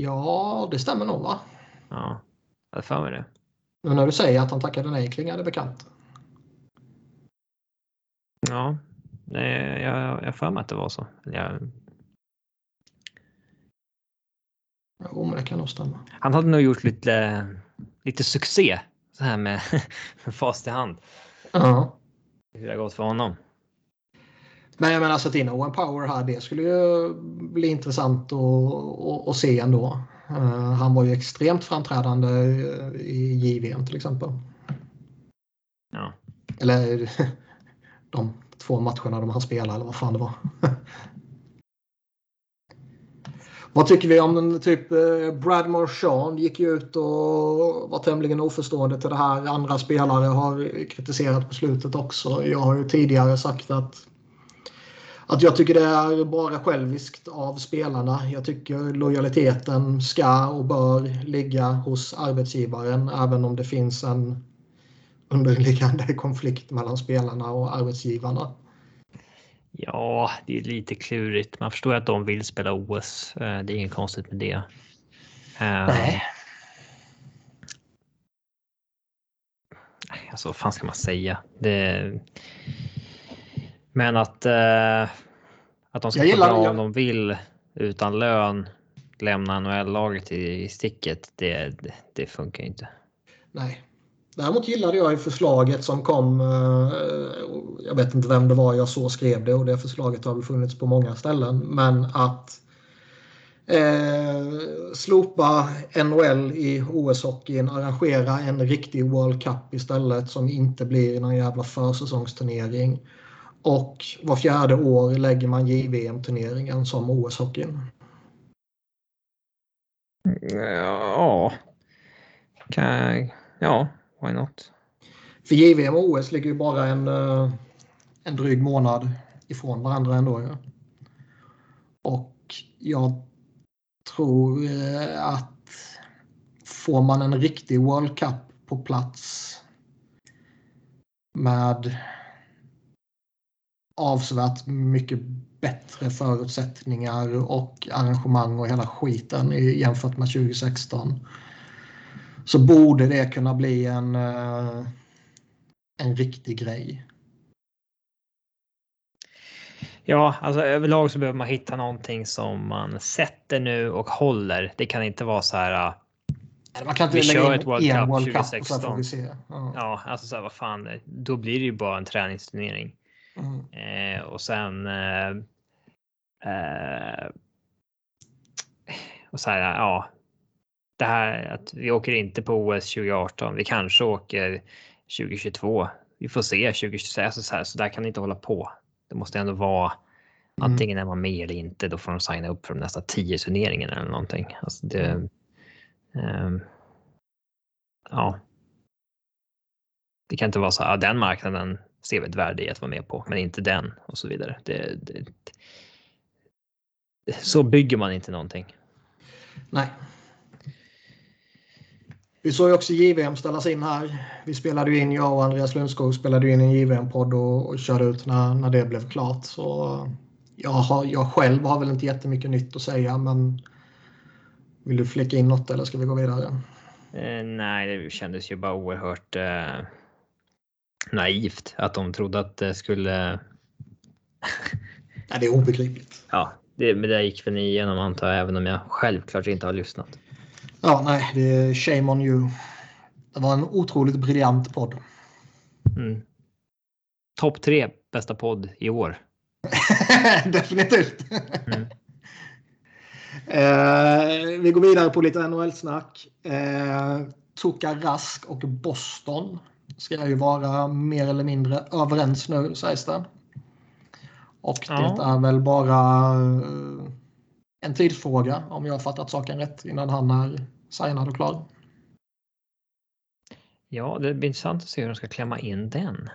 Ja, det stämmer nog va? Ja, jag för mig det. Nu när du säger att han tackade nej klingar det bekant. Ja, jag, jag, jag för mig att det var så. Jag Jo, men det kan nog stämma. Han hade nog gjort lite, lite succé så här med, med fast i hand. Ja. Hur det har gått för honom. Men jag menar sätta in Owen Power här, det skulle ju bli intressant att, att, se ändå. Uh, han var ju extremt framträdande i JVM till exempel. Ja. Eller de två matcherna de han spelade eller vad fan det var. Vad tycker vi om den typ eh, Brad Marchand gick ju ut och var tämligen oförstående till det här. Andra spelare har kritiserat beslutet också. Jag har ju tidigare sagt att att jag tycker det är bara själviskt av spelarna. Jag tycker lojaliteten ska och bör ligga hos arbetsgivaren även om det finns en underliggande konflikt mellan spelarna och arbetsgivarna. Ja, det är lite klurigt. Man förstår att de vill spela OS. Eh, det är inget konstigt med det. Eh, Nej. Alltså, vad fan ska man säga? Det... Men att, eh, att de ska få bra om de vill utan lön lämna NHL-laget i, sticket, det, det, det funkar inte. Nej, Däremot gillade jag ju förslaget som kom. Eh, jag vet inte vem det var jag så skrev det och det förslaget har väl funnits på många ställen. Men att eh, slopa NHL i OS-hockeyn, arrangera en riktig World Cup istället som inte blir någon jävla försäsongsturnering. Och var fjärde år lägger man JVM-turneringen som OS-hockeyn. Ja, kan, ja, why not? För JVM och OS ligger ju bara en, eh, en dryg månad ifrån varandra ändå. Ja. Och jag tror eh, att får man en riktig World Cup på plats med avsevärt mycket bättre förutsättningar och arrangemang och hela skiten jämfört med 2016 så borde det kunna bli en, eh, en riktig grej. Ja, alltså överlag så behöver man hitta någonting som man sätter nu och håller. Det kan inte vara så här. Man kan inte vi kör ett World Cup World Cup och 2016. sen får vi se. Ja. Ja, alltså så här, vad fan, då blir det ju bara en träningsturnering. Mm. Eh, och sen. Eh, eh, och så här, ja. Det här att vi åker inte på OS 2018. Vi kanske åker 2022. Vi får se 2026. Alltså så, här, så där kan det inte hålla på. Det måste ändå vara Mm. antingen är man med eller inte. Då får de signa upp för de nästa tio turneringarna eller någonting. Alltså det, ehm, ja. Det kan inte vara så här, ja, den marknaden ser vi ett värde i att vara med på, men inte den och så vidare. Det, det, så bygger man inte någonting. Nej. Vi såg ju också JVM ställas in här. Vi spelade ju in, jag och Andreas Lundskog spelade in en JVM-podd och, och körde ut när, när det blev klart. Så jag, har, jag själv har väl inte jättemycket nytt att säga men vill du flicka in något eller ska vi gå vidare? Eh, nej, det kändes ju bara oerhört eh, naivt att de trodde att det skulle. Nej, det är obegripligt. Ja, det, men det gick väl igenom antar jag, även om jag självklart inte har lyssnat. Ja, nej, det är shame on you. Det var en otroligt briljant podd. Mm. Topp tre bästa podd i år. Definitivt. Mm. eh, vi går vidare på lite NHL-snack. Eh, Tuka Rask och Boston ska ju vara mer eller mindre överens nu sägs det. Och Ja. det är väl bara eh, en tidsfråga om jag har fattat saken rätt innan han är signad och klar. Ja, det blir intressant att se hur de ska klämma in den.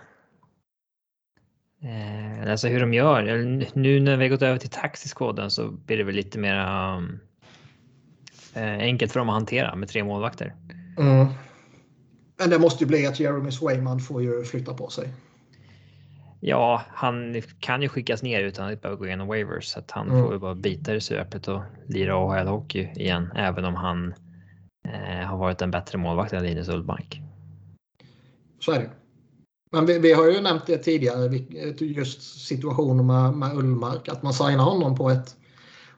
Eh, alltså hur de gör. Nu när vi gått över till taxiskoden så blir det väl lite mer um, eh, enkelt för dem att hantera med tre målvakter. Mm. Men det måste ju bli att Jeremy Swayman får ju flytta på sig. Ja, han kan ju skickas ner utan att behöva gå igenom waivers så att han Mm. får ju bara bita i söpet och lira AHL-hockey igen, även om han eh, har varit en bättre målvakt än Linus Ullmark. Så är det. Men vi, vi har ju nämnt det tidigare, just situationen med, med Ullmark. Att man signar honom på ett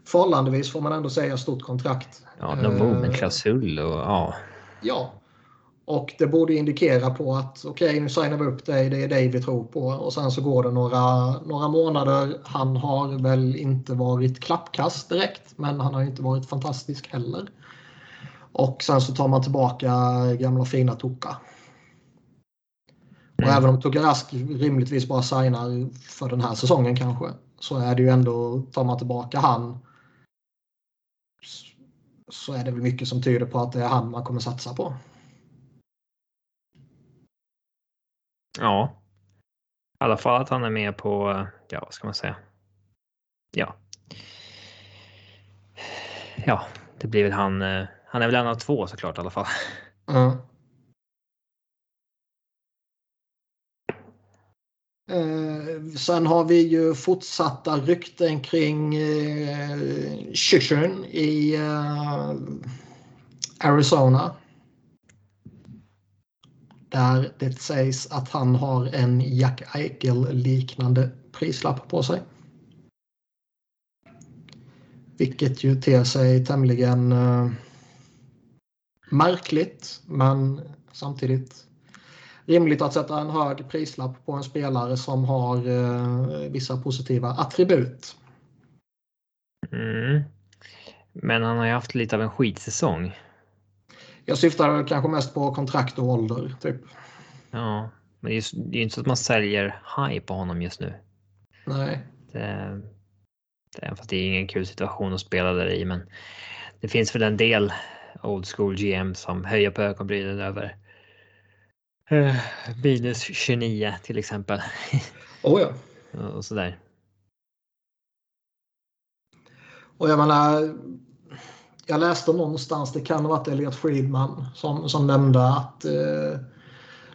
förhållandevis, får man ändå säga, stort kontrakt. Ja, no Eh, klausul och ja. Ja. Och det borde indikera på att okej, nu signar vi upp dig, det är dig vi tror på. Och sen så går det några, några månader. Han har väl inte varit klappkast direkt, men han har inte varit fantastisk heller. Och sen så tar man tillbaka gamla fina Toka. Och Mm. även om Tugga Rask rimligtvis bara signar för den här säsongen kanske, så är det ju ändå, tar man tillbaka han så är det väl mycket som tyder på att det är han man kommer satsa på. Ja. I alla fall att han är med på, ja vad ska man säga? Ja. Ja, det blir väl han. eh, Han är väl en av två såklart i alla fall. Ja. Eh, sen har vi ju fortsatta rykten kring eh, Chichern i eh, Arizona. Där det sägs att han har en Jack Eichel-liknande prislapp på sig. Vilket ju ter sig tämligen eh, märkligt men samtidigt rimligt att sätta en hög prislapp på en spelare som har eh, vissa positiva attribut. Mm. Men han har ju haft lite av en skitsäsong. Jag syftar kanske mest på kontrakt och ålder. Typ. Ja, men det är ju inte så att man säljer high på honom just nu. Nej. Det, det, fast det är ingen kul situation att spela där i, men det finns väl en del old school GM som höjer på ögonbrynen över Eh, minus 29 till exempel. Oh ja. och sådär. Och jag menar, jag läste någonstans, det kan ha varit Elliot Friedman som, som nämnde att eh,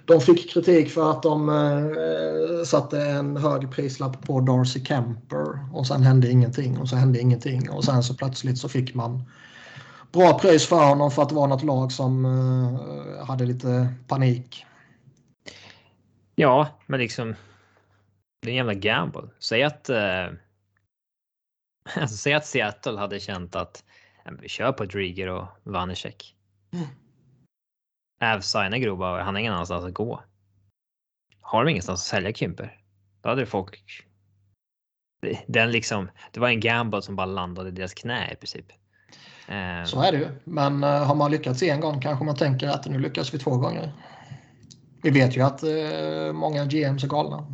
de fick kritik för att de eh, satte en hög prislapp på Darcy Kemper och sen hände ingenting och så hände ingenting och sen så plötsligt så fick man bra pris för honom för att det var något lag som eh, hade lite panik. Ja, men liksom. Det är en jävla gamble. Säg att. Eh, alltså, säg att Seattle hade känt att vi kör på Driger och Vanecek. Mm. Avs signar Grobauer, han har ingen annanstans att gå. Har de ingenstans att sälja Kymper, då hade folk. Den liksom, det var en gamble som bara landade i deras knä i princip. Eh, Så är det ju. Men uh, har man lyckats en gång kanske man tänker att nu lyckas vi två gånger. Vi vet ju att uh, många GMs är galna.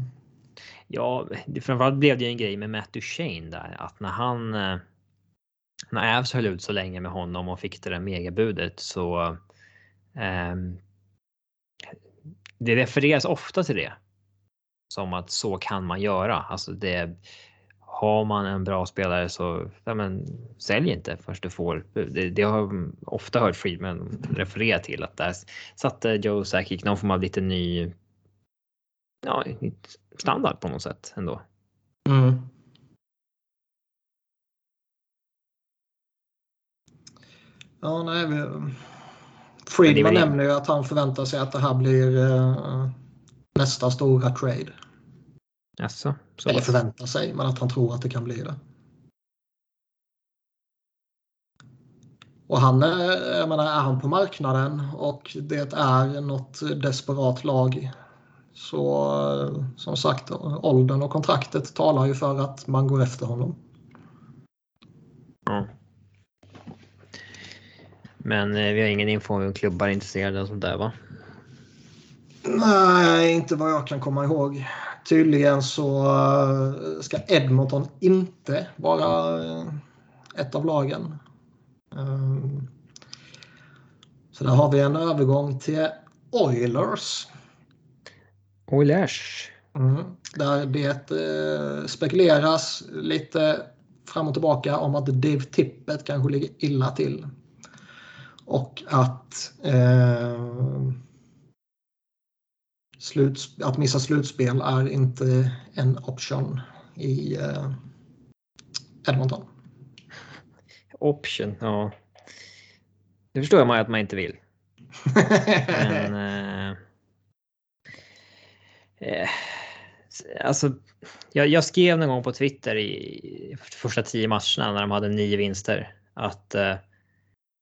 Ja, framförallt blev det ju en grej med Matt Duchene där att när han när Avs höll ut så länge med honom och fick det där megabudet så Um, det refereras ofta till det. Som att så kan man göra. Alltså det, har man en bra spelare så ja, men, sälj inte först du får. Det, det har ofta hört Friedman referera till att där satte Joe Sakic någon form av lite ny ja, standard på något sätt ändå. Mm. Ja, nej, vi, Friedman nämner ju att han förväntar sig att det här blir uh, nästa stora trade. Jaså, Eller förväntar sig, men att han tror att det kan bli det. Och han är, jag menar, är han på marknaden och det är något desperat lag så som sagt åldern och kontraktet talar ju för att man går efter honom. Ja. Men eh, vi har ingen info om klubbar är intresserade och sånt där va? Nej, inte vad jag kan komma ihåg. Tydligen så eh, ska Edmonton inte vara eh, ett av lagen. Så där har vi en övergång till Oilers. Oilers. Mm, där det spekuleras lite fram och tillbaka om att Dave Tippett kanske ligger illa till. Och att, eh, sluts, att missa slutspel är inte en option i eh, Edmonton. Option, ja. Det förstår man att man inte vill. Men, eh, eh, alltså, jag, jag, skrev någon gång på Twitter i första tio matcherna när de hade nio vinster att eh,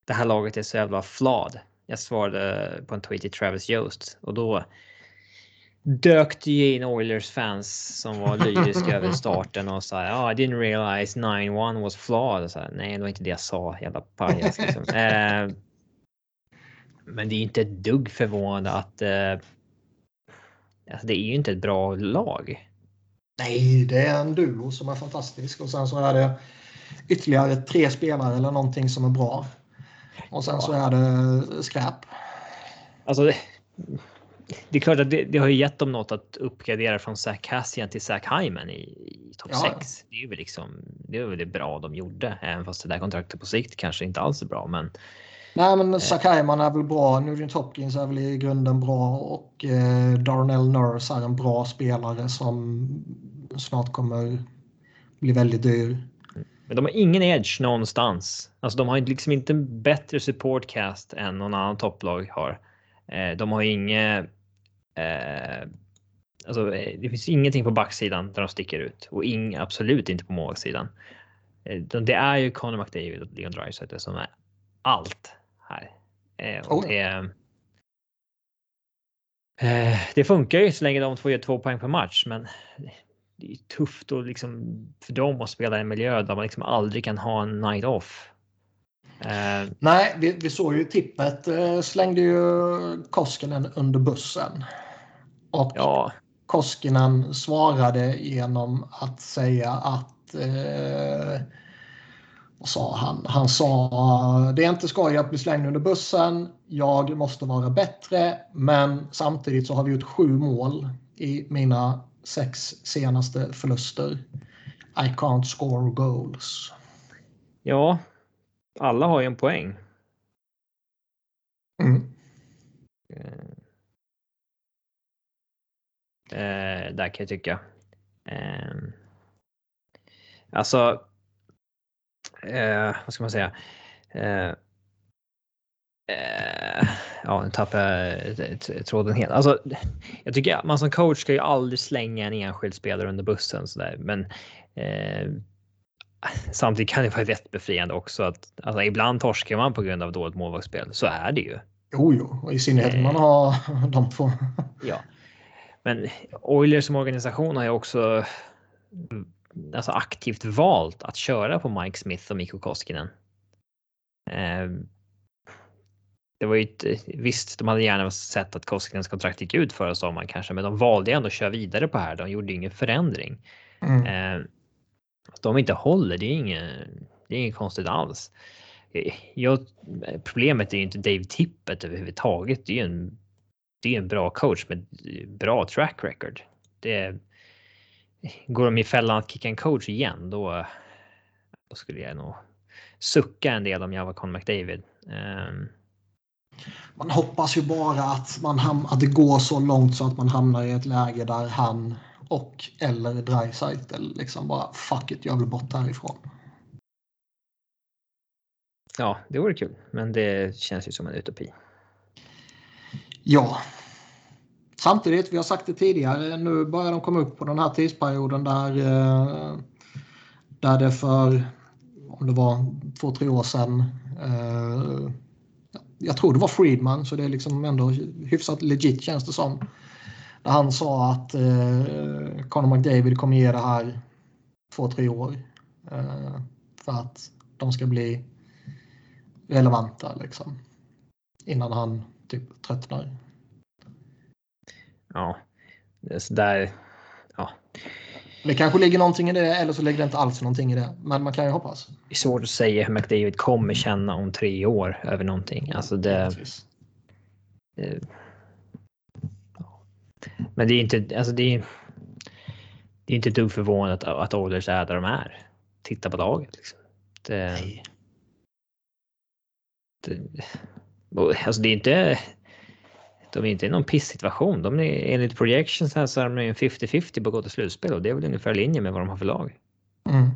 det här laget är så jävla flawed. Jag svarade på en tweet till Travis Yost och då dök det ju in Oilers fans som var lyriska över starten och sa ja, oh, I didn't realize 9-1 was flawed. Så, Nej, det var inte det jag sa, jävla pajas. Liksom. eh, men det är ju inte ett dugg förvånande att eh, alltså, det är ju inte ett bra lag. Nej, det är en duo som är fantastisk och sen så är det ytterligare tre spelare eller någonting som är bra. Och sen så är det skräp. Alltså, det, det är klart att det, det, har ju gett dem något att uppgradera från Zach Cassian till Zach Hyman i, i topp ja. 6. Det är ju liksom, det är väl det bra de gjorde, även fast det där kontraktet på sikt kanske inte alls är bra. Men, Nej, men eh, Zach Hyman är väl bra. Nugent Hopkins är väl i grunden bra och eh, Darnell Nurse är en bra spelare som snart kommer bli väldigt dyr. Men de har ingen edge någonstans. Alltså de har liksom inte en bättre supportcast än någon annan topplag har. Eh, de har inget. Eh, alltså eh, det finns ingenting på backsidan där de sticker ut och ing, absolut inte på målvaktssidan. Eh, det är ju Conor McDavid och Leon Draisaitl som är allt här. Och det, eh, det funkar ju så länge de två gör två poäng per match, men det är tufft och liksom för dem att spela i en miljö där man liksom aldrig kan ha en night off. Uh, Nej, vi, vi, såg ju tippet uh, slängde ju Koskinen under bussen. Och ja. Koskinen svarade genom att säga att uh, vad sa han? Han sa det är inte skoj att bli slängd under bussen. Jag måste vara bättre, men samtidigt så har vi gjort sju mål i mina sex senaste förluster. I can't score goals. Ja, alla har ju en poäng. Mm. Eh, där kan jag tycka. Eh, alltså. Eh, vad ska man säga? Eh, eh, ja, nu tappar jag tråden helt. Alltså, jag tycker att man som coach ska ju aldrig slänga en enskild spelare under bussen så där, men eh, samtidigt kan det vara rätt befriande också att alltså, ibland torskar man på grund av dåligt målvaktsspel. Så är det ju. Jo, jo, och i synnerhet om man har de två. Ja, men Oilers som organisation har ju också alltså aktivt valt att köra på Mike Smith och Mikko Koskinen. Det var ju ett, visst, de hade gärna sett att Koskinens kontrakt gick ut förra sommaren kanske, men de valde ändå att köra vidare på här. De gjorde ingen förändring. Mm. Att de inte håller, det är inget, det är inget konstigt alls. Jag, problemet är ju inte Dave Tippett överhuvudtaget. Det är ju en, det är en bra coach med bra track record. Det, går de i fällan att kicka en coach igen, då, då skulle jag nog sucka en del om jag var Con McDavid. Um, man hoppas ju bara att, man att det går så långt så att man hamnar i ett läge där han och eller Dreisaitl liksom bara fuck it, jag vill bort härifrån. Ja, det vore kul, men det känns ju som en utopi. Ja. Samtidigt, vi har sagt det tidigare, nu börjar de komma upp på den här tidsperioden där, eh, där det för, om det var två, tre år sedan, eh, jag tror det var Friedman, så det är liksom ändå hyfsat legit känns det som. Där han sa att eh, Conor McDavid kommer ge det här två, tre år. Eh, för att de ska bli relevanta liksom. Innan han typ tröttnar. Ja, det är sådär. Ja. Det kanske ligger någonting i det eller så ligger det inte alls någonting i det. Men man kan ju hoppas. Det är svårt att säga hur McDavid kommer känna om tre år över någonting. Alltså det. det men det är inte, alltså det är. Det är inte ett dugg förvånat att, att Oilers är där de är. Titta på laget. Liksom. Det. Det, alltså det är inte. De är inte i någon piss-situation. De är enligt projections här så är de en 50-50 på att gå till slutspel och det är väl ungefär i linje med vad de har för lag. Mm.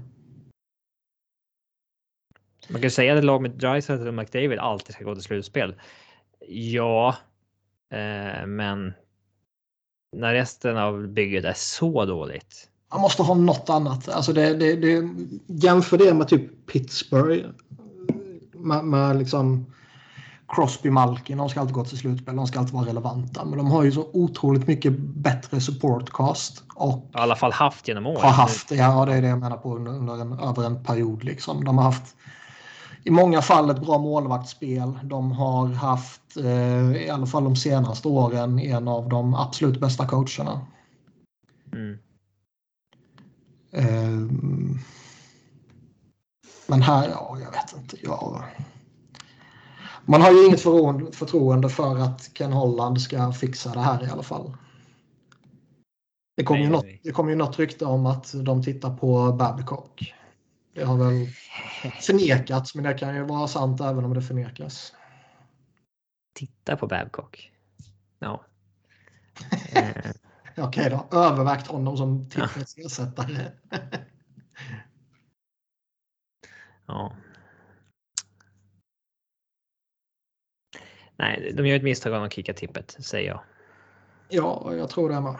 Man kan säga att ett lag med Dreisaitl och McDavid alltid ska gå till slutspel. Ja, eh, men när resten av bygget är så dåligt. Man måste ha något annat. Alltså det, det, det, jämför det med typ Pittsburgh. Med, med liksom Crosby, Malkin, de ska alltid gå till slutspel, de ska alltid vara relevanta. Men de har ju så otroligt mycket bättre supportcast. Och I alla fall haft genom åren. Har haft, ja det är det jag menar på under, under en, över en period. Liksom. De har haft i många fall ett bra målvaktsspel. De har haft, eh, i alla fall de senaste åren, en av de absolut bästa coacherna. Mm. Eh, men här, ja, jag vet inte. Ja. Man har ju inget förtroende för att Ken Holland ska fixa det här i alla fall. Det kommer, ju, något, det kommer ju något rykte om att de tittar på Babcock. Det har väl förnekats, men det kan ju vara sant även om det förnekas. Titta på Babcock. Ja. Okej då, övervägt honom som Tippets ersättare. ja. Nej, de gör ett misstag om att kicka tippet, säger jag. Ja, jag tror det med.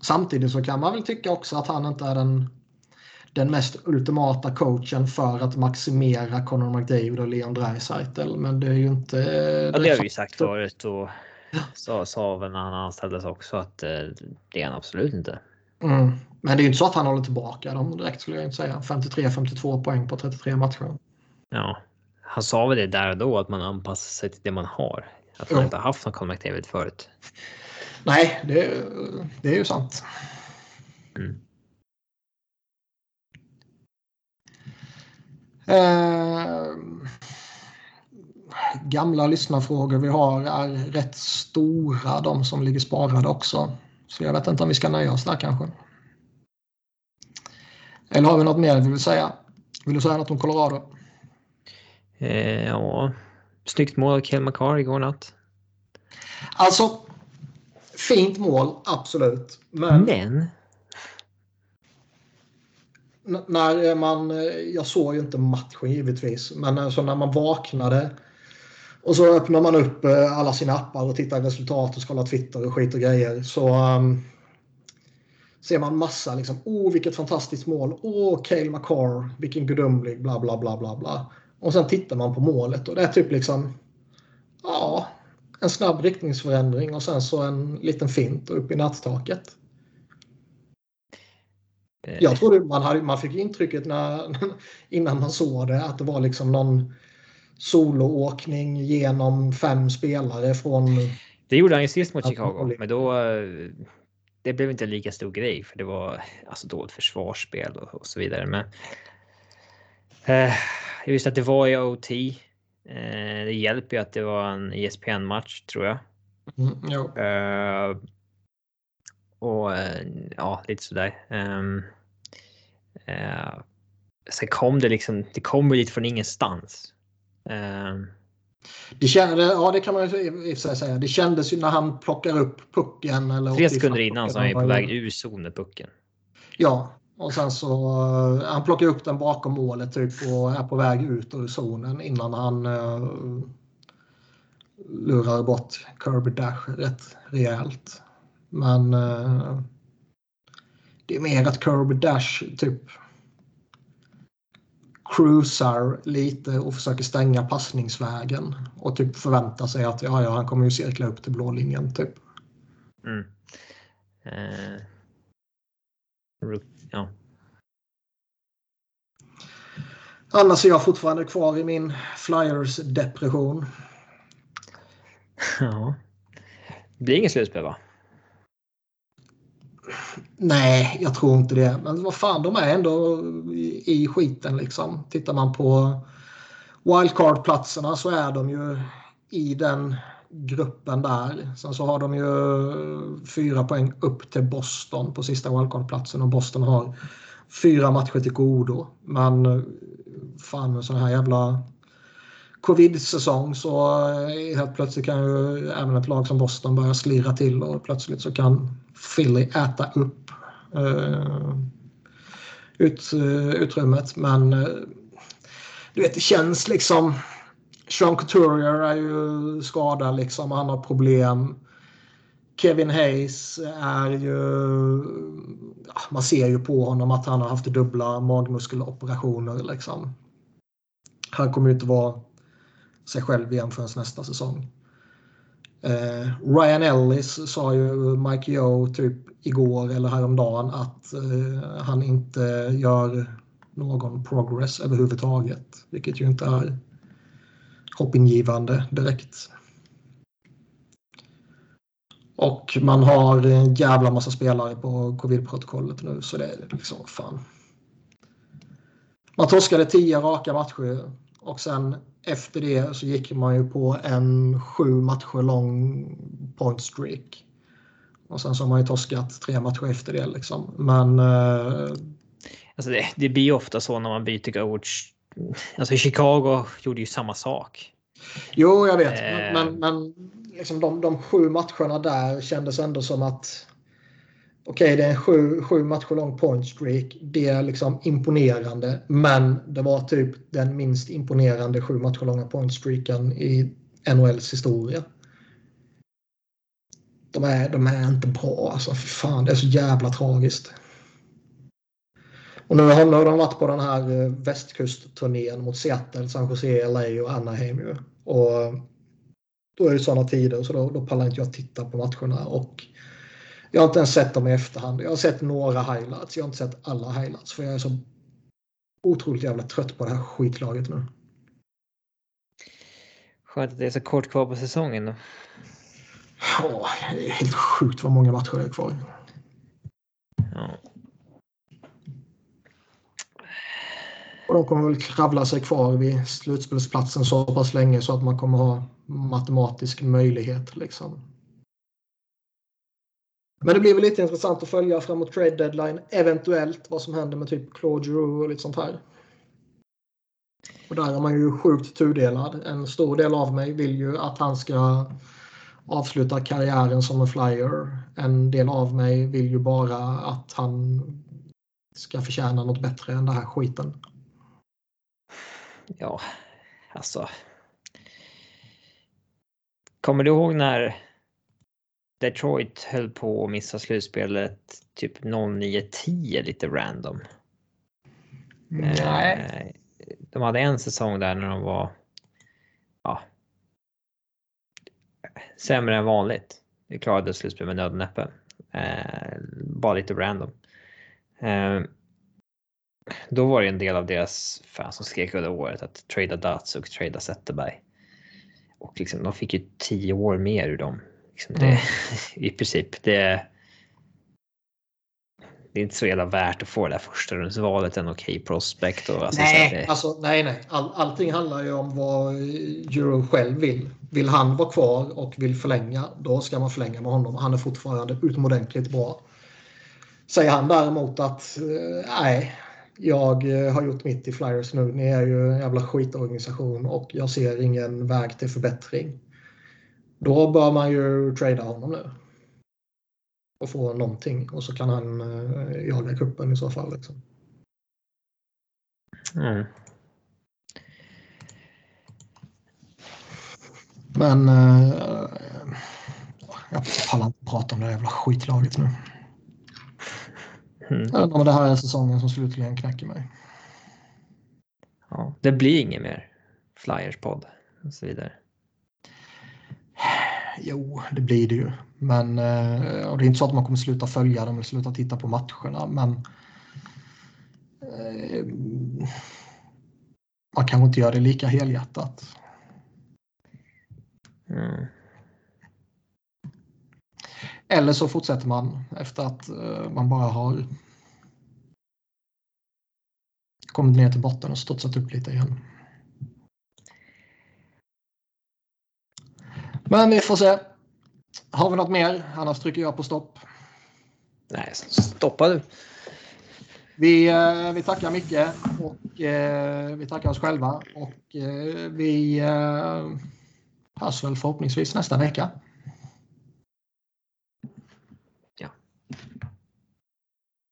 Samtidigt så kan man väl tycka också att han inte är den den mest ultimata coachen för att maximera Conor McDavid och Leon Draisaitl. Men det är ju inte... Ja, det har vi sagt förut och sa, sa väl när han anställdes också att eh, det är han absolut inte. Mm. Men det är ju inte så att han håller tillbaka dem direkt skulle jag inte säga. 53-52 poäng på 33 matcher. Ja, han sa väl det där och då att man anpassar sig till det man har. Att man inte har haft någon McDavid förut. Nej, det, det är ju sant. Mm. Eh, gamla lyssnarfrågor vi har är rätt stora, de som ligger sparade också. Så jag vet inte om vi ska nöja oss där kanske. Eller har vi något mer vi vill säga? Vill du säga något om Colorado? Eh, ja, snyggt mål av Kel McCarr igår natt. Alltså, fint mål, absolut. Men, Men när man, jag såg ju inte matchen givetvis, men alltså när man vaknade och så öppnar man upp eh, alla sina appar och tittar resultat och kollar Twitter och skit och grejer. Så um, ser man massa liksom, åh oh, vilket fantastiskt mål, åh oh, Cale McCarr, vilken gudomlig, bla bla bla bla bla. Och sen tittar man på målet och det är typ liksom, ja, en snabb riktningsförändring och sen så en liten fint upp i nattaket. Jag trodde man, hade, man fick intrycket när, innan man såg det att det var liksom någon soloåkning genom fem spelare från... Det gjorde han ju sist mot Chicago, men då... Det blev inte en lika stor grej för det var alltså dåligt försvarsspel och, och så vidare. Men eh, just att det var i OT. Eh, det hjälper ju att det var en ESPN-match tror jag. Mm, eh, och ja, lite sådär. Uh, sen kom det liksom, det kommer lite från ingenstans. Um, det, kände, ja, det kan man ju säga. Det kändes ju när han plockar upp pucken. Eller tre sekunder innan så är han på väg ur zonen pucken. Ja, och sen så uh, han plockar upp den bakom målet typ och är på väg ut ur zonen innan han uh, lurar bort Kirby Dash rätt rejält. Men uh, det är mer att Kirby Dash typ cruisar lite och försöker stänga passningsvägen och typ förväntar sig att ja, ja, han kommer ju cirkla upp till blå linjen typ. Mm. Uh, ja. Annars är jag fortfarande kvar i min Flyers depression. Ja. Det blir inget slutspel va? Nej, jag tror inte det. Men vad fan, de är ändå i skiten liksom. Tittar man på wildcard-platserna så är de ju i den gruppen där. Sen så har de ju eh, fyra poäng upp till Boston på sista wildcard-platsen och Boston har fyra matcher till godo. Men eh, fan en sån här jävla covid-säsong så eh, helt plötsligt kan ju även ett lag som Boston börja slira till och plötsligt så kan Philly äta upp uh, ut, uh, utrymmet. Men uh, du vet, det känns liksom... Sean Couturier är ju skadad liksom. Han har problem. Kevin Hayes är ju... Ja, man ser ju på honom att han har haft dubbla magmuskeloperationer liksom. Han kommer ju inte vara sig själv igen förrän nästa säsong. Eh, Ryan Ellis sa ju Mike Joe typ igår eller häromdagen att eh, han inte gör någon progress överhuvudtaget. Vilket ju inte är hoppingivande direkt. Och man har en jävla massa spelare på covid-protokollet nu så det är liksom fan. Man torskade tio raka matcher och sen efter det så gick man ju på en sju matcher lång point streak. Och sen så har man ju torskat tre matcher efter det liksom. Men... Eh... Alltså det, det blir ofta så när man byter coach. Alltså Chicago gjorde ju samma sak. Jo, jag vet. Eh... Men, men liksom de, de sju matcherna där kändes ändå som att okej, okay, det är en sju, sju matcher lång point streak. Det är liksom imponerande, men det var typ den minst imponerande sju matcher långa point streaken i NHLs historia. De är, de är inte bra alltså. För fan, det är så jävla tragiskt. Och nu har, nu har de varit på den här eh, västkustturnén mot Seattle, San Jose, LA och Anaheim. Ju. Och då är det sådana tider så då, då pallar inte jag titta på matcherna. Och jag har inte ens sett dem i efterhand. Jag har sett några highlights. Jag har inte sett alla highlights för jag är så otroligt jävla trött på det här skitlaget nu. Skönt att det är så kort kvar på säsongen då. Ja, det är helt sjukt vad många matcher det är kvar. Ja. Och de kommer väl kravla sig kvar vid slutspelsplatsen så pass länge så att man kommer ha matematisk möjlighet. Liksom. Men det blir väl lite intressant att följa framåt trade deadline. Eventuellt vad som händer med typ Claude Giroux och lite sånt här. Och där är man ju sjukt tudelad. En stor del av mig vill ju att han ska avsluta karriären som en flyer. En del av mig vill ju bara att han ska förtjäna något bättre än den här skiten. Ja, alltså. Kommer du ihåg när Detroit höll på att missa slutspelet typ 09-10 lite random? Nej. Eh, De hade en säsong där när de var ja, sämre än vanligt. Vi klarade slutspel med nöd och näppe. Eh, bara lite random. Eh, då var det en del av deras fans som skrek under året att trada Datsuk, trada Zetterberg. Och liksom, de fick ju tio år mer ur dem. Liksom det, Mm. I princip. Det, det är inte så jävla värt att få det där första rundsvalet, en okej prospect. Och, alltså, Nej, det, alltså, nej, nej. All, allting handlar ju om vad Euro själv vill. Vill han vara kvar och vill förlänga, då ska man förlänga med honom. Han är fortfarande utomordentligt bra. Säger han däremot att eh, nej, jag eh, har gjort mitt i Flyers nu. Ni är ju en jävla skitorganisation och jag ser ingen väg till förbättring. Då bör man ju trada honom nu. Och få någonting och så kan han eh, jaga kuppen i så fall. Liksom. mm. Men eh, jag pallar inte prata om det jävla skitlaget nu. Mm. Undrar om det här är säsongen som slutligen knäcker mig. Ja, det blir inget mer Flyers-podd och så vidare. Jo, det blir det ju. Men eh, och det är inte så att man kommer sluta följa dem eller sluta titta på matcherna. Men eh, man kanske inte gör det lika helhjärtat. Mm. Eller så fortsätter man efter att eh, man bara har kommit ner till botten och studsat upp lite igen. Men vi får se. Har vi något mer? Annars trycker jag på stopp. Nej, stoppa du. Vi, eh, vi tackar Micke och eh, vi tackar oss själva och eh, vi eh, hörs väl förhoppningsvis nästa vecka.